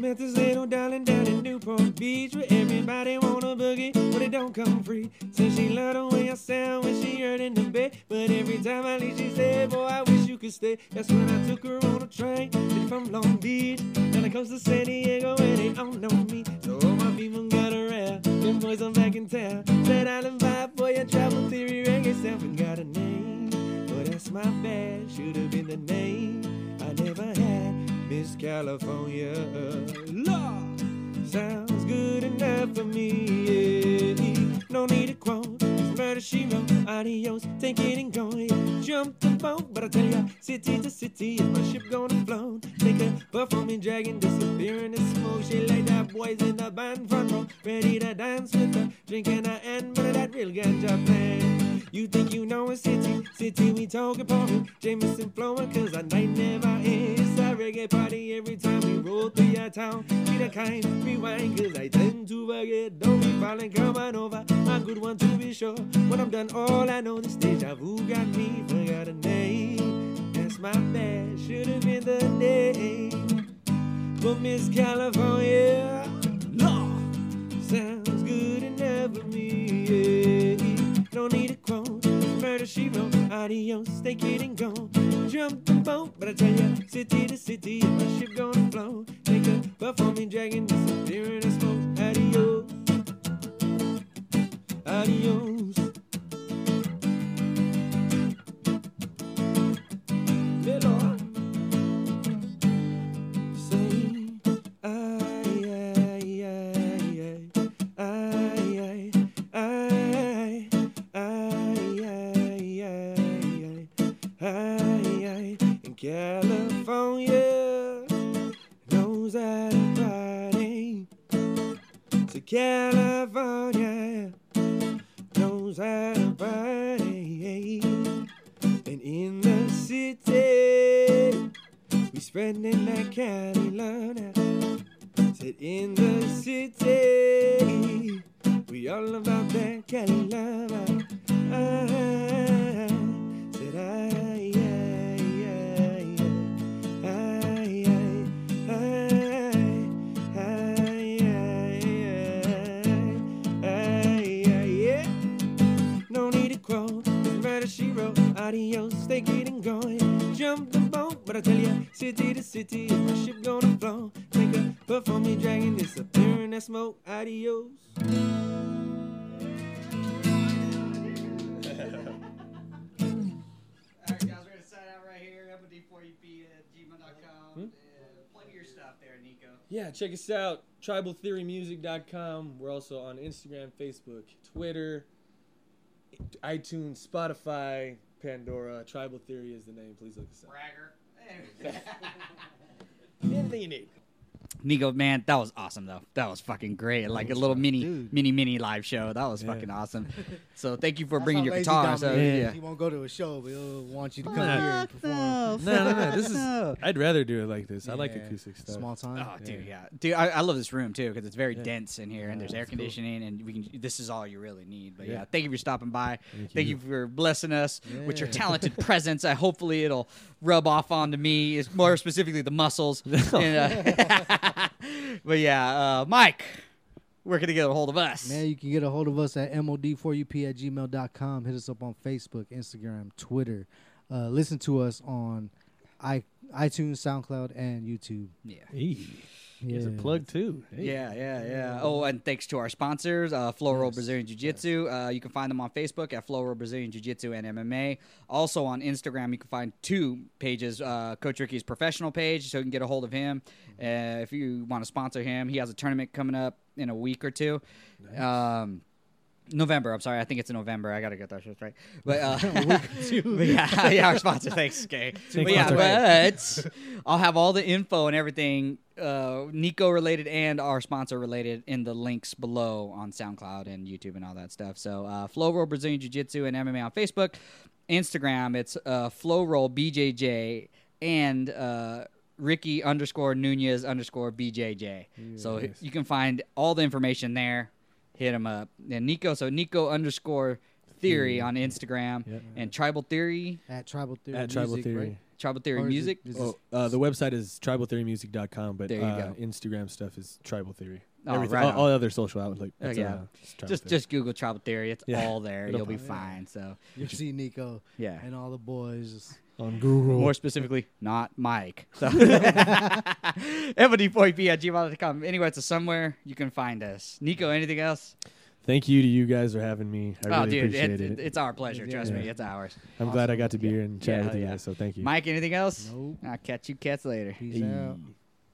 [SPEAKER 4] Met this little darling down in Newport Beach where everybody wanna boogie, but it don't come free. Said she loved the way I sound when she heard in the bed, but every time I leave she said, boy, I wish you could stay. That's when I took her on a train from Long Beach down the coast to San Diego and they all know me. So all my people got around, them boys I'm back in town. Said Island vibe for your Tribal Theory reggae sound and got a name, but that's my bad. Should have been the name I never had. Miss California. Lord, sounds good enough for me. Yeah. No need to quote. It's murder she wrote. Adios, take it and go. Yeah. Jump the boat, but I tell ya, city to city is my ship gonna float. Take a puff on me, dragon, disappear in the smoke. She like that boys in the band front row, ready to dance with her, drinking her hand, but that real ganja plan. You think you know a city, city we talking pouring, Jameson flowing, cause our night never ends. A reggae party every time we roll through your town. Be the kind, rewind, cause I tend to forget. Don't be falling, come on over. I'm a good one to be sure. When I'm done, all I know, this deja vu got me, forgot a name. That's my bad, should have been the name. But Miss California, Lord, sounds good enough for me. Yeah. No need quote, murder she wrote. Adios, it and go. Jump the boat, but I tell ya, city to city, my ship gonna flow. Take a puff on me, dragon, disappear in the smoke. Adios, adios. California, knows how to party. And in the city, we spreading that Cali love. Said in the city, we all about that Cali love. Wrote. Adios, take it and go. Yeah. Jump the boat, but I tell ya, city to city, is my ship gonna flow. Take a puff on me, dragon, disappear in that smoke. Adios. *laughs*
[SPEAKER 1] All right, guys, we're gonna sign out right here. MOD4UP at gmail.com. Hmm? Uh, plug your stuff there, Nico.
[SPEAKER 2] Yeah, check us out. TribalTheoryMusic.com. We're also on Instagram, Facebook, Twitter, iTunes, Spotify, Pandora. Tribal Theory is the name. Please look us up.
[SPEAKER 1] Bragger. *laughs*
[SPEAKER 2] Anything you need.
[SPEAKER 1] Nico, man, that was awesome though. That was fucking great. Like a little mini,
[SPEAKER 3] Dude.
[SPEAKER 1] mini, mini live show. That was
[SPEAKER 2] Yeah.
[SPEAKER 1] fucking awesome. *laughs* So thank you for
[SPEAKER 3] That's
[SPEAKER 1] bringing your guitar.
[SPEAKER 3] Dominic
[SPEAKER 1] So
[SPEAKER 3] is.
[SPEAKER 1] yeah.
[SPEAKER 3] He won't go to a show, but he'll want you to come
[SPEAKER 2] Fuck
[SPEAKER 3] here and perform.
[SPEAKER 1] no,
[SPEAKER 2] No, no, no. This is. *laughs* I'd rather do it like this. I like acoustic stuff.
[SPEAKER 3] Small time.
[SPEAKER 1] Oh, dude, yeah, dude, I, I love this room too because it's very
[SPEAKER 2] Yeah.
[SPEAKER 1] dense in here, and there's air
[SPEAKER 2] it's cool.
[SPEAKER 1] conditioning, and we can. This is all you really need. But yeah,
[SPEAKER 2] Yeah.
[SPEAKER 1] thank you for stopping by.
[SPEAKER 2] Thank
[SPEAKER 1] Thank
[SPEAKER 2] you.
[SPEAKER 1] you for blessing us with your talented *laughs* presence. I hopefully it'll rub off onto me, is more specifically the muscles. And, uh, but yeah, uh, Mike, where can they get a hold of us?
[SPEAKER 3] Man, you can get a hold of us at mod4up at gmail.com. Hit us up on Facebook, Instagram, Twitter. Uh, listen to us on i iTunes, SoundCloud, and YouTube.
[SPEAKER 1] yeah.
[SPEAKER 2] Hey, here's a plug too. Hey.
[SPEAKER 1] Yeah, yeah, yeah. Oh, and thanks to our sponsors, uh, Flow Roll
[SPEAKER 3] Yes.
[SPEAKER 1] Brazilian Jiu Jitsu. Uh, you can find them on Facebook at Flow Roll Brazilian Jiu Jitsu and MMA. Also on Instagram, you can find two pages uh, Coach Ricky's professional page, so you can get a hold of him. Uh, if you want to sponsor him, he has a tournament coming up in a week or two. Um, November. I'm sorry. I think it's in November. I gotta get that shit right. But, uh, *laughs* *laughs* but yeah, *laughs* yeah, our sponsor. Thanks, Kay.
[SPEAKER 2] Thank
[SPEAKER 1] But yeah, but I'll have all the info and everything, uh, Nico related and our sponsor related, in the links below on SoundCloud and YouTube and all that stuff. So, uh, Flow Roll Brazilian Jiu Jitsu and MMA on Facebook, Instagram. It's uh, Flow Roll BJJ and uh, Ricky underscore Nunez underscore BJJ. So
[SPEAKER 2] Yes.
[SPEAKER 1] you can find all the information there. Hit him up. And Nico, so Nico underscore theory on Instagram
[SPEAKER 2] Yep.
[SPEAKER 1] and Tribal Theory,
[SPEAKER 3] At Tribal Theory.
[SPEAKER 2] At Tribal
[SPEAKER 3] Music,
[SPEAKER 2] Theory.
[SPEAKER 3] right?
[SPEAKER 1] Tribal Theory
[SPEAKER 3] Or is it-
[SPEAKER 1] Music.
[SPEAKER 3] is it-
[SPEAKER 2] Oh, uh, the website is tribaltheorymusic.com, but
[SPEAKER 1] There you
[SPEAKER 2] uh,
[SPEAKER 1] go.
[SPEAKER 2] Instagram stuff is Tribal Theory.
[SPEAKER 1] Oh,
[SPEAKER 2] Everything,
[SPEAKER 1] right
[SPEAKER 2] all,
[SPEAKER 1] on.
[SPEAKER 2] all other social outlets. Like,
[SPEAKER 1] Oh, yeah.
[SPEAKER 2] uh, just,
[SPEAKER 1] just
[SPEAKER 2] Theory.
[SPEAKER 1] just Google Tribal Theory. It's
[SPEAKER 2] Yeah.
[SPEAKER 1] all there.
[SPEAKER 2] It'll
[SPEAKER 1] You'll be
[SPEAKER 2] pop.
[SPEAKER 1] fine. So
[SPEAKER 3] You'll see Nico
[SPEAKER 1] yeah.
[SPEAKER 3] and all the boys. Just,
[SPEAKER 2] on Google.
[SPEAKER 1] More specifically, not Mike. So *laughs* ebony4p at gmail.com. Anyway, it's a somewhere you can find us. Nico, anything else?
[SPEAKER 2] Thank you to you guys for having me. I
[SPEAKER 1] oh,
[SPEAKER 2] really
[SPEAKER 1] dude,
[SPEAKER 2] appreciate
[SPEAKER 1] it,
[SPEAKER 2] it.
[SPEAKER 1] it's our pleasure. Trust me, it's ours.
[SPEAKER 2] I'm glad I got to be
[SPEAKER 1] Yeah.
[SPEAKER 2] here and chat
[SPEAKER 1] Yeah,
[SPEAKER 2] with you
[SPEAKER 1] yeah.
[SPEAKER 2] guys. So thank you.
[SPEAKER 1] Mike, anything else?
[SPEAKER 3] nope.
[SPEAKER 1] I'll catch you cats later.
[SPEAKER 3] Peace
[SPEAKER 2] Hey.
[SPEAKER 3] out.